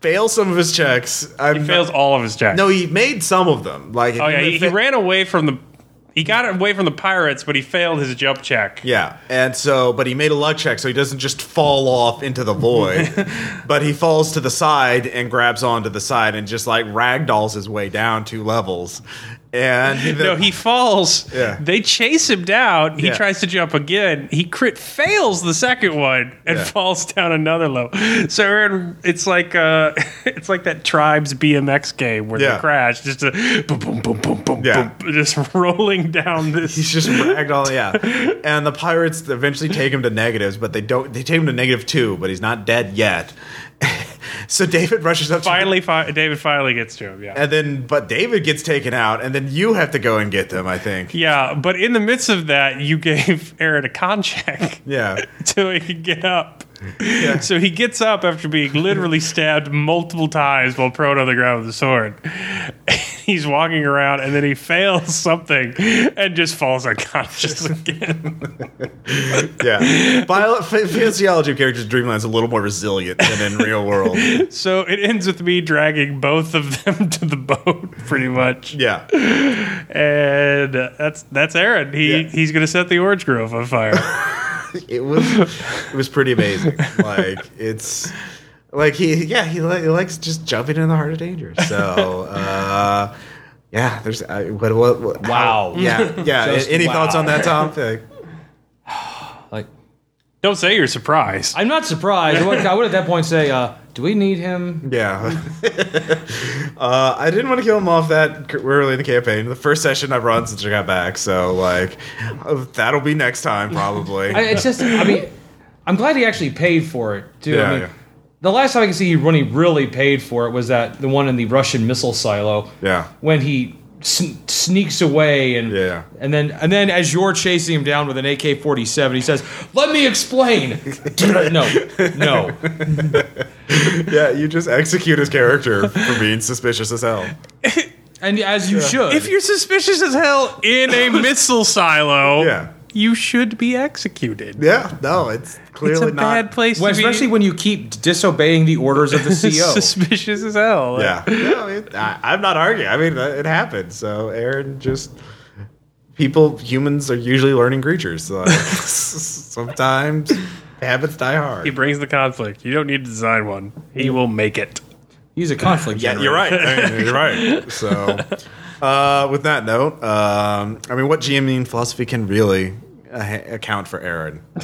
Speaker 1: fails some of his checks. I'm
Speaker 3: He fails all of his checks.
Speaker 1: No, he made some of them. Like,
Speaker 3: Oh yeah, he, he ran away from the. He got away from the pirates, but he failed his jump check.
Speaker 1: Yeah, and so, but he made a luck check, so he doesn't just fall off into the void, but he falls to the side and grabs onto the side and just like ragdolls his way down two levels. And he,
Speaker 3: No, he falls.
Speaker 1: Yeah.
Speaker 3: They chase him down. He
Speaker 1: Yeah.
Speaker 3: tries to jump again. He crit fails the second one and
Speaker 1: Yeah.
Speaker 3: falls down another level. So it's like uh, it's like that tribes BMX game where they crash, just a boom, boom, boom, boom, boom, boom, just rolling down this.
Speaker 1: He's just ragdoll, yeah. And the pirates eventually take him to negatives, but they don't. They take him to negative two, but he's not dead yet. So David rushes up. to-
Speaker 3: finally, fi- David finally gets to him. Yeah.
Speaker 1: and then, but David gets taken out, and then you have to go and get them. I think.
Speaker 3: yeah, but in the midst of that, you gave Aaron a con check.
Speaker 1: Yeah.
Speaker 3: so he could get up. So he gets up after being literally stabbed multiple times while prone on the ground with a sword. He's walking around and then he fails something and just falls unconscious again.
Speaker 1: Yeah. Bio- Physiology of characters in is a little more resilient than in real world.
Speaker 3: So it ends with me dragging both of them to the boat, pretty much.
Speaker 1: Yeah.
Speaker 3: And uh, that's that's Aaron. He
Speaker 1: Yeah.
Speaker 3: he's gonna set the orange grove on fire.
Speaker 1: It was it was pretty amazing. Like it's like he yeah, he, li- he likes just jumping in the heart of danger. So uh yeah, there's uh, what, what, what
Speaker 2: Wow.
Speaker 1: how- yeah, yeah.
Speaker 2: Just
Speaker 1: Any thoughts on that, Tom? Like,
Speaker 2: Like,
Speaker 3: Don't say you're surprised.
Speaker 2: I'm not surprised. I would, I would at that point say, uh, "Do we need him?"
Speaker 1: Yeah. uh, I didn't want to kill him off that c- early in the campaign. The first session I've run since I got back, so like uh, that'll be next time probably.
Speaker 2: I, it's just, I mean, I'm glad he actually paid for it too.
Speaker 1: Yeah,
Speaker 2: I mean,
Speaker 1: yeah.
Speaker 2: the last time I can see he when he really paid for it was that the one in the Russian missile silo.
Speaker 1: Yeah.
Speaker 2: When he sn- sneaks away and
Speaker 1: Yeah.
Speaker 2: and then and then as you're chasing him down with an AK-47, he says, "Let me explain." no, no.
Speaker 1: yeah, you just execute his character for being suspicious as hell.
Speaker 2: And as you should.
Speaker 3: If you're suspicious as hell in a missile silo,
Speaker 1: Yeah.
Speaker 3: You should be executed.
Speaker 1: Yeah, no, it's
Speaker 3: It's
Speaker 1: clearly
Speaker 3: a
Speaker 1: not.
Speaker 3: bad place
Speaker 2: Well,
Speaker 3: to be.
Speaker 2: especially when you keep disobeying the orders of the CEO.
Speaker 3: Suspicious as hell.
Speaker 1: Yeah, no, it, I, I'm not arguing. I mean, it happens. So Aaron just people, humans are usually learning creatures. So sometimes habits die hard.
Speaker 3: He brings the conflict. You don't need to design one. He will make it.
Speaker 2: He's a conflict
Speaker 1: Yeah,
Speaker 2: generator.
Speaker 1: you're right. I mean, you're right. So, uh, with that note, um, I mean, what GMing philosophy can really uh, account for Aaron?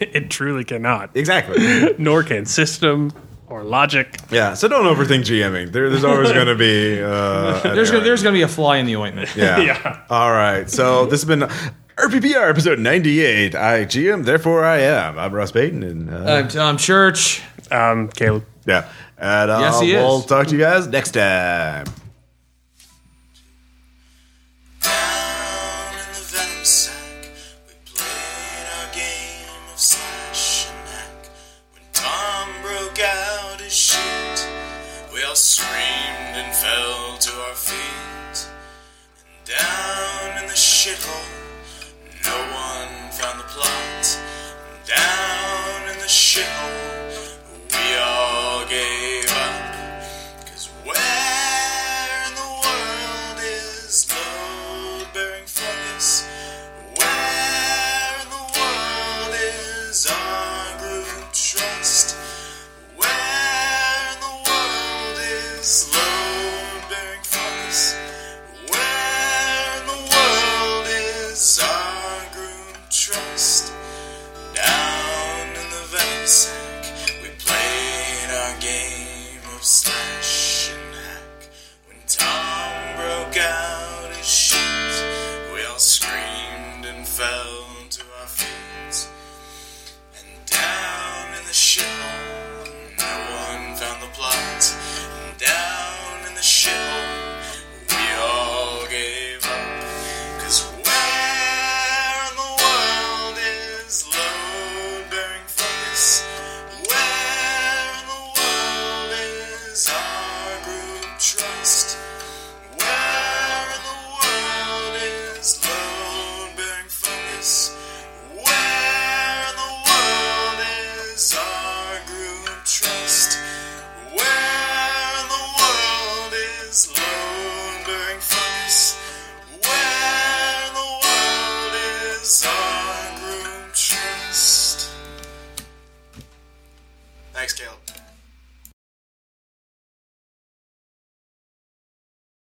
Speaker 3: It truly cannot.
Speaker 1: Exactly.
Speaker 3: Nor can system or logic.
Speaker 1: Yeah. So don't overthink GMing. There, there's always going to be. Uh,
Speaker 2: There's gonna, there's gonna be a fly in the ointment.
Speaker 1: Yeah.
Speaker 3: Yeah.
Speaker 1: All right. So this has been RPPR episode 98. I GM, therefore I am. I'm Ross Payton. And, uh,
Speaker 2: I'm Tom Church.
Speaker 3: Um, Caleb.
Speaker 1: yeah. And uh,
Speaker 2: Yes, he
Speaker 1: we'll
Speaker 2: is.
Speaker 1: talk to you guys next time.